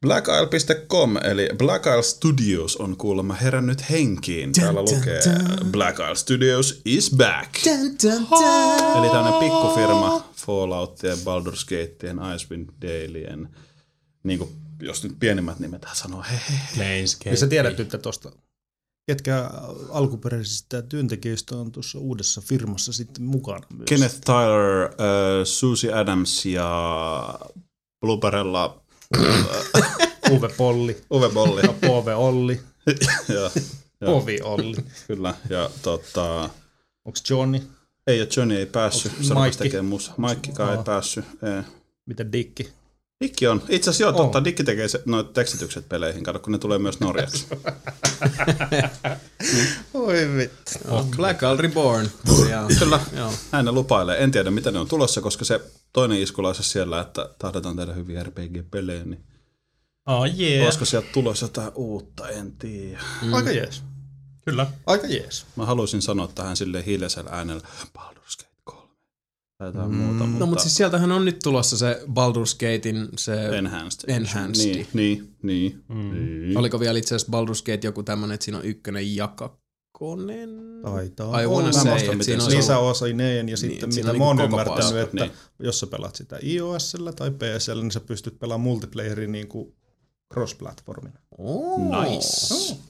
Blackisle.com eli Black Isle Studios on kuulemma herännyt henkiin. Täällä lukee Black Isle Studios is back. Eli tämmönen pikkufirma Falloutien, Baldur's Gateien, Icewind Daleien, niin kuin, jos nyt pienimmät nimet sanoo, he, he, Planescape. Ja sä tiedät nyt, että tosta, ketkä alkuperäisistä työntekijöistä on tuossa uudessa firmassa sitten mukana myös. Kenneth Tyler, äh, Susie Adams ja Blubberella Uwe Polli, Uwe Bolli. Pove Olli, ja, ja, Povi Olli. kyllä, ja tota, Onks Johnny? ei ole Johnny ei päässyt, Onks se Maikki? tekemään musa. Maikkikaan ei päässyt. Ei. Mitä Dikki? Dikki on. Itse asiassa joo, On. totta, Dikki tekee se, noita tekstitykset peleihin, kato kun ne tulee myös norjaksi. Oi vittu. Joo, Black Isle Reborn. Kyllä, Joo. näin ne lupailee. En tiedä, mitä ne on tulossa, koska se toinen iskulaise siellä, että tahdotaan tehdä hyviä RPG-pelejä, niin Oh yeah. olisiko sieltä tulossa jotain uutta, en tiedä. Aika jees. Kyllä. Aika jees. Mä haluaisin sanoa tähän silleen hiljaisella äänellä Baldur's Gate 3 tai jotain mm. muuta, mutta, No mutta siis sieltähän on nyt tulossa se Baldur's Gatein se... Enhanced. Enhanced. Niin, niin, niin. Mm. niin. Oliko vielä itse asiassa Baldur's Gate joku tämmönen, että siinä on ykkönen ja kakkonen? Taitaa I olla. wanna say, että siinä se on lisäosineen ja sitten että siinä mitä mä niinku oon koko ymmärtänyt, että niin. jos sä pelaat sitä iOSllä tai PCllä, niin sä pystyt pelaamaan multiplayerin niin kuin cross-platformina. Oh, Nice.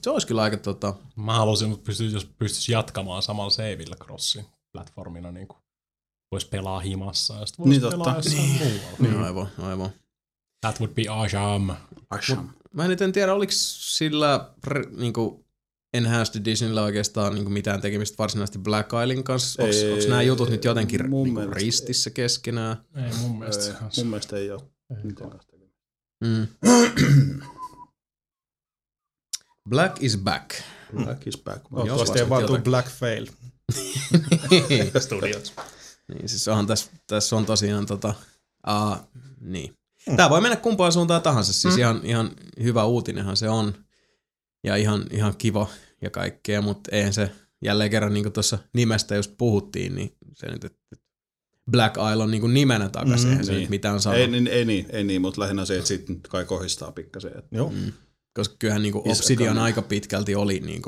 Se olisi kyllä aika tota... Mä haluaisin, mutta pystyis, jos pystyisi jatkamaan samalla seivillä crossin platformina, niin kuin voisi pelaa himassa ja sitten voisi Niin, pelaa totta. jossain muualla. Niin. Aivan, aivan. That would be awesome. Asham. Mä en nyt en tiedä, oliko sillä niinku Enhanced Editionilla oikeastaan niinku mitään tekemistä varsinaisesti Black Islein kanssa? Ei, onks nämä jutut nyt jotenkin mun niinku mielestä ristissä keskenään? Ei mun mielestä. Ei, mun mielestä ei ole. Mm. Black is back. Black is back. Toivottavasti ei vaan tuu. Black Fail studios. Niin, siis onhan tässä, tässä on tosiaan tota, uh, niin. Tää voi mennä kumpaan suuntaan tahansa, siis mm. ihan, ihan hyvä uutinenhan se on. Ja ihan, ihan kiva ja kaikkea, mutta eihän se jälleen kerran niin tuossa nimestä, jos puhuttiin, niin se nyt, että Black Isle on niin nimenä takaisin, mm, eihän se niin. nyt mitään sano. Ei, niin, ei, niin, ei niin, mutta lähinnä se, että sitten nyt kai kohistaa pikkasen. Että, Joo. Mm. Koska kyllähän niin Obsidian aika pitkälti oli niin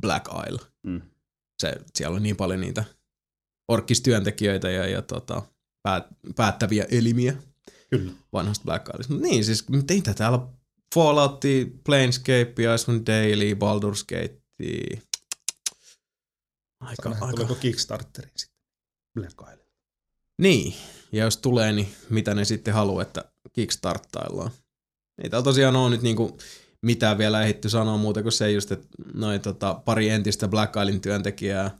Black Isle. mm. Se, siellä on niin paljon niitä orkkistyöntekijöitä ja, ja tota, päät, päättäviä elimiä Kyllä. vanhasta Black. Mut niin, siis teitä täällä Fallout, Planescape, Icewind Daily, Baldur's Gate. Aika, Aika, aika. Tuleeko Kickstarteriin sitten? Black Isle. Niin, ja jos tulee, niin mitä ne sitten haluaa, että kickstarttaillaan. Ei täällä tosiaan ole nyt niinku mitään vielä ehditty sanoa muuta kuin se just, että noin tota, pari entistä Black Islein työntekijää,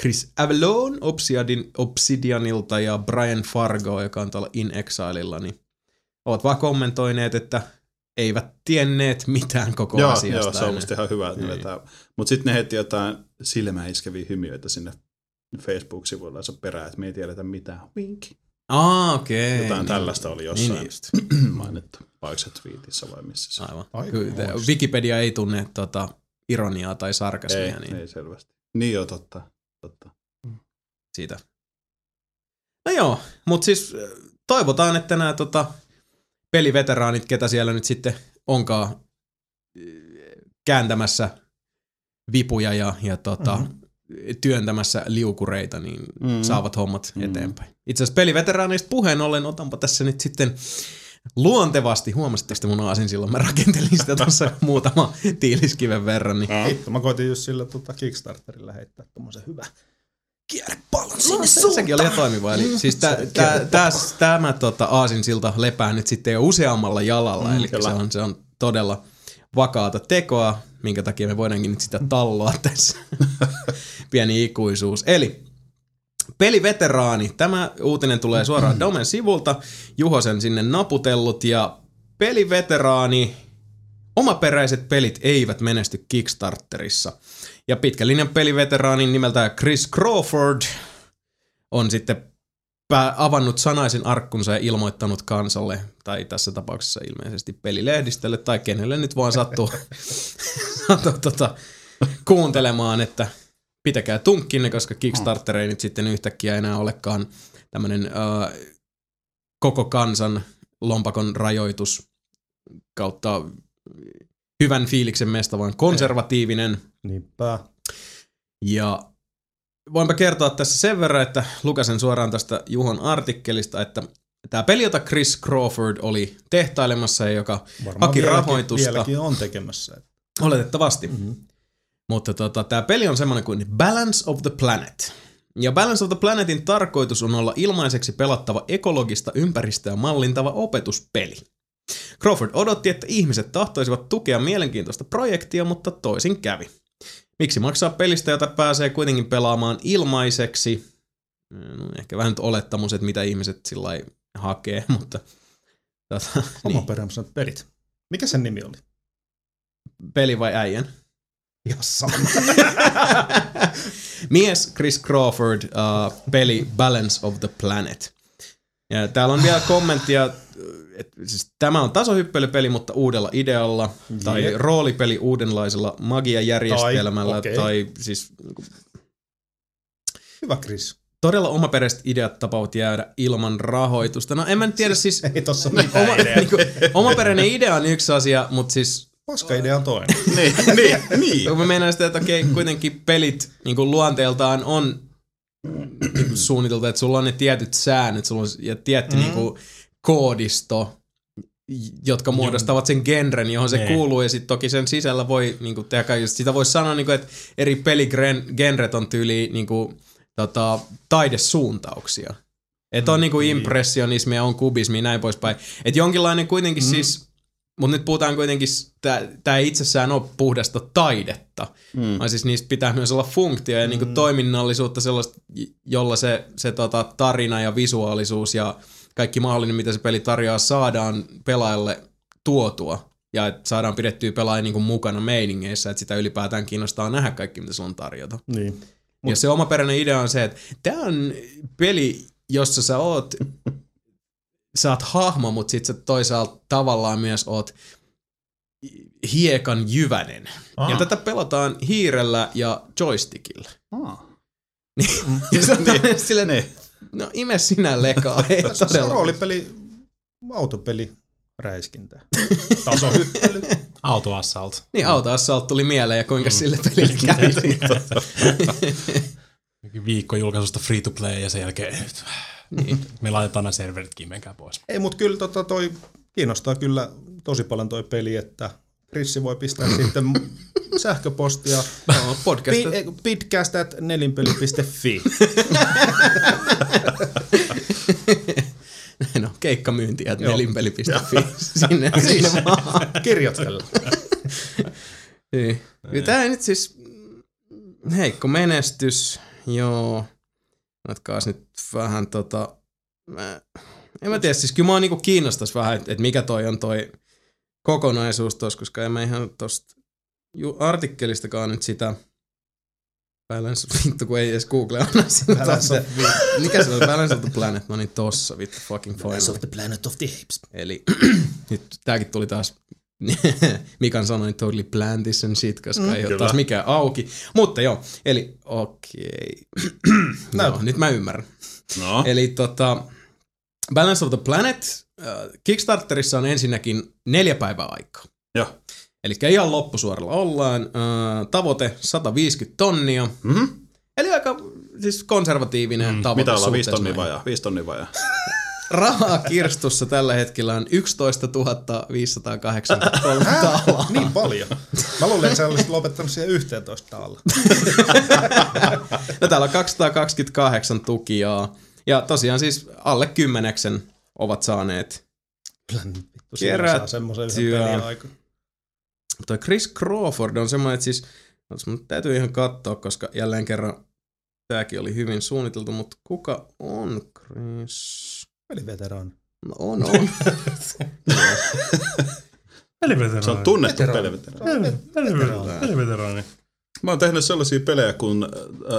Chris Avalon Obsidian, Obsidianilta ja Brian Fargo, joka on tuolla In Exilella, niin ovat vaan kommentoineet, että eivät tienneet mitään koko Joo, asiasta. joo, se on musta ihan hyvä, että Niin. vetää. Mutta sitten ne heti jotain silmäiskeviä hymiöitä sinne Facebook-sivuillensa perään, että me ei tiedetä mitään. Wink. Aa, okei. Jotain niin. tällaista oli Niin, jossain niin mainittu. Vaikka twiitissä vai missä se Aivan. Aika Kyllä. Wikipedia ei tunne tota, ironiaa tai sarkasmia, ei, niin ei selvästi. Niin joo, totta. Totta. siitä. No joo, mutta siis äh, toivotaan, että nämä tota, peliveteraanit, ketä siellä nyt sitten onkaan äh, kääntämässä vipuja ja, ja tota, mm-hmm. työntämässä liukureita, niin Mm. mm-hmm. saavat hommat Mm. mm-hmm. eteenpäin. Itse asiassa peliveteraaneista puheen ollen otanpa tässä nyt sitten luontevasti, huomasitteko te mun aasin silloin, mä rakentelin sitä tuossa muutama tiiliskiven verran, niin Hitto, mä koitin just sillä tota Kickstarterilla heittää tommosen hyvä kierrepallon sinne No, se, sekin oli ihan toimiva. Eli siis tä, tä, tä, tämä tota, aasinsilta lepää nyt sitten jo useammalla jalalla, eli se on, se on todella vakaata tekoa, minkä takia me voidaankin nyt sitä talloa tässä. Pieni ikuisuus. Eli peliveteraani. Tämä uutinen tulee suoraan Domen sivulta. Juho sen sinne naputellut ja peliveteraani. Omaperäiset pelit eivät menesty Kickstarterissa. Ja pitkän linjan peliveteraanin nimeltä Chris Crawford on sitten avannut sanaisen arkkunsa ja ilmoittanut kansalle, tai tässä tapauksessa ilmeisesti pelilehdistölle, tai kenelle nyt vaan sattuu, sattuu tota, kuuntelemaan, että pitäkää tunkkinne, koska Kickstarter ei nyt sitten yhtäkkiä enää olekaan tämmöinen äh, koko kansan lompakon rajoitus kautta hyvän fiiliksen mesta, vaan konservatiivinen. Niinpä. Ja voinpa kertoa tässä sen verran, että lukasen suoraan tästä Juhon artikkelista, että tämä peli, jota Chris Crawford oli tehtailemassa ja joka haki rahoitusta, Vieläkin on tekemässä. oletettavasti. Mm-hmm. Mutta tota, tämä peli on semmoinen kuin Balance of the Planet. Ja Balance of the Planetin tarkoitus on olla ilmaiseksi pelattava ekologista ympäristöä mallintava opetuspeli. Crawford odotti, että ihmiset tahtoisivat tukea mielenkiintoista projektia, mutta toisin kävi. Miksi maksaa pelistä, jota pääsee kuitenkin pelaamaan ilmaiseksi? No, ehkä vähän nyt olettamus, että mitä ihmiset sillä hakee, mutta tota, niin. Omaperäiset pelit. Mikä sen nimi oli? peli vai äijän? Jos sama. Mies Chris Crawford, uh, peli Balance of the Planet. Ja täällä on vielä kommenttia, että siis tämä on tasohyppelypeli, mutta uudella idealla, tai Jep. roolipeli uudenlaisella magiajärjestelmällä, Tai, okei. tai siis niinku Hyvä Chris. todella omaperäiset ideat tapaavat jäädä ilman rahoitusta. No en mä tiedä siis, Ei tossa mitään oma, ideaa. niinku, omaperäinen idea on yksi asia, mutta siis Paska idea on toinen. niin, niin, niin. Kun mä meinaan sitä, että okei, kuitenkin pelit niin kuin luonteeltaan on niin suunniteltu, että sulla on ne tietyt säännöt, sulla on ja tietty mm. niin kuin koodisto, jotka muodostavat sen genren, johon se Nee. kuuluu, ja sitten toki sen sisällä voi niin kuin, tehdä kaikista. Sitä voisi sanoa, niin kuin, että eri peligenret on tyyli niin kuin, tota, taidesuuntauksia. Että on niin kuin impressionismia, on kubismi näin poispäin. Että jonkinlainen kuitenkin mm. siis, mutta nyt puhutaan kuitenkin, tämä ei itsessään ole puhdasta taidetta, mm. vaan siis niistä pitää myös olla funktio ja mm. niin kuin toiminnallisuutta sellaista, jolla se, se tota, tarina ja visuaalisuus ja kaikki mahdollinen, mitä se peli tarjoaa, saadaan pelaajalle tuotua ja että saadaan pidettyä pelaaja niin kuin mukana meiningeissä, että sitä ylipäätään kiinnostaa nähdä kaikki, mitä sulla on tarjota. Niin. Ja se omaperäinen idea on se, että tämä on peli, jossa sä oot, sä oot hahmo, mutta sit sä toisaalta tavallaan myös oot hiekan jyvänen. Aa. Ja tätä pelataan hiirellä ja joystickilla. Ah. Ja se on niin. silleen, no ime sinä lekaa. Ei Se on todella. roolipeli, autopeli, räiskintä. Tasohyppely. Auto Assault. Niin auto Assault tuli mieleen ja kuinka sille pelille kävi. Viikko julkaisusta free to play ja sen jälkeen niin. me laitetaan nämä serveritkin, menkää pois. Ei, mutta kyllä tota, toi kiinnostaa kyllä tosi paljon toi peli, että Krissi voi pistää sitten sähköpostia no, podcast. At nelinpeli.fi. no, keikkamyyntiä, Joo. nelinpeli.fi. Sinne, sinne vaan. Kirjoittella. Niin. Tää nyt siis heikko menestys, joo. Natkaas nyt vähän tota, mä, en mä tiedä, siis kyllä mua niinku kiinnostais vähän, että et mikä toi on toi kokonaisuus tossa, koska en mä ihan tosta artikkelistakaan nyt sitä Balance, vittu kun ei edes Google anna sitä. Balance of Mikä se on? Balance of the Planet, no niin tossa, vittu fucking final. the planet of the apes. Eli nyt tääkin tuli taas Mikan sanoi totally plan this and shit, koska mm, ei ole taas mikään auki. Mutta joo, eli okei. Okay. no, nyt mä ymmärrän. No. Eli tota, Balance of the Planet, äh, Kickstarterissa on ensinnäkin neljä päivää aikaa. Joo. Eli ihan loppusuoralla ollaan. Äh, tavoite 150 tonnia. Mm-hmm. Eli aika siis konservatiivinen mm, tavoite. Mitä ollaan? Viisi tonnia vajaa? Viisi tonnia vajaa. rahaa kirstussa tällä hetkellä on 11 583 taalaa. Niin paljon. Mä luulen, että sä olisit lopettanut siihen 11 taalla. No täällä on 228 tukijaa. Ja tosiaan siis alle kymmeneksen ovat saaneet. Vittu, siinä saa semmoisen yhden Kerättyä. Toi Chris Crawford on semmoinen, että siis otas, mun täytyy ihan katsoa, koska jälleen kerran tämäkin oli hyvin suunniteltu, mutta kuka on Chris? Peliveteraani. No on, on. Peliveteraani. Se on tunnettu Veteraani. peliveteraani. Peliveteraani. Peliveteraani. Mä oon tehnyt sellaisia pelejä kuin uh,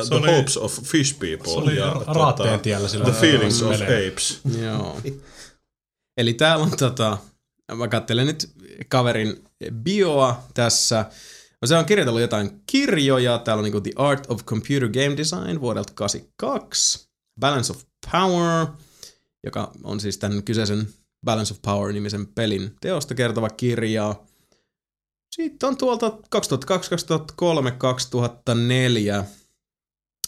The oli- Hopes of Fish People Se oli Raatteen tiellä sillä The Feelings of pelejä. Apes. Joo. Eli täällä on tota, mä katselen nyt kaverin bioa tässä. No se on kirjoitellut jotain kirjoja. Täällä on niinku The Art of Computer Game Design vuodelta 82. Balance of Power, joka on siis tämän kyseisen Balance of Power-nimisen pelin teosta kertova kirja. Sitten on tuolta 2002, 2003, 2004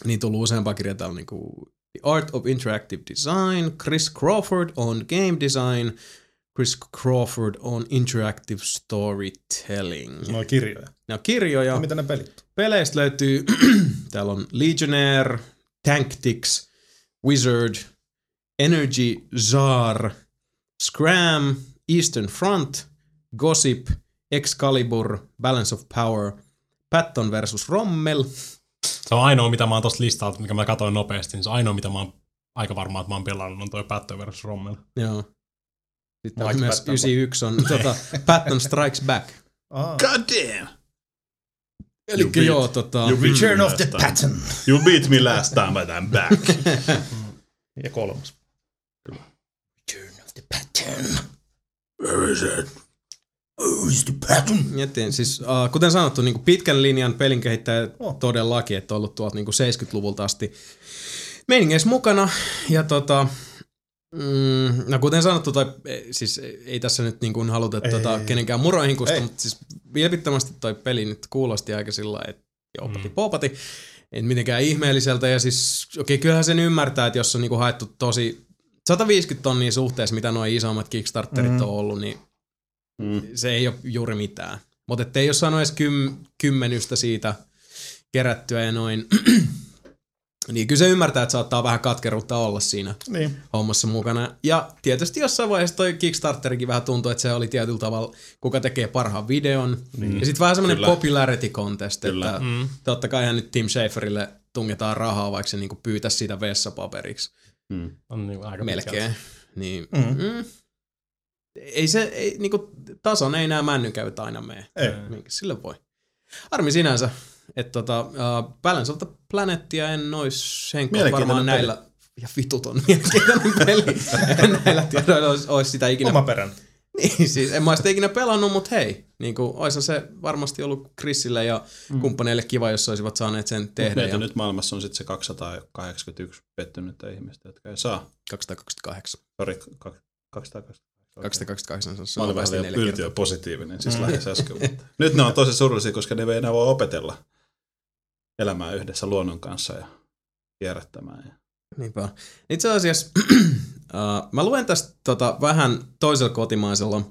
niin tullut useampaa kirjaa. Täällä on niinku The Art of Interactive Design, Chris Crawford on Game Design, Chris Crawford on Interactive Storytelling. Noin kirjoja. Ne on kirjoja. Ja mitä ne pelit? Peleistä löytyy, täällä on Legionnaire, Tactics, Wizard, Energy Czar, Scram, Eastern Front, Gossip, Excalibur, Balance of Power, Patton versus Rommel. Se on ainoa, mitä mä oon tosta listalta, mikä mä katsoin nopeasti, niin se on ainoa, mitä mä oon aika varma, että mä oon pelannut, on toi Patton versus Rommel. Joo. Sitten on myös Patton. 91 on tota, Patton Strikes Back. Aa. God damn! Eli beat- joo, tota, you beat Return me of the last time. Pattern. You beat me last time, but I'm back. Ja kolmas. Pattern. Where is it? Oh, is the pattern? Mietin, siis uh, kuten sanottu, niin kuin pitkän linjan pelin kehittäjä Oh. todellakin, että on ollut tuolta niin kuin 70-luvulta asti meiningeissä mukana. Ja tota, mm, no kuten sanottu, toi, eh, siis ei tässä nyt niin kuin haluta Ei, tota, ei, kenenkään muroihin kusta, Ei. mutta siis vilpittömästi toi peli nyt kuulosti aika sillä että joopati Mm. poopati. Ei mitenkään ihmeelliseltä ja siis okei, okay, kyllähän sen ymmärtää, että jos on niinku haettu tosi 150 tonnia suhteessa, mitä nuo isommat Kickstarterit Mm. on ollut, niin Mm. se ei ole juuri mitään. Mutta ettei ole saanut edes kym, kymmenystä siitä kerättyä ja noin. niin kyllä se ymmärtää, että saattaa vähän katkeruutta olla siinä Niin. hommassa mukana. Ja tietysti jossain vaiheessa toi Kickstarterikin vähän tuntui, että se oli tietyllä tavalla, kuka tekee parhaan videon. Mm. Ja sitten vähän semmoinen Kyllä. popularity contest, Kyllä. että Mm. totta kai nyt Tim Schaferille tungetaan rahaa, vaikka se niinku pyytäisi sitä vessapaperiksi. Mm. On niin aika Melkein. Niin, Mm. mm. Ei se, ei, niinku, tason ei nämä männykäyt aina mene. Ei. Minkä sille voi. Harmi sinänsä, että tota, uh, Balance of the Planetia en ois Henkko Mielenkiintoinen varmaan peli. näillä, ja vituton mielenkiintoinen peli. näillä tiedoilla olisi, olisi sitä ikinä Oma perän. niin, siis en mä sitä ikinä pelannut, mutta hei, niin kuin, oisa se varmasti ollut Chrisille ja mm. kumppaneille kiva, jos olisivat saaneet sen tehdä. Mieti Ja nyt maailmassa on sitten se 281 pettynyttä ihmistä, jotka ei saa. 228. Sori, 228. 228 se Mä on neljä yltiö positiivinen, siis lähes äsken. Mutta nyt ne on tosi surullisia, koska ne ei enää voi opetella elämään yhdessä luonnon kanssa ja kierrättämään. Ja... Niinpä. Itse asiassa uh, mä luen tästä tota, vähän toisella kotimaisella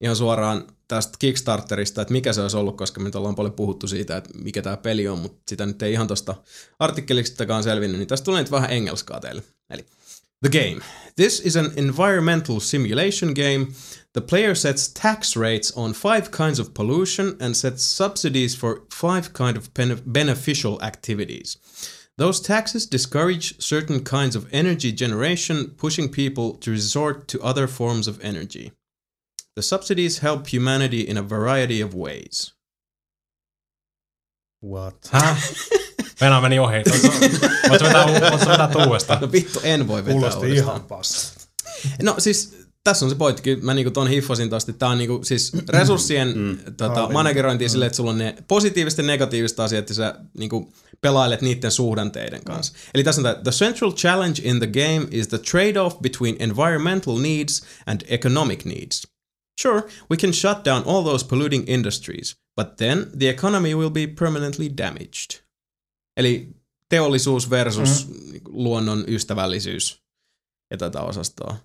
ihan suoraan tästä Kickstarterista, että mikä se olisi ollut, koska me nyt ollaan paljon puhuttu siitä, että mikä tämä peli on, mutta sitä nyt ei ihan tuosta artikkelistakaan selvinnyt, niin tästä tulee nyt vähän engelskaa teille. Eli The game. This is an environmental simulation game. The player sets tax rates on five kinds of pollution and sets subsidies for five kind of bene- beneficial activities. Those taxes discourage certain kinds of energy generation, pushing people to resort to other forms of energy. The subsidies help humanity in a variety of ways. What? Häh? Venä meni ohi. Voitko vetää, vetää uudestaan? No vittu, en voi vetää Kuulosti uudestaan. ihan. No siis tässä on se pointti, kyllä mä niinku ton hiffasin tosta, että tää on niinku siis resurssien mm. tota, managerointi mm. silleen, että sulla on ne positiiviset ja negatiiviset asiat ja sä niinku pelailet niiden suhdanteiden kanssa. Eli tässä on tää, the central challenge in the game is the trade-off between environmental needs and economic needs. Sure, we can shut down all those polluting industries, but then the economy will be permanently damaged. Eli teollisuus versus mm. luonnon ystävällisyys ja tätä osastoa.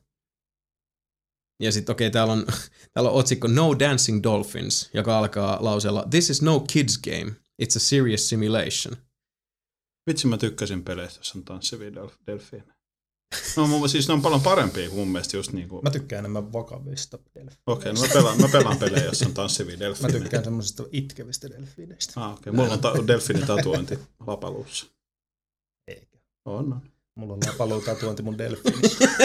Ja sitten okei, okay, täällä, on, täällä on otsikko No Dancing Dolphins, joka alkaa lauseella This is no kids game, it's a serious simulation. Vitsi mä tykkäsin peleistä, jossa on tanssivia delf- delfiinejä. No mun, siis ne on paljon parempia kuin mun mielestä just niin kuin... Mä tykkään enemmän vakavista delfiineistä. Okei, okay, no mä pelaan, mä pelaan pelejä, jossa on tanssivia Mä delfiinejä. tykkään semmosista itkevistä delfiineistä. Ah, okei. Okay. Mulla on ta- delfiinitatuointi lapaluussa. Eikä. On, on. Mulla on lapaluu tatuointi mun delfiinissä.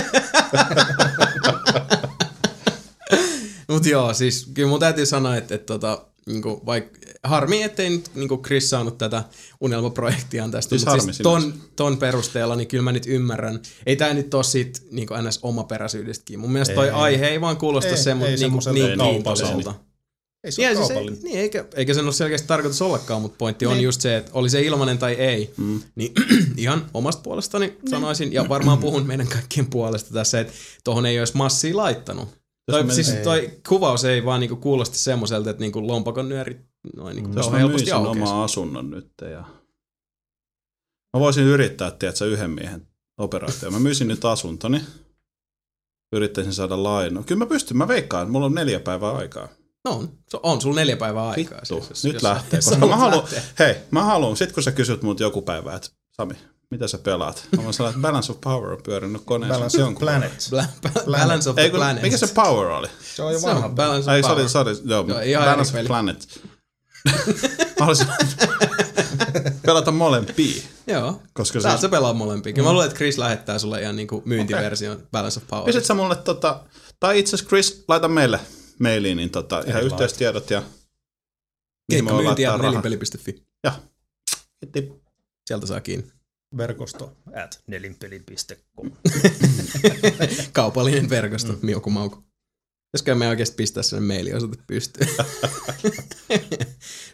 Mut joo, siis kyllä mun täytyy sanoa, että, että tota, niinku, vaik, harmi, ettei nyt niinku Chris saanut tätä unelmaprojektiaan tästä, Siis mutta siis ton, ton perusteella, niin kyllä mä nyt ymmärrän. Ei tää nyt ole siitä niinku ns. omaperäisyydestäkin. Mun mielestä toi Ei. aihe ei vaan kuulosta Ei, semmo, ei niinku, semmoiselta niin kaupalliselta. kiintoiselta. Ei se Niin, ole siis ei, niin eikä, eikä sen ole selkeästi tarkoitus ollakaan, mutta pointti on Niin. just se, että oli se ilmanen tai ei, Mm. niin ihan omasta puolestani sanoisin, ja varmaan puhun meidän kaikkien puolesta tässä, että tohon ei olisi massia laittanut. Toi, mä- siis ei. toi kuvaus ei vaan niinku kuulosti semmoiselta, että niinku lompakon nyörit noin niinku Jos mä helposti aukeisi. omaa asunnon nyt ja... Mä voisin yrittää, tiedätkö, yhden miehen operaatio. Mä myisin nyt asuntoni. Yrittäisin saada lainaa. Kyllä mä pystyn, mä veikkaan, mulla on neljä päivää aikaa. No on, se on sulla neljä päivää aikaa. Vittu, siis, jos- nyt jos- lähtee. jos Koska mä haluan, hei, mä haluan, sit kun sä kysyt mut joku päivä, että Sami, mitä sä pelaat? Mä voin sanoa, että Balance of Power on pyörinyt koneessa. Balance Se of Planet. Bla- ba- Balance of Ei, Planets. mikä se Power oli? Se on jo Se vanha. on Balance Ei, of sorry, Power. sorry. Joo, Joo, ihan Balance of peli. Planet. Mä haluaisin pelata molempia. Joo, Koska Saat siis, sä pelaa molempia. Kyllä mä luulen, että Chris lähettää sulle ihan niinku myyntiversion Balance of Power. pisit sä mulle tota, tai itse asiassa Chris, laita meille mailiin, niin tota, ihan laita. yhteystiedot ja laittaa rahaa. nelinpeli.fi. Kiitti. Sieltä saa kiinni. Verkosto at nelinpeli.com. Kaupallinen verkosto, mm. miuku mauku. Pitäisikö me oikeasti pistää sinne mailiosoite pystyyn?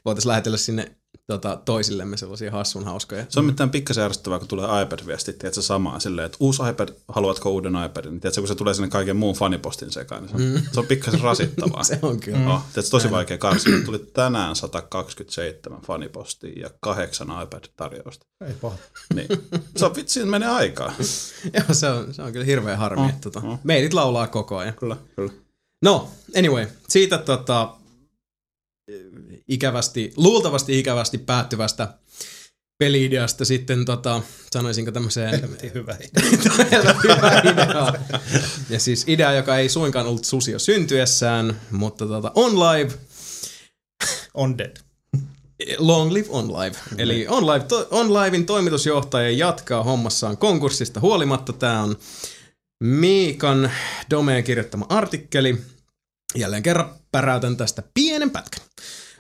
Voitaisiin lähetellä sinne tota, toisillemme sellaisia hassun hauskoja. Se on mitään pikkasen ärsyttävää, kun tulee iPad-viestit, tiedätkö, samaa silleen, että uusi iPad, haluatko uuden iPadin? Niin, tiedätkö, kun se tulee sinne kaiken muun fanipostin sekaan, niin se on, mm. se on pikkasen rasittavaa. Se on kyllä. Mm. Oh, tiedätkö, tosi vaikea karsia. Tuli tänään 127 fanipostia ja kahdeksan iPad-tarjousta. Ei paha. Niin. Se on vitsi, siinä menee aikaa. Joo, se on, se on kyllä hirveän harmi. Oh, että tota, oh. Meilit laulaa koko ajan. Kyllä, kyllä. No, anyway, siitä tota, ikävästi, luultavasti ikävästi päättyvästä peliideasta sitten tota, sanoisinko tämmöiseen Helvetin hyvä. todella hyvä idea. Ja siis idea, joka ei suinkaan ollut susio syntyessään, mutta tota, On Live, On dead. Long Live On Live. Eli On, Live, to, On Livein toimitusjohtaja jatkaa hommassaan konkurssista huolimatta. Tämä on Miikan Domeen kirjoittama artikkeli. Jälleen kerran päräytän tästä pienen pätkän.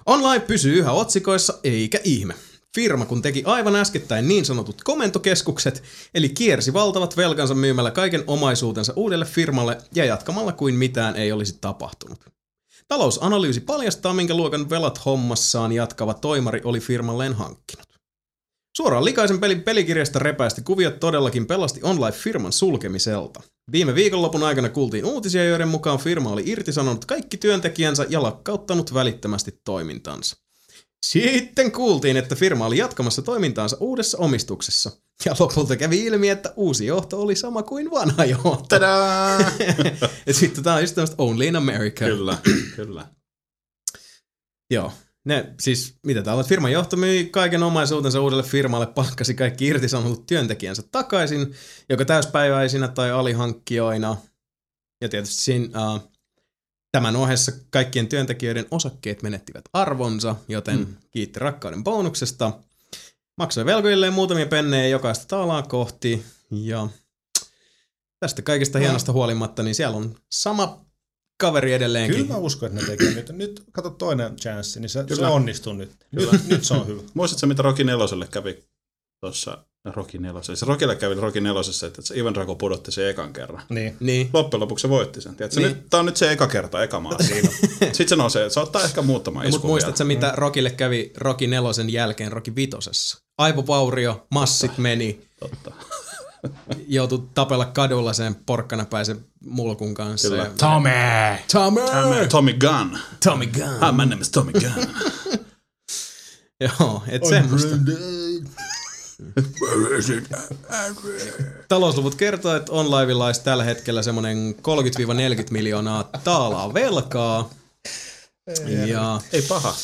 On Live pysyy yhä otsikoissa, eikä ihme. Firma kun teki aivan äskettäin niin sanotut komentokeskukset, eli kiersi valtavat velkansa myymällä kaiken omaisuutensa uudelle firmalle ja jatkamalla kuin mitään ei olisi tapahtunut. Talousanalyysi paljastaa, minkä luokan velat hommassaan jatkava toimari oli firmalleen hankkinut. Suoraan likaisen pelin pelikirjasta repäisesti kuviot todellakin pelasti online-firman sulkemiselta. Viime viikonlopun aikana kuultiin uutisia, joiden mukaan firma oli irtisanonut kaikki työntekijänsä ja lakkauttanut välittömästi toimintansa. Sitten kuultiin, että firma oli jatkamassa toimintaansa uudessa omistuksessa. Ja lopulta kävi ilmi, että uusi johto oli sama kuin vanha johto. Tadaa! Ja sitten tää on just tämmöistä Only in America. kyllä, kyllä. Joo. Ne, siis mitä täällä on, firman johto myi kaiken omaisuutensa uudelle firmalle, palkkasi kaikki irtisanotut työntekijänsä takaisin, joko täyspäiväisinä tai alihankkijoina. Ja tietysti siinä, uh, tämän ohessa kaikkien työntekijöiden osakkeet menettivät arvonsa, joten mm. kiitti rakkauden bonuksesta. Maksoi velkoilleen muutamia pennejä jokaista taalaa kohti, ja tästä kaikesta hienosta huolimatta, niin siellä on sama kaveri edelleenkin. Kyllä mä uskon, että ne tekee nyt. Nyt kato toinen chanssi, niin se, se onnistuu nyt. Nyt, nyt se on hyvä. Muistatko, mitä Rocky neloselle kävi tuossa Rocky neloselle? Se Rockille kävi Rocky nelosessa, että se Ivan Drago pudotti sen ekan kerran. Niin. Niin. Loppujen lopuksi se voitti sen. Tiedätkö? Niin. Nyt, tää on nyt se eka kerta, eka maa siinä. Sitten se nousee, se ottaa ehkä muutama Mutta iskun muistatko vielä. mitä Rokille kävi Rocky nelosen jälkeen Rocky vitosessa? Aivovaurio, massit meni, Totta. Joutui tapella kadulla sen porkkanapäisen mulkun kanssa. Kyllä. Ja... Tommy! Tommy! Tommy Gunn. Tommy Gunn. Hi, my name is Tommy Gunn. Joo, et semmoista. Talousluvut kertoo, että OnLivella olisi tällä hetkellä semmoinen 30-40 miljoonaa taalaa velkaa. Ja Ei paha.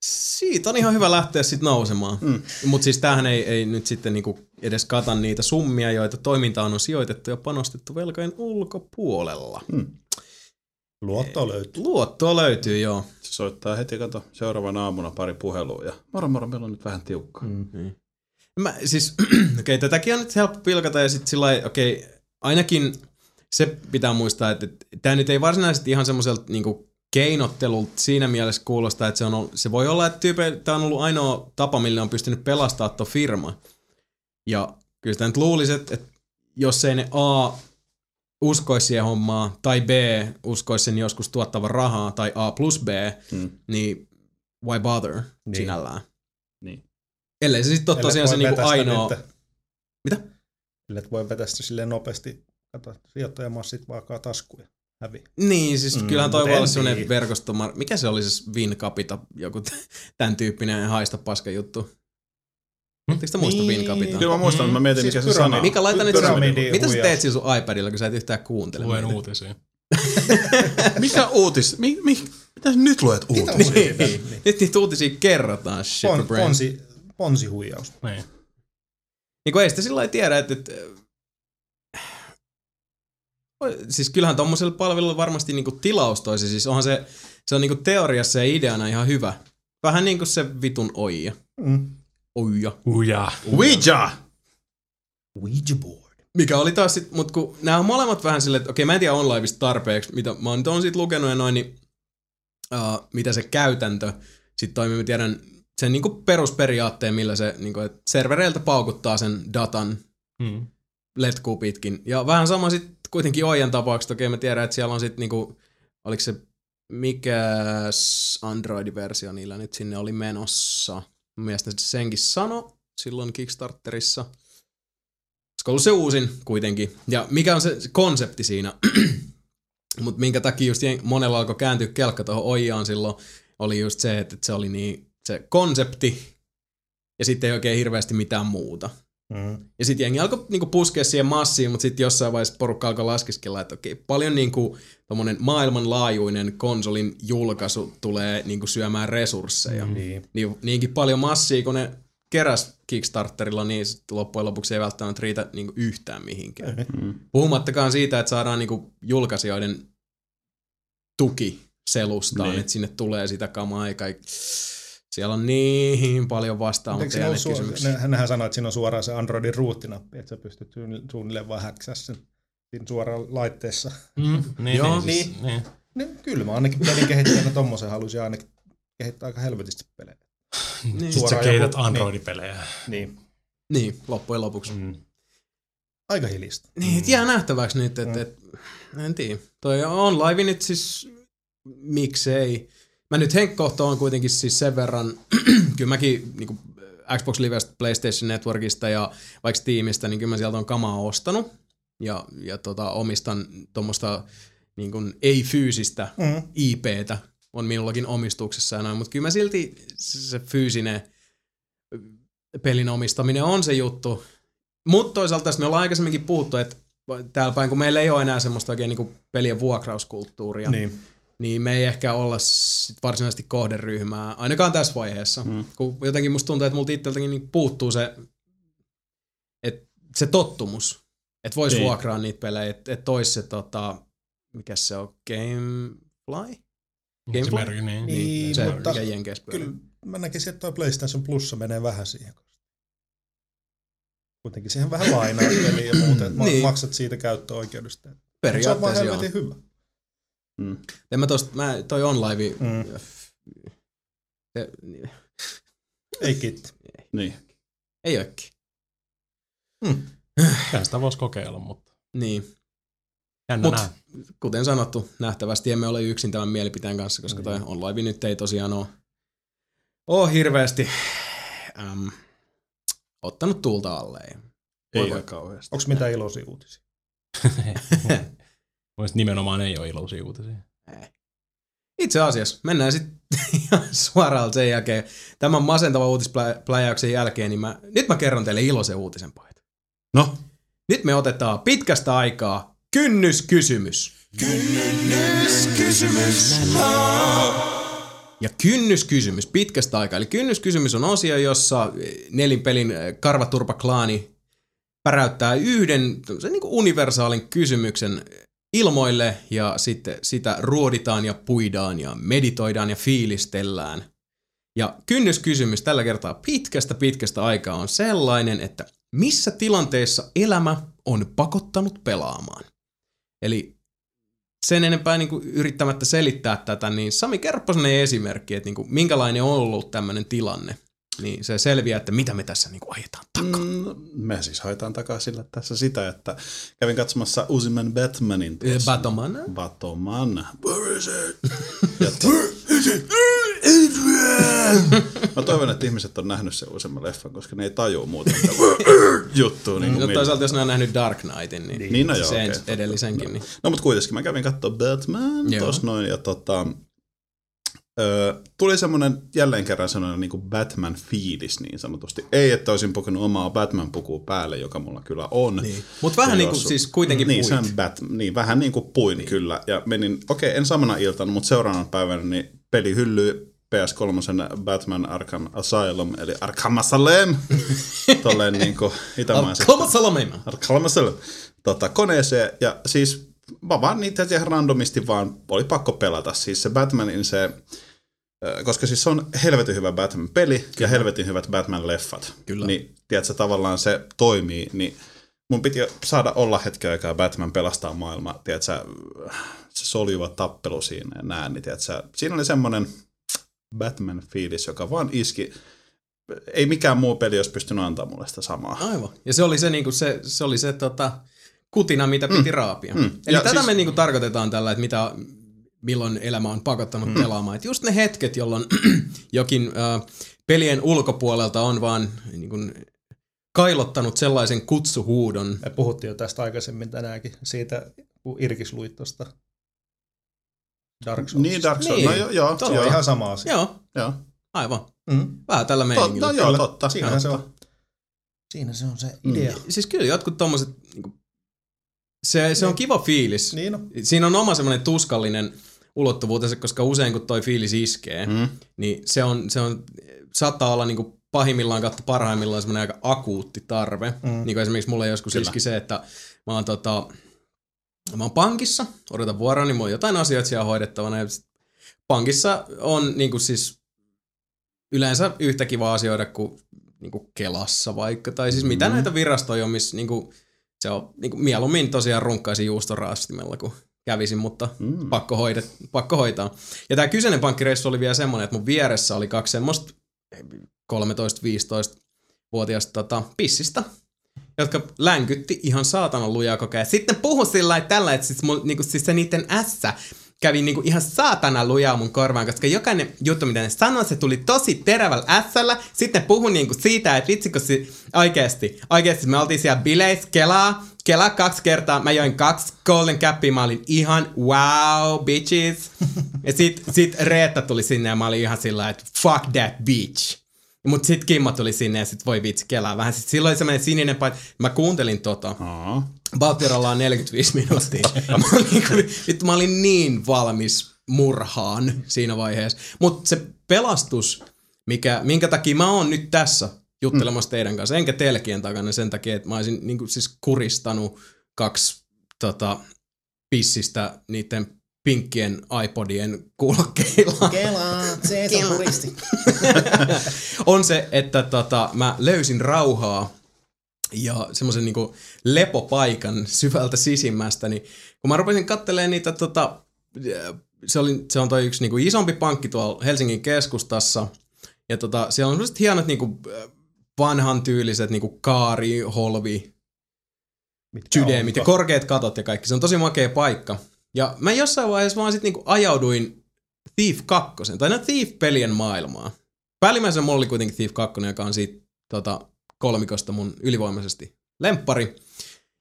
siitä on ihan hyvä lähteä sitten nousemaan. Mm. Mutta siis tämähän ei, ei nyt sitten niinku edes kata niitä summia, joita toimintaan on sijoitettu ja panostettu velkojen ulkopuolella. Mm. Luotto löytyy. Luottoa löytyy, joo. Se soittaa heti, kato, seuraavana aamuna pari puhelua ja moro moro, meillä on nyt vähän tiukkaa. Mm. Mä, siis, okei, okay, tätäkin on nyt helppo pilkata ja sitten sillä lailla, okei, okay, ainakin se pitää muistaa, että, että tämä nyt ei varsinaisesti ihan semmoiselta niinku keinottelulta siinä mielessä kuulostaa, että se, on, ollut- se voi olla, että tyype, tämä on ollut ainoa tapa, millä on pystynyt pelastamaan tuon firma. Ja kyllä sitä nyt luulisi, että, että jos ei ne A uskoisi siihen hommaan, tai B uskoisi sen joskus tuottavan rahaa, tai A plus B, Mm. niin why bother niin. Niin. sinällään. Niin. Ellei se sitten ole tosiaan se niinku ainoa... Mitä? Sille, että voi vetästä silleen nopeasti, kato, sijoittajamassit vaakaa taskuja, hävi. Niin, siis mm, kyllähän toi voi olla semmoinen tiedä. verkosto, mikä se oli se Win Capita, joku tämän tyyppinen haista paska juttu. Oletteko te muista Niin. Win Capita? Kyllä mä muistan, että mä mietin, Siis mikä se pyramidi. sana. Mika, laita nyt mitä sä teet sillä sun iPadilla, kun sä et yhtään kuuntele Luen meitä? uutisia. Mikä uutis? Mi, mi, mitä sä nyt luet uutisia? Niin, niin. Nyt niitä uutisia kerrotaan, shit Pon, ponsi, ponsihuijaus. Niin. Niin kun ei sitä sillä lailla tiedä, että, että siis kyllähän tommoselle palvelulle varmasti niinku tilaus toisi. Siis onhan se, se on niinku teoriassa ja ideana ihan hyvä. Vähän niinku se vitun oija. Mm. Oija. Uja. Ouija! Ouija board. Mikä oli taas sit, mut kun nämä on molemmat vähän silleen, että okei mä en tiedä onlineista tarpeeksi, mitä mä oon nyt on siitä lukenut ja noin, niin uh, mitä se käytäntö sitten toimii, mä tiedän sen niinku perusperiaatteen, millä se, niinku, että servereiltä paukuttaa sen datan Mm. letkuu pitkin. Ja vähän sama sitten kuitenkin Oijan tapauksessa, okei mä tiedän, että siellä on sitten niinku, oliko se mikäs Android-versio niillä nyt sinne oli menossa. Mun mielestä se senkin sano silloin Kickstarterissa. Olisiko ollut se uusin kuitenkin. Ja mikä on se konsepti siinä? Mutta minkä takia just monella alkoi kääntyä kelkka tuohon Oijaan silloin, oli just se, että se oli niin se konsepti, ja sitten ei oikein hirveästi mitään muuta. Mm. Ja sitten jengi alkoi niinku puskea siihen massiin, mutta sitten jossain vaiheessa porukka alkoi laskeskella, että okei, paljon niinku tommonen maailmanlaajuinen konsolin julkaisu tulee niinku syömään resursseja. Mm. Niin. Niin, niinkin paljon massia, kun ne keräs Kickstarterilla, niin loppujen lopuksi ei välttämättä riitä niinku yhtään mihinkään. Mm. Puhumattakaan siitä, että saadaan niinku julkaisijoiden tuki selustaan, Niin. niin. että sinne tulee sitä kamaa ja kaikki. Siellä on niin paljon vastaamatta siinä ole jääneet su- kysymyksiä. ne, nehän sanoi, että siinä on suoraan se Androidin ruuttinappi, että sä pystyt suunnilleen- vaan sen suoraan laitteessa. Mm. Niin, Joo. niin, siis, niin. Niin, kyllä mä ainakin pelin kehittäjänä tommosen halusin ainakin kehittää aika helvetisti pelejä. Niin. Sitten sä Suoraan kehität joku- Android-pelejä. Niin. Niin, loppujen lopuksi. Mm. Aika hilistä. Niin, et jää nähtäväksi nyt, että et, en tiedä. Toi on live nyt siis, miksei. Mä nyt Henkkohto on kuitenkin siis sen verran, kyllä mäkin niin Xbox Livestä, PlayStation Networkista ja vaikka Steamista, niin kyllä mä sieltä on kamaa ostanut. Ja, ja tota, omistan tuommoista niin kuin ei-fyysistä Mm. IPtä on minullakin omistuksessa ja noin, mutta kyllä mä silti se fyysinen pelin omistaminen on se juttu. Mutta toisaalta tästä me ollaan aikaisemminkin puhuttu, että täällä päin, kun meillä ei ole enää semmoista oikein niinku pelien vuokrauskulttuuria, niin. Niin. niin me ei ehkä olla sit varsinaisesti kohderyhmää, ainakaan tässä vaiheessa. Mm. Kun jotenkin musta tuntuu, että multa itseltäkin niin puuttuu se, että se tottumus, että vois Niin. vuokraa niitä pelejä, että et tois se tota, mikä se on, Gamefly? Se Gamefly? merkki, niin. Niin, se, mutta mikä Jenkeissä. Kyllä mä näkisin, että toi PlayStation Plussa menee vähän siihen. Kuitenkin siihen vähän lainaa peliä ja muuta, että Niin. niin. maksat siitä käyttöoikeudesta. Se on vaan Periaatteessa hyvä. Mm. En mä tosta, mä, toi OnLive, Mm. mm. se, Ei kiitti. Niin. ei olekin. Kyllä sitä voisi kokeilla, mutta Niin. jännä Mut kuten sanottu, nähtävästi emme ole yksin tämän mielipiteen kanssa, koska toi OnLive nyt ei tosiaan ole, ole hirveästi äm, ottanut tuulta alleen. Ei Voi ole voi. kauheasti. Onko mitään iloisia uutisia? Mielestäni nimenomaan ei ole iloisia uutisia. Itse asiassa, mennään sitten suoraan sen jälkeen, tämän masentavan uutispläjäyksen jälkeen, niin mä, nyt mä kerron teille iloisen uutisen, pojat. No, Nyt me otetaan pitkästä aikaa kynnyskysymys. Kynnyskysymys. Ja kynnyskysymys pitkästä aikaa. Eli kynnyskysymys on osio, jossa nelinpelin karvaturpaklaani päräyttää yhden niin universaalin kysymyksen ilmoille ja sitten sitä ruoditaan ja puidaan ja meditoidaan ja fiilistellään. Ja kynnyskysymys tällä kertaa pitkästä pitkästä aikaa on sellainen, että missä tilanteessa elämä on pakottanut pelaamaan? Eli sen enempää niin kuin yrittämättä selittää tätä, niin Sami, sellainen esimerkki, että niin kuin, minkälainen on ollut tämmöinen tilanne. Niin se selviää, että mitä me tässä niin kuin ajetaan takaa. mm, me siis haetaan takaa sillä tässä sitä, että kävin katsomassa uusimman Batmanin tuossa. Batman? Batman. Where is it? To... Mä toivon, että ihmiset on nähnyt sen uusimman leffan, koska ne ei tajua tätä juttua. Niin No, toisaalta jos ne on nähnyt Dark Knightin, niin, Niin, no joo, se okei. edellisenkin. Niin. No mutta kuitenkin mä kävin katsoa Batman tuossa noin ja tota, ö, tuli semmoinen jälleen kerran semmoinen niin Batman-fiilis niin sanotusti. Ei, että olisin pukenut omaa Batman-pukua päälle, joka mulla kyllä on. Niin. Mutta vähän niin kuin jos- siis kuitenkin niin, puit. on Bat, niin, vähän niin kuin puin niin. kyllä. Ja menin, okei, okay, en samana iltana, mutta seuraavana päivänä niin peli hyllyy PS3 Batman Arkham Asylum, eli Arkham Asylum, tolleen niin kuin itämaisesti. Kolmas salameima. Arkham Asylum, tota, koneeseen. Ja siis mä vaan niitä ihan randomisti vaan oli pakko pelata. Siis se Batmanin se, koska siis se on helvetin hyvä Batman-peli ja helvetin hyvät Batman-leffat. Kyllä. Niin, tiedätkö, tavallaan se toimii, niin mun piti saada olla hetken aikaa Batman pelastaa maailma, tiedätkö, se soljuva tappelu siinä ja näin, niin tiedätkö, siinä oli semmoinen Batman-fiilis, joka vaan iski. Ei mikään muu peli olisi pystynyt antaa mulle sitä samaa. Aivan. Ja se oli se, niinku, se, se, oli se tota, kutina, mitä piti mm. raapia. Mm. Mm. Eli Ja tätä siis- me niinku tarkoitetaan tällä, että mitä, milloin elämä on pakottanut mm. pelaamaan. Et just ne hetket, jolloin jokin äh, pelien ulkopuolelta on vaan niinku, kailottanut sellaisen kutsuhuudon. Me puhuttiin jo tästä aikaisemmin tänäänkin, siitä kun Irkis luit tuosta Dark Souls. Niin, Dark Souls. Niin. No joo, joo, Se on joo, ihan sama asia. Joo, joo. aivan. Mm. Vähän tällä meiningillä. Totta, joo, totta. Siinähän se on. Siinä se on se idea. Siis kyllä jotkut tommoset, niinku, se, se on kiva fiilis. Niin no. Siinä on oma semmoinen tuskallinen ulottuvuutensa, koska usein kun toi fiilis iskee, Mm. niin se on, se on saattaa olla niinku pahimmillaan kautta parhaimmillaan semmoinen aika akuutti tarve. Mm. Niin kuin esimerkiksi mulle joskus Kyllä. iski se, että mä oon, tota, mä oon pankissa, odotan vuoroa, niin mulla on jotain asioita siellä hoidettavana. Ja pankissa on niinku siis yleensä yhtä kiva asioida kuin niinku Kelassa vaikka. Tai siis mitä Mm. näitä virastoja on, missä niinku, se on niinku mieluummin tosiaan runkkaisin juustoraastimella, kun kävisin, mutta Mm. pakko, hoidet, pakko hoitaa. Ja tämä kyseinen pankkireissu oli vielä semmoinen, että mun vieressä oli kaksi semmoista 13-15-vuotiaista tota, pissistä, jotka länkytti ihan saatanan lujaa koko ajan. Sitten puhu sillä lailla tällä, että siis, mun, niinku, siis se niiden ässä kävi niinku ihan saatana lujaa mun korvaan, koska jokainen juttu, mitä ne sanoi, se tuli tosi terävällä ässällä. Sitten ne puhui niinku siitä, että vitsi, kun se oikeesti, oikeesti me oltiin siellä bileissä, kelaa, kelaa kaksi kertaa, mä join kaksi golden cappia, mä olin ihan wow, bitches. Ja sit, sit Reetta tuli sinne ja mä olin ihan sillä että fuck that bitch. Mut sit Kimmo tuli sinne ja sit voi vitsi kelaa vähän. Sit silloin oli semmoinen sininen paita. Mä kuuntelin tota. Aa. Valtieralla 45 minuuttia. mä, olin, niinku- vittu, mä olin niin valmis murhaan siinä vaiheessa. Mutta se pelastus, mikä, minkä takia mä oon nyt tässä juttelemassa teidän kanssa, enkä telkien takana sen takia, että mä olisin niin siis kuristanut kaksi tota, pissistä niiden pinkkien iPodien kuulokkeilla. Kelaa, se on puristi. on se, että tota, mä löysin rauhaa ja semmoisen niinku lepopaikan syvältä sisimmästä, niin kun mä rupesin katselemaan niitä, tota, se, oli, se on toi yksi niinku isompi pankki tuolla Helsingin keskustassa, ja tota, siellä on semmoiset hienot niinku vanhan tyyliset niinku kaari, holvi, sydämit ja korkeat katot ja kaikki. Se on tosi makea paikka. Ja mä jossain vaiheessa vaan sit niinku ajauduin Thief 2, tai no Thief-pelien maailmaan. Päällimmäisenä mulla oli kuitenkin Thief 2, joka on siitä tota, kolmikosta mun ylivoimaisesti lemppari.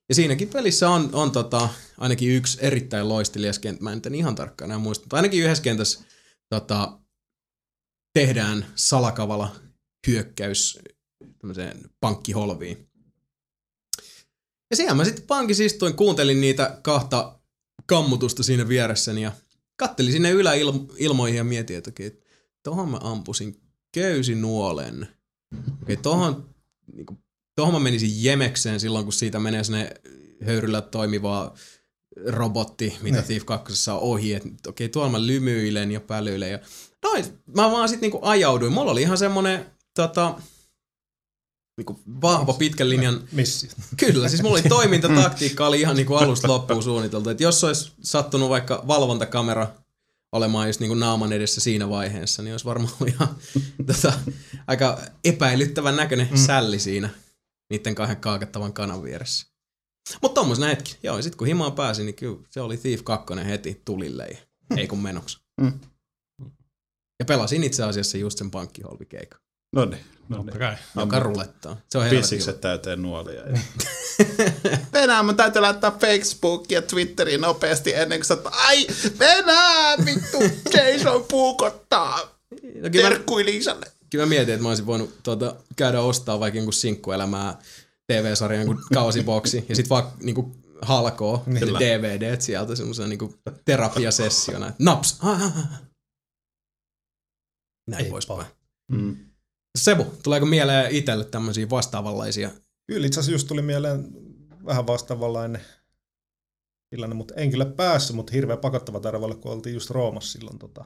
Ja siinäkin pelissä on, on tota, ainakin yksi erittäin loistelias kenttä. Mä en nyt ihan tarkkaan enää muista, mutta ainakin yhdessä kentässä tota, tehdään salakavala hyökkäys tämmöiseen pankkiholviin. Ja siellä mä sitten pankissa istuin, kuuntelin niitä kahta kammutusta siinä vieressäni ja kattelin sinne yläilmoihin ja mietin, että okei, tohon mä ampusin köysinuolen. Okei, tohon, niinku, tohon mä menisin jemekseen silloin, kun siitä menee sinne höyryllä toimivaa robotti, mitä Ne. Thief 2 on ohi, että okei, tuolla mä lymyilen ja pälyilen ja noin, mä vaan sit niinku ajauduin. Mulla oli ihan semmonen tota, niinku vahva pitkän linjan Missi. Kyllä, siis mulla oli toimintataktiikka oli ihan niinku alusta loppuun suunniteltu. Et jos olisi sattunut vaikka valvontakamera olemaan just niinku naaman edessä siinä vaiheessa, niin olisi varmaan ollut ihan tota, aika epäilyttävän näköinen mm. sälli siinä niiden kahden kaakattavan kanan vieressä. Mutta tommosena hetki. Joo, ja sit kun himaan pääsin, niin kyllä se oli Thief 2 heti tulille ja ei kun menoksi. Mm. Ja pelasin itse asiassa just sen pankkiholvikeikan, No niin. No Totta niin. kai. joka rulettaa. Se on Pissikset täyteen nuolia. Venää, mun täytyy laittaa Facebook ja Twitteriin nopeasti ennen kuin sä... oot- Ai, Venää, vittu, Jason puukottaa. No, Terkkui Liisalle. kyllä mä mietin, että mä olisin voinut tuota, käydä ostaa vaikka jonkun sinkkuelämää TV-sarjan kuin kausiboksi ja sit vaan niinku halkoo ne Kyllä. DVDt sieltä semmoisena niinku terapiasessiona. Naps! Ah, ah, ah. Näin Ei poispäin. paha. Mm. Sebu, tuleeko mieleen itselle tämmöisiä vastaavanlaisia? Kyllä itse asiassa just tuli mieleen vähän vastaavanlainen tilanne, mutta en kyllä päässyt, mutta hirveän pakottava tarve kun oltiin just Roomassa silloin tota,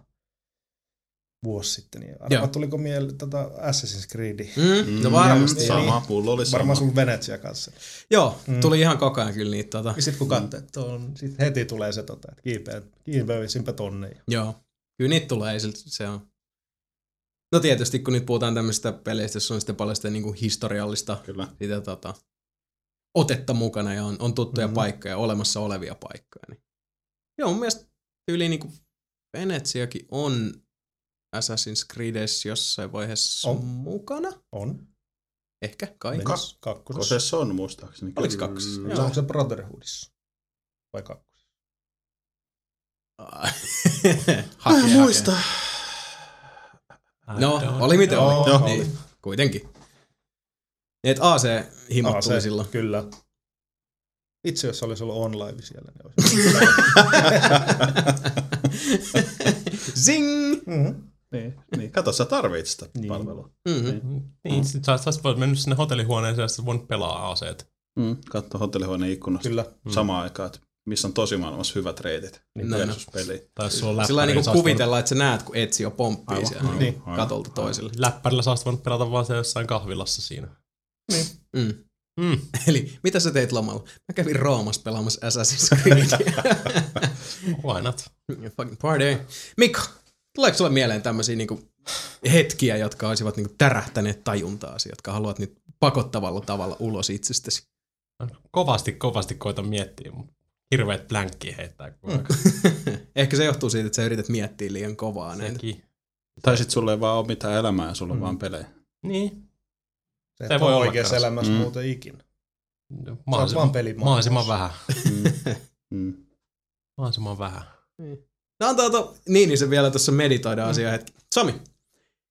vuosi sitten. Niin Joo. arva, tuliko mieleen tota Assassin's Creed? Mm, no varmasti. Niin. Sama, mulla oli sama. Varmaan sun Venetsia kanssa. Joo, tuli ihan koko ajan kyllä niitä. Tota, Ja sitten kun katsoo, että on, sit heti tulee se, tota, että kiipeä, kiipeisinpä tonne. Ja Joo, kyllä niitä tulee, se on. No tietysti, kun nyt puhutaan tämmöisistä peleistä, jossa on sitten paljon sitä niinku historiallista Kyllä. sitä tota, otetta mukana ja on, on tuttuja Mhm. mm-hmm. paikkoja, olemassa olevia paikkoja. Niin. Joo, mun mielestä yli niinku Venetsiakin on Assassin's Creedissä jossain vaiheessa On. mukana. on. Ehkä, kai. Ka- kakkosessa. Kosessa on muistaakseni. Oliks Kyllä. kakkosessa? Se Joo. onko se Brotherhoodissa? Vai kakkosessa? hakee, Mä en muista. Hakee. No, oli miten Joo, oli. joo. Niin, kuitenkin. Et AC himot Aa, tuli silloin. Kyllä. Itse jos olisi ollut online siellä, niin olisi. Zing! mm-hmm. Niin, niin. Kato, sä tarvit sitä Niin. palvelua. Mm-hmm. Niin, sit sä, sä voit mennä sinne hotellihuoneeseen ja sä voit pelaa aseet. Mm. Katso hotellihuoneen ikkunasta Kyllä. samaan aikaan, että missä on tosi maailmassa hyvät reitit Niin, versus peli. Tai sulla on Sillä niinku sä oot kuvitella, että sä näet, kun Etsio pomppii Aivan, siellä aivan, niin. aivan. katolta toiselle. voinut- Läppärillä sä oot voinut pelata vaan se jossain kahvilassa siinä. Mm. Mm. Eli mitä sä teit lomalla? Mä kävin Roomassa pelaamassa Assassin's Creedia. Why not? Fucking party. Mikko, tuleeko sulle mieleen tämmöisiä niinku hetkiä, jotka olisivat niinku tärähtäneet tajuntaasi, jotka haluat nyt pakottavalla tavalla ulos itsestäsi? Kovasti, kovasti koitan miettiä, mutta hirveet blänkkiä heittää koko ajan. Ehkä se johtuu siitä, että sä yrität miettiä liian kovaa näitä. Sekin. Tai sit sulla ei vaan ole mitään elämää ja sulla on vaan pelejä. Niin. Se, Se voi olla oikeassa kanssa. elämässä Mm. muuten ikinä. vaan Mahdollisimman, mahdollisimman vähän. Mm. Mm. Mahdollisimman vähän. No antaa to, niin, niin se vielä tuossa meditoida asiaa hetki. Sami,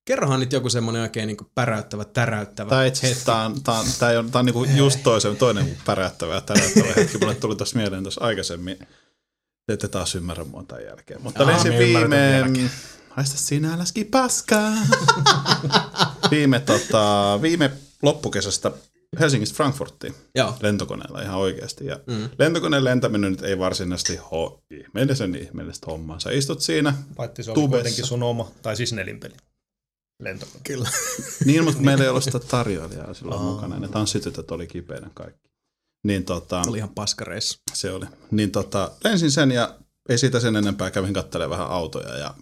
kerrohan nyt joku semmonen oikein niinku päräyttävä, täräyttävä Tää, itse asiassa tää on, tää on, tää on, tää on niinku just toisen, toinen päräyttävä ja täräyttävä hetki. Mulle tuli tuossa mieleen tuossa aikaisemmin. Te ette taas ymmärrä mua tämän jälkeen. Mutta Aa, lensin viime... Haista sinä läski paskaa. viime, tota, viime loppukesästä Helsingistä Frankfurttiin Joo. lentokoneella ihan oikeasti. Ja Mm. lentokoneen lentäminen nyt ei varsinaisesti ho ihmeellisen ihmeellistä hommaa. Sä istut siinä, Paitsi se oli Tubessa. kuitenkin sun oma, tai siis nelinpeli. Lentokone. Kyllä. Niin, mutta meillä ei ollut sitä tarjoilijaa silloin Aa. mukana. Ne tanssitytöt oli kipeänä kaikki. Niin tota, Se oli ihan paskareissa. se oli. Niin tota, lensin sen ja ei siitä sen enempää kävin kattelemaan vähän autoja ja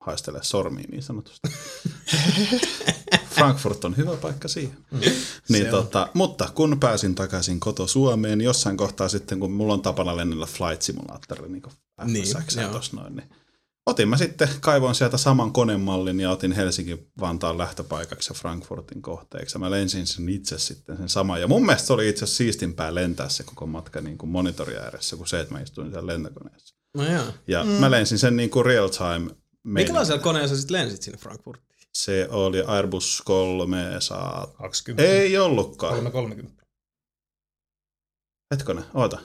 haistele sormiin niin sanotusti. Frankfurt on hyvä paikka siihen. Mm. Niin tota, mutta kun pääsin takaisin koto Suomeen, jossain kohtaa sitten, kun mulla on tapana lennellä Flight Simulator, niin kuin Niin, tuossa noin, niin otin mä sitten, kaivoin sieltä saman konemallin ja otin Helsingin Vantaan lähtöpaikaksi ja Frankfurtin kohteeksi. Mä lensin sen itse sitten sen saman. Ja mun mielestä se oli itse asiassa siistimpää lentää se koko matka niin kuin monitori ääressä kuin se, että mä istuin siellä lentokoneessa. No joo. Ja mm. mä lensin sen niin kuin real time. Minkälaisella koneella sä sitten lensit sinne Frankfurtiin? Se oli Airbus 300. 20. Ei ollutkaan. 330. Hetkonen, oota.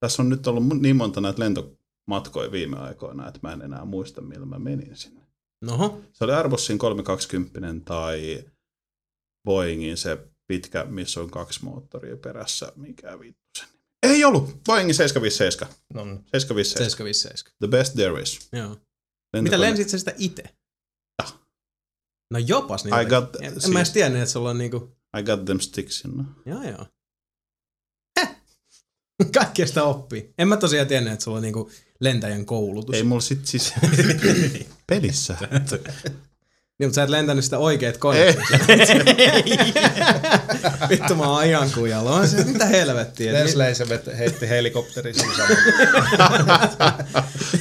Tässä on nyt ollut niin monta näitä lentomatkoja viime aikoina, että mä en enää muista, millä mä menin sinne. Noho. Se oli Airbusin 320 tai Boeingin se pitkä, missä on kaksi moottoria perässä. Mikä vittu sen? Ei ollut! Boeingin 757. No, niin. 757. 757. The best there is. Joo. Mitä lensit sä sitä itse? No jopas niin. I got- en, en siis- mä edes tiennyt, että sulla on niinku... I got them sticks, you know. Joo joo. Häh? Kaikkea sitä oppii. En mä tosiaan tiennyt, että sulla on niinku lentäjän koulutus. Ei mulla sit siis pelissä. Niin, mutta sä et lentänyt sitä oikeet koneet. Vittu mä oon ihan kujalla. Mä se, mitä helvettiä. Leslie vet- heitti helikopterin.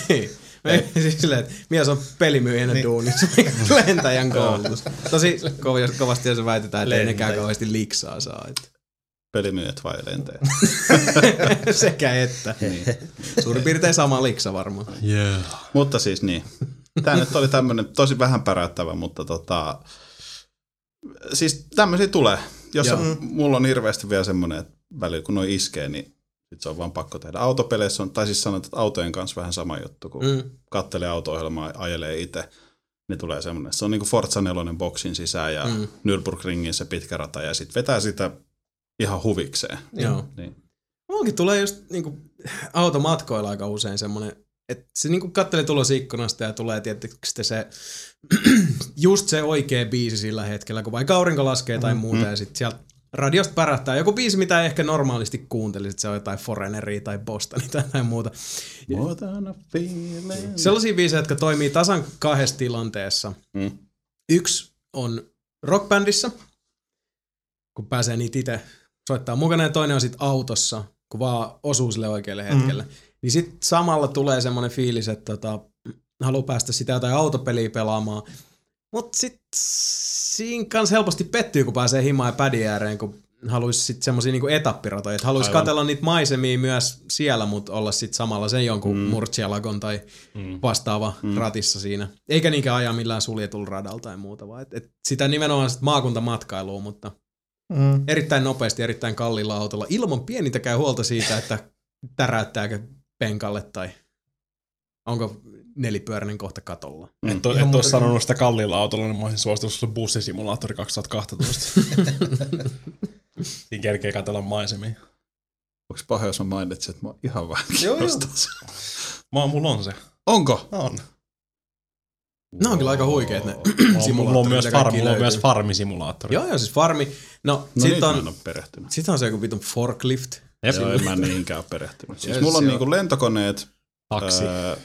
Niin. Siis silleen, että mies on pelimyyjänä niin. duunissa, lentäjän koulutus. Tosi kov- kovasti se väitetään, että ei nekään kauheasti liksaa saa. Että. Pelimyyjät vai lentäjät? Sekä että. niin. Suurin piirtein sama liksa varmaan. Yeah. Mutta siis niin. Tämä nyt oli tämmöinen tosi vähän päräyttävä, mutta tota, siis tämmöisiä tulee. Jos Joo. on, mulla on hirveästi vielä semmoinen, että välillä kun noi iskee, niin sit se on vaan pakko tehdä. Autopeleissä on, tai siis sanot, että autojen kanssa vähän sama juttu, kun mm. Kattelee auto-ohjelmaa ja ajelee itse, niin tulee semmoinen. Se on niin kuin Forza 4 boksin sisään ja mm. Mm. Nürburgringin se pitkä rata ja sitten vetää sitä ihan huvikseen. Joo. Niin. Mullakin tulee just niinku automatkoilla aika usein semmonen, että se niinku kattelee tulos ikkunasta ja tulee tietysti se just se oikea biisi sillä hetkellä, kun vaikka aurinko laskee tai muuta ja sitten sieltä radiosta pärähtää joku biisi, mitä ei ehkä normaalisti kuuntelisit, se on jotain Foreigneria tai Bostonia tai jotain muuta. Sellaisia biisejä, jotka toimii tasan kahdessa tilanteessa. Mm. Yksi on rockbändissä, kun pääsee niitä itse soittaa mukana, ja toinen on sitten autossa, kun vaan osuu sille oikealle hetkelle. Mm. Niin sitten samalla tulee semmoinen fiilis, että tota, haluaa päästä sitä jotain autopeliä pelaamaan. Mutta sitten siinä kanssa helposti pettyy, kun pääsee himaan ja pädin ääreen, kun haluaisi sitten semmoisia niinku etappiratoja, että haluaisi katella niitä maisemia myös siellä, mutta olla sitten samalla sen jonkun mm. Murcielagon tai Mm. vastaava mm. ratissa siinä. Eikä niinkään ajaa millään suljetulla radalla tai muuta, vaan et, et sitä nimenomaan sit maakuntamatkailua, mutta Mm. erittäin nopeasti, erittäin kalliilla autolla, ilman pienintäkään huolta siitä, että täräyttääkö penkalle tai onko nelipyöräinen kohta katolla. Mm. Et, et olisi sanonut sitä kalliilla autolla, niin mä olisin suositellut sulle bussisimulaattori 2012. Siinä kerkee katsella maisemia. Onko paha, jos mä mainitsin, että mä oon ihan vähän Joo, joo. Mä, mulla on se. Onko? On. Ne on kyllä aika huikeet ne Mulla, on- mulla on myös, farm, mulla on myös farmisimulaattori. Joo, joo, siis farmi. No, No sit, nyt mä en on, sit on se joku vitun forklift. Jep. Joo, en mä niinkään perehtynyt. Siis Joo, mulla on se niinku lentokoneet, Taksi. ää,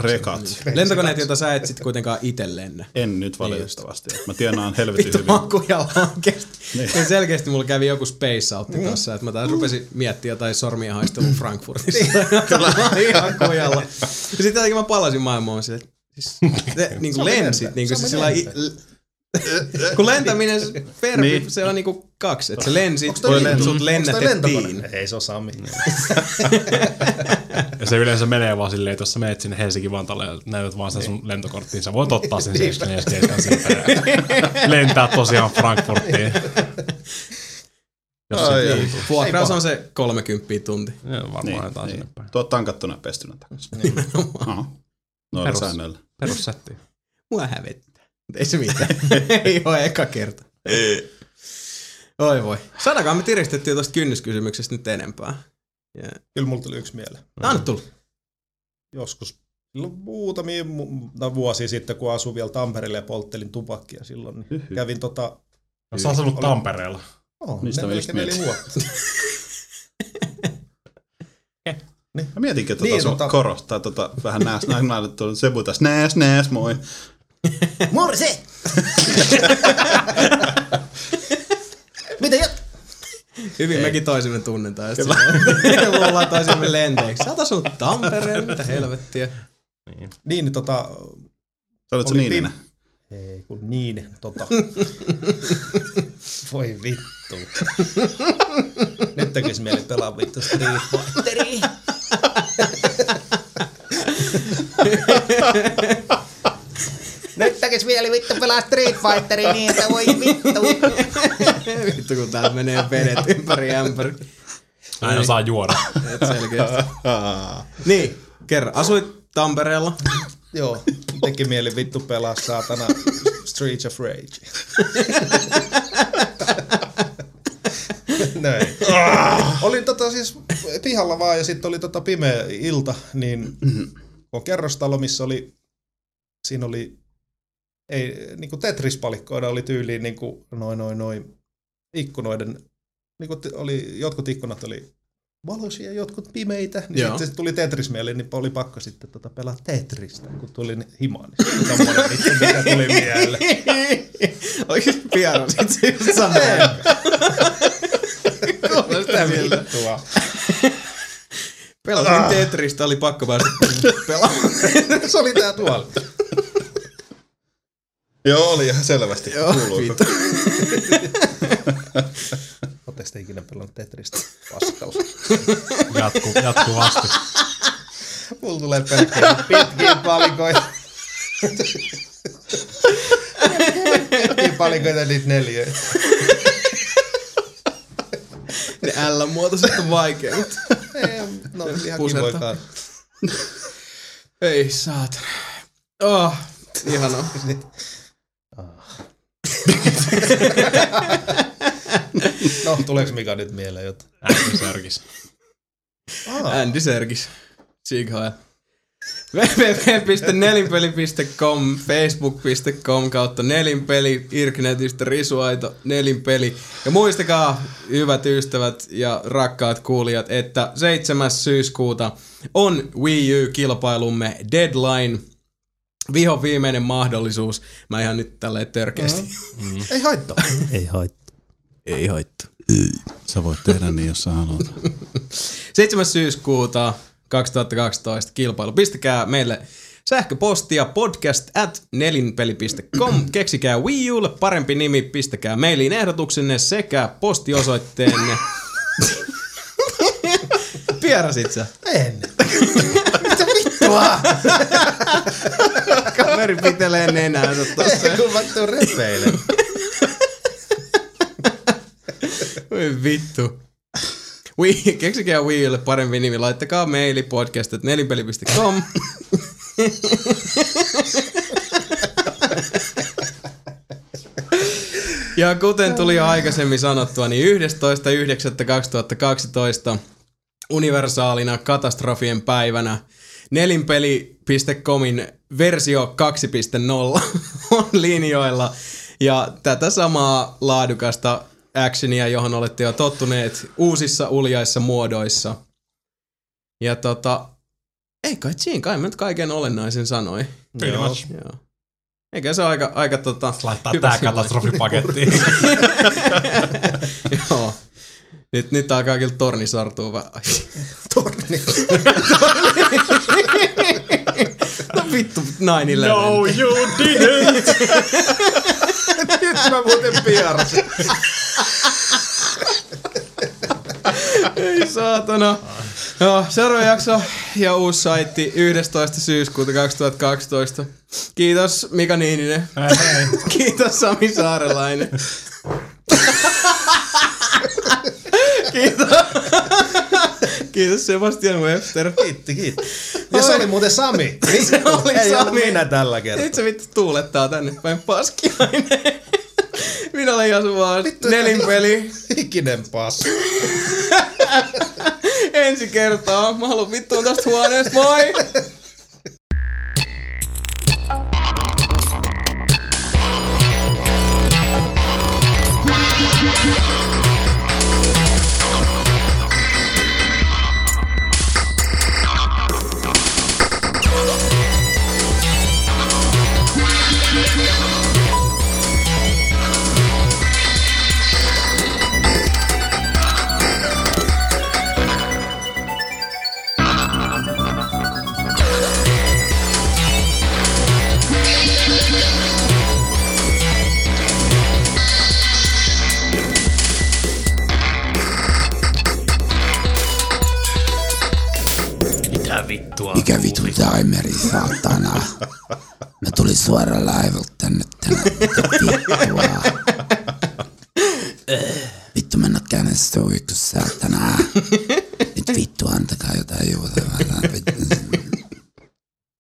rekat. Lentokoneet, joita sä et sit kuitenkaan itse lennä. En nyt valitettavasti. Mä tienaan helvetin Vittu hyvin. makujalla oikeesti. Niin. Niin. Selkeästi mulla kävi joku space outti tossa, että mä taas rupesin miettiä jotain sormien haistelua Frankfurtissa. Kyllä. ihan kujalla. Ja sitten jotenkin mä palasin maailmaan sille, että siis, se, niin kuin lensit, niin kuin se sillä kun lentäminen, se verbi, Niin. se on niinku kaksi. Että sä lensit, Onks toi lento- sut lennätettiin. Ei se ole Sami. Ja se yleensä menee vaan silleen, että jos sä menet sinne Helsinki Vantaalle ja näytät vaan sitä sun lentokorttiin, sä voit ottaa sen 74 siitä ja lentää tosiaan Frankfurtiin. Jos Ai, se niin. Vuokraus on se 30 tunti. Varmaan Niin, jotain niin. sinne päin. Tuo tankattuna ja pestynä takaisin. Noilla Perus. säännöillä. Perussetti. Mua hävettää. Mutta ei se mitään. ei ole eka kerta. Oi voi. Sadakaan me tiristettiin tuosta kynnyskysymyksestä nyt enempää. Ja... Kyllä mulla tuli yksi mieleen. Anna tulla. Joskus silloin muutamia mu- no, vuosia sitten, kun asuin vielä Tampereella ja polttelin tupakkia silloin, niin kävin tota... No, sä asunut Tampereella. Oh, Mistä mä just mietin? vuotta. Mä mietinkin, että Niin, niin, sun tota- korostaa tota, vähän nääs, nääs, nääs, tuolla Sebu tässä, nääs, nääs, moi. Morse! Mitä jat... Hyvin mekin toisimme tunnetaan. Sitten luullaan toisimme lenteeksi. Sä oot asunut Tampereella, mitä helvettiä. Niin. Niin, tota... Sä olet se Oli Niininen. Ei kun niin, tota... Voi vittu. Nyt tekis mieli pelaa vittu Street Fighteria. Nyt tekis mieli vittu pelaa Street Fighteria niin, että voi vittu. Vittu kun täällä menee vedet ympäri ämpäri. Aina saa juoda. Et selkeästi. Niin, kerran. Asuit Tampereella. Joo, teki mieli vittu pelaa saatana Streets of Rage. Näin. Olin tota siis pihalla vaan ja sitten oli tota pimeä ilta, niin on kerrostalo, missä oli, siinä oli, ei, niinku Tetris-palikkoina oli tyyliin niinku noin noin noin ikkunoiden, niinku t- oli, jotkut ikkunat oli valoisia, jotkut pimeitä, niin Joo. sitten tuli Tetris mieleen, niin oli pakko sitten tota pelaa Tetristä, kun tuli himaan. Niin sitten tommonen vittu, mikä tuli mieleen. Oikeesti piano sit se just Kuulostaa miltä. Vittua. Pelasin Tetristä, oli pakko päästä pelaamaan. Se oli tää tuolla. Joo, oli ihan selvästi. Joo, vittu. Oletteko te ikinä pelannut Tetristä paskalla? Jatku, jatkuvasti. Mulla tulee pelkkiä pitkiä palikoita. pitkiä palikoita niitä neljöitä. Ne L-muotoiset on vaikeimmat. Ei, No, ihan Pusertaa. kivoikaan. Ei saatana. Oh, ihanaa. No, tuleeko Mika nyt mieleen jotain? Äänti särkis. Andy Serkis. Sighail. www.nelinpeli.com, facebook.com kautta nelinpeli, Irknetistä Risuaito, nelinpeli. Ja muistakaa, hyvät ystävät ja rakkaat kuulijat, että 7. syyskuuta on Wii U-kilpailumme Deadline. Vihon viimeinen mahdollisuus. Mä ihan nyt tälleen törkeästi. Mm. Ei haittaa. Ei haittaa. Ei haittaa. Sä voit tehdä niin, jos sä haluat. 7. syyskuuta 2012 kilpailu. Pistäkää meille sähköpostia podcast at nelinpeli.com. Keksikää Wii Ulle parempi nimi, pistäkää mailiin ehdotuksenne sekä postiosoitteenne. Pierasit sä? En. Mitä vittua? Kaveri pitelee nenäänsä tossa. Kun mä tuun. Voi vittu. Wii, keksikää Wii Ulle parempi nimi. Laittakaa maili podcast at nelinpeli.com. Ja kuten tuli jo aikaisemmin sanottua, niin 11.9.2012 universaalina katastrofien päivänä nelinpeli.comin versio 2.0 on linjoilla. Ja tätä samaa laadukasta actionia, johon olette jo tottuneet uusissa uljaissa muodoissa. Ja tota, ei kai siinä, kai mä nyt kaiken olennaisen sanoi. Pretty much. Joo. Eikä se ole aika, aika tota... Laittaa tää katastrofipakettiin. Joo. Nyt, nyt alkaa kyllä torni sartua vähän. Torni. No vittu, 9-11. no you didn't! Nyt mä muuten piarasin. Ei saatana. Joo, seuraava jakso ja uusi saitti 11. syyskuuta 2012. Kiitos Mika Niininen. Hei. Kiitos Sami Saarelainen. Kiitos. Kiitos Sebastian Webster. Kiitti, kiitti. Ja se oli muuten Sami. Se oli Ei Sami. minä tällä Nyt kertaa. se vittu tuulettaa tänne päin paskiainen. Minä olen Jasu vaan nelinpeli. Ikinen passi. Ensi kertaa. Mä haluan vittuun tästä huoneesta. Moi! Mikä vitun timeri, saatana. Mä tulin suoraan laivalta tänne vittua? Vittu mennä käännestä vittu saatana. Nyt vittu antakaa jotain juotavaa. Vittu.